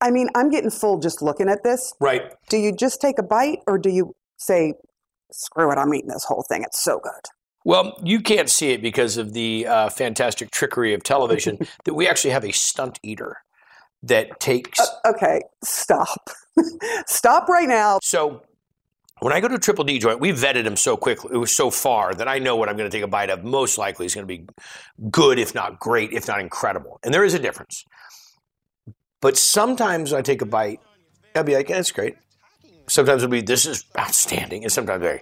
I mean, I'm getting full just looking at this. right Do you just take a bite or do you say, screw it, I'm eating this whole thing? It's so good. Well, you can't see it because of the uh, fantastic trickery of television [LAUGHS] that we actually have a stunt eater that takes. Okay, stop. [LAUGHS] stop right now. So when I go to a Triple D joint, we vetted them so quickly, it was so far that I know what I'm going to take a bite of. Most likely is going to be good, if not great, if not incredible. And there is a difference. But sometimes I take a bite, I'll be like, yeah, that's great. Sometimes it'll be, this is outstanding. And sometimes very,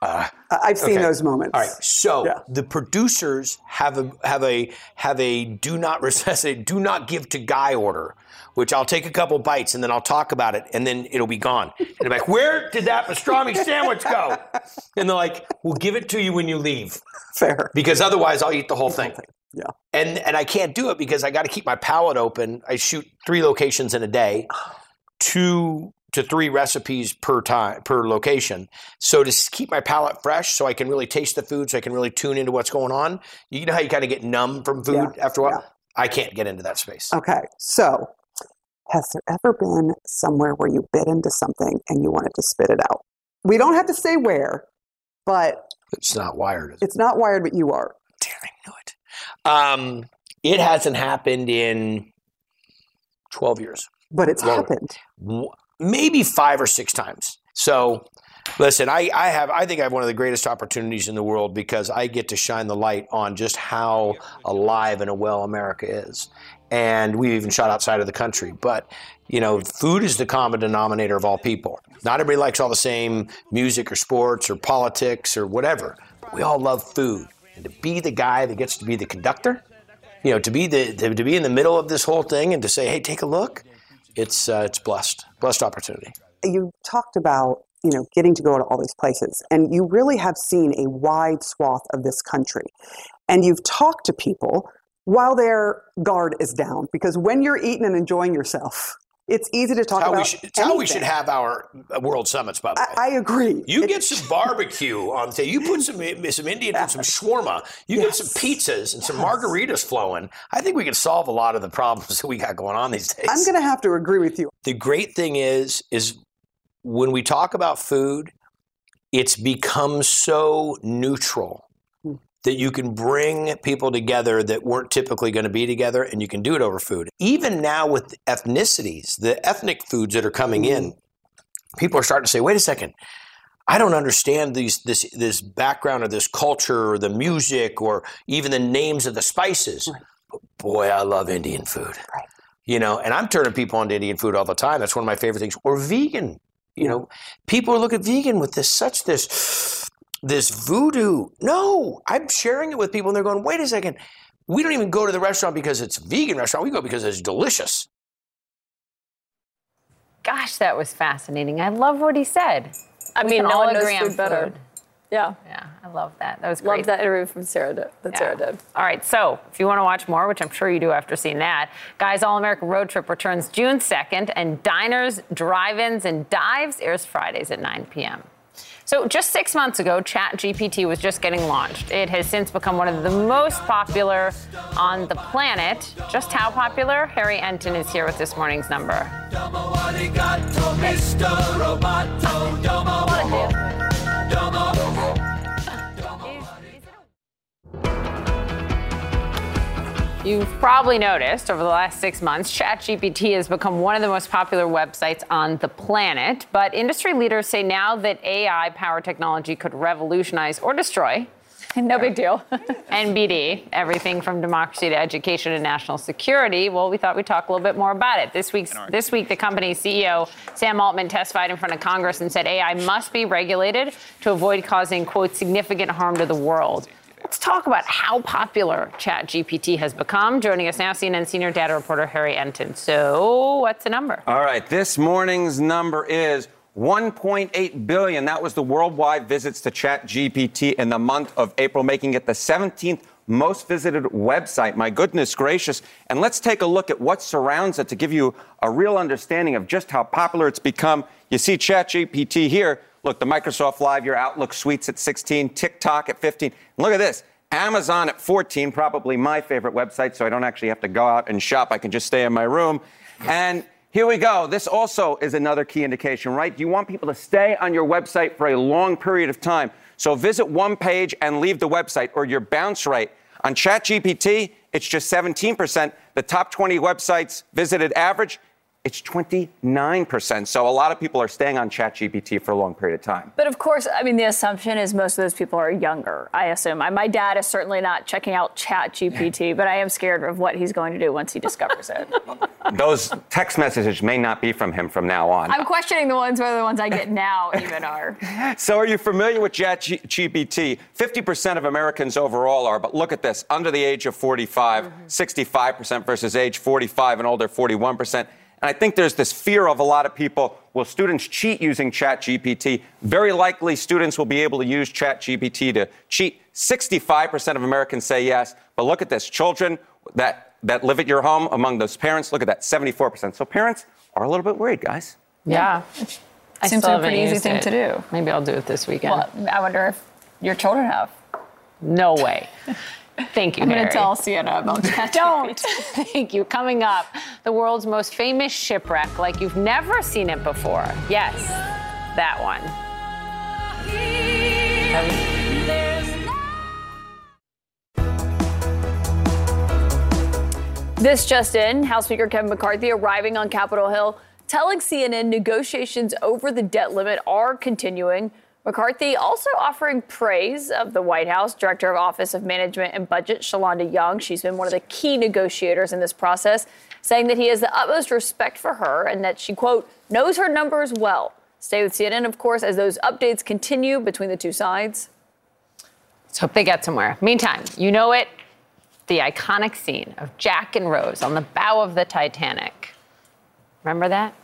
uh, I've seen okay. those moments. All right. So Yeah. the producers have a have a have a do not [LAUGHS] resist a do not give to guy order, which I'll take a couple bites and then I'll talk about it and then it'll be gone. And I'm like, where did that pastrami sandwich go? And they're like, we'll give it to you when you leave. Fair. Because otherwise I'll eat the whole thing. Yeah. And and I can't do it because I got to keep my palate open. I shoot three locations in a day, two to three recipes per time per location. So to keep my palate fresh, so I can really taste the food, so I can really tune into what's going on. You know how you kind of get numb from food Yeah, after a while. I can't get into that space. Okay, so has there ever been somewhere where you bit into something and you wanted to spit it out? We don't have to say where, but It's not wired. is it? it's not wired, but you are. Damn, I knew it. Um, it hasn't happened in twelve years. But it's Longer. happened. Maybe five or six times. So, listen, I, I have I think I have one of the greatest opportunities in the world because I get to shine the light on just how alive and well America is. And we even shot outside of the country. But, you know, food is the common denominator of all people. Not everybody likes all the same music or sports or politics or whatever. But We all love food. And to be the guy that gets to be the conductor, you know, to be the to, to be in the middle of this whole thing and to say, "Hey, take a look," it's uh, it's blessed, blessed opportunity. You talked about you know getting to go to all these places, and you really have seen a wide swath of this country, and you've talked to people while their guard is down because when you're eating and enjoying yourself, It's easy to talk How about. we should, it's how we should have our uh, world summits, by the way. I, I agree. You get some barbecue on the You put some some Indian food, some [LAUGHS] shawarma. You get some pizzas and some margaritas flowing. I think we can solve a lot of the problems [LAUGHS] that we got going on these days. I'm going to have to agree with you. the great thing is, is when we talk about food, it's become so neutral that you can bring people together that weren't typically going to be together and you can do it over food. Even now with ethnicities, the ethnic foods that are coming in, mm-hmm. people are starting to say, wait a second, I don't understand these this this background or this culture or the music or even the names of the spices. But boy, I love Indian food. You know, and I'm turning people onto Indian food all the time. That's one of my favorite things. Or vegan. You know, people look at vegan with this such this this voodoo. No, I'm sharing it with people and they're going, wait a second. We don't even go to the restaurant because it's a vegan restaurant. We go because it's delicious. Gosh, that was fascinating. I love what he said. I We mean, no all one knows agree food better. food. Yeah. Yeah, I love that. That was great. Love great. that interview from Sara did, that Yeah. Sara did. All right, so if you want to watch more, which I'm sure you do after seeing that, Guys All American Road Trip returns June 2nd, and Diners, Drive Ins, and Dives airs Fridays at 9 p.m. So just six months ago, ChatGPT was just getting launched. It has since become one of the most popular on the planet. Just how popular? Harry Enten is here with this morning's number. You've probably noticed over the last six months, ChatGPT has become one of the most popular websites on the planet. But industry leaders say now that AI powered technology could revolutionize or destroy. No big deal. [LAUGHS] NBD, everything from democracy to education and national security. Well, we thought we'd talk a little bit more about it. This week's this week, the company's CEO Sam Altman testified in front of Congress and said AI must be regulated to avoid causing quote significant harm to the world. Let's talk about how popular ChatGPT has become. Joining us now, CNN senior data reporter Harry Enten. So, what's the number? All right, this morning's number is 1.8 billion. That was the worldwide visits to ChatGPT in the month of April, making it the 17th most visited website. My goodness gracious. And let's take a look at what surrounds it to give you a real understanding of just how popular it's become. You see ChatGPT here. Look, the Microsoft Live, your Outlook suites at 16, TikTok at 15. And look at this. Amazon at 14, probably my favorite website, so I don't actually have to go out and shop. I can just stay in my room. And here we go. This also is another key indication, right? You want people to stay on your website for a long period of time. So visit one page and leave the website, or your bounce rate. On ChatGPT, it's just 17%. The top 20 websites visited average, it's 29%. So a lot of people are staying on ChatGPT for a long period of time. But of course, I mean, the assumption is most of those people are younger, I assume. I, my dad is certainly not checking out ChatGPT, [LAUGHS] but I am scared of what he's going to do once he discovers it. [LAUGHS] Those text messages may not be from him from now on. I'm questioning the ones whether the ones I get now even are. [LAUGHS] So, are you familiar with ChatGPT? 50% of Americans overall are, but look at this under the age of 45, mm-hmm. 65% versus age 45 and older, 41%. And I think there's this fear of a lot of people will students cheat using ChatGPT? Very likely, students will be able to use ChatGPT to cheat. 65% of Americans say yes. But look at this children that, that live at your home among those parents, look at that 74%. So, parents are a little bit worried, guys. Yeah. I Seems like a pretty easy thing it. to do. Maybe I'll do it this weekend. Well, I wonder if your children have. No way. [LAUGHS] Thank you. I'm going to tell Sienna about that. [LAUGHS] Don't. Thank you. Coming up, the world's most famous shipwreck, like you've never seen it before. Yes, that one. This just in, House Speaker Kevin McCarthy arriving on Capitol Hill, telling CNN negotiations over the debt limit are continuing. McCarthy also offering praise of the White House Director of Office of Management and Budget, Shalonda Young. She's been one of the key negotiators in this process, saying that he has the utmost respect for her and that she, quote, knows her numbers well. Stay with CNN, of course, as those updates continue between the two sides. Let's hope they get somewhere. Meantime, you know it the iconic scene of Jack and Rose on the bow of the Titanic. Remember that?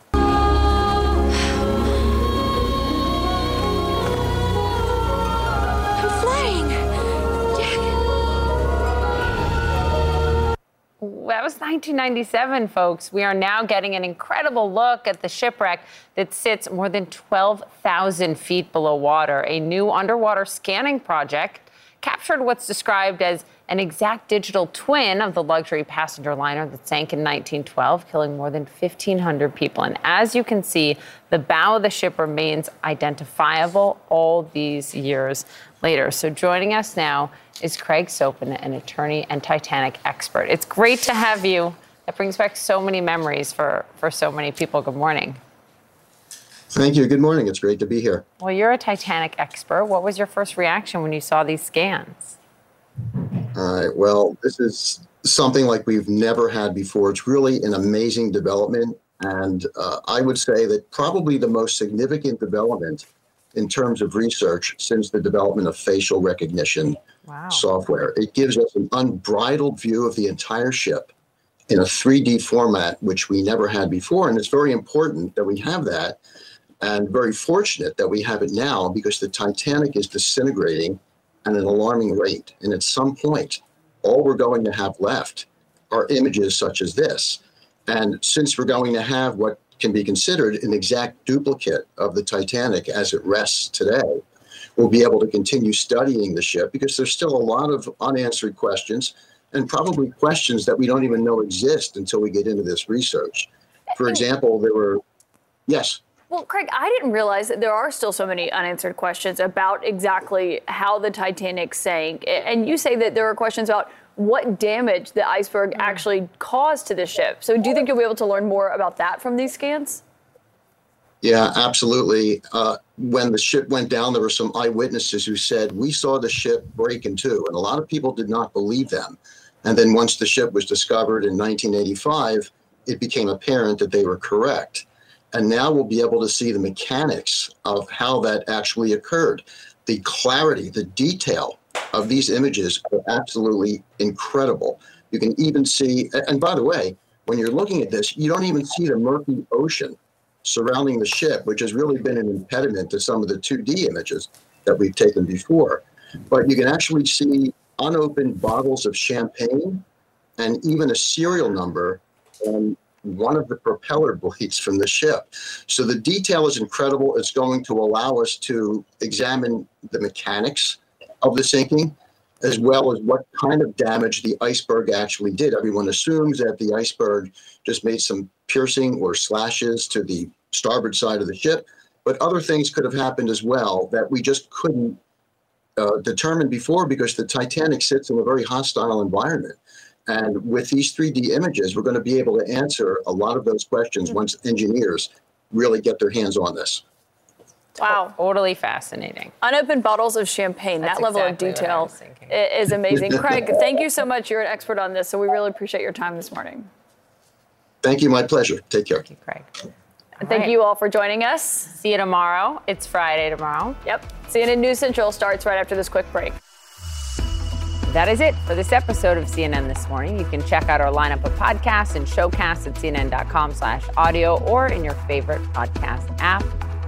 That was 1997, folks. We are now getting an incredible look at the shipwreck that sits more than 12,000 feet below water. A new underwater scanning project captured what's described as an exact digital twin of the luxury passenger liner that sank in 1912, killing more than 1,500 people. And as you can see, the bow of the ship remains identifiable all these years later. So joining us now is Craig Sopin, an attorney and Titanic expert. It's great to have you. That brings back so many memories for, for so many people. Good morning. Thank you. Good morning. It's great to be here. Well, you're a Titanic expert. What was your first reaction when you saw these scans? All right. Well, this is something like we've never had before. It's really an amazing development. And uh, I would say that probably the most significant development in terms of research since the development of facial recognition wow. software. It gives us an unbridled view of the entire ship in a 3D format, which we never had before. And it's very important that we have that and very fortunate that we have it now because the Titanic is disintegrating at an alarming rate. And at some point, all we're going to have left are images such as this. And since we're going to have what can be considered an exact duplicate of the Titanic as it rests today, we'll be able to continue studying the ship because there's still a lot of unanswered questions and probably questions that we don't even know exist until we get into this research. For example, there were, yes. Well, Craig, I didn't realize that there are still so many unanswered questions about exactly how the Titanic sank. And you say that there are questions about what damage the iceberg mm. actually caused to the ship. So, do you think you'll be able to learn more about that from these scans? Yeah, absolutely. Uh, when the ship went down, there were some eyewitnesses who said, We saw the ship break in two. And a lot of people did not believe them. And then once the ship was discovered in 1985, it became apparent that they were correct. And now we'll be able to see the mechanics of how that actually occurred. The clarity, the detail of these images are absolutely incredible. You can even see, and by the way, when you're looking at this, you don't even see the murky ocean surrounding the ship, which has really been an impediment to some of the 2D images that we've taken before. But you can actually see unopened bottles of champagne and even a serial number on one of the propeller [LAUGHS] blades from the ship. So the detail is incredible. It's going to allow us to examine the mechanics of the sinking, as well as what kind of damage the iceberg actually did. Everyone assumes that the iceberg just made some piercing or slashes to the starboard side of the ship, but other things could have happened as well that we just couldn't uh, determine before because the Titanic sits in a very hostile environment. And with these 3D images, we're going to be able to answer a lot of those questions once engineers really get their hands on this. Wow. Oh, totally fascinating. Unopened bottles of champagne. That's that level exactly of detail is amazing. [LAUGHS] Craig, thank you so much. You're an expert on this, so we really appreciate your time this morning. Thank you. My pleasure. Take care. Thank you, Craig. All thank right. you all for joining us. See you tomorrow. It's Friday tomorrow. Yep. CNN News Central starts right after this quick break. That is it for this episode of CNN This Morning. You can check out our lineup of podcasts and showcasts at cnn.com slash audio or in your favorite podcast app.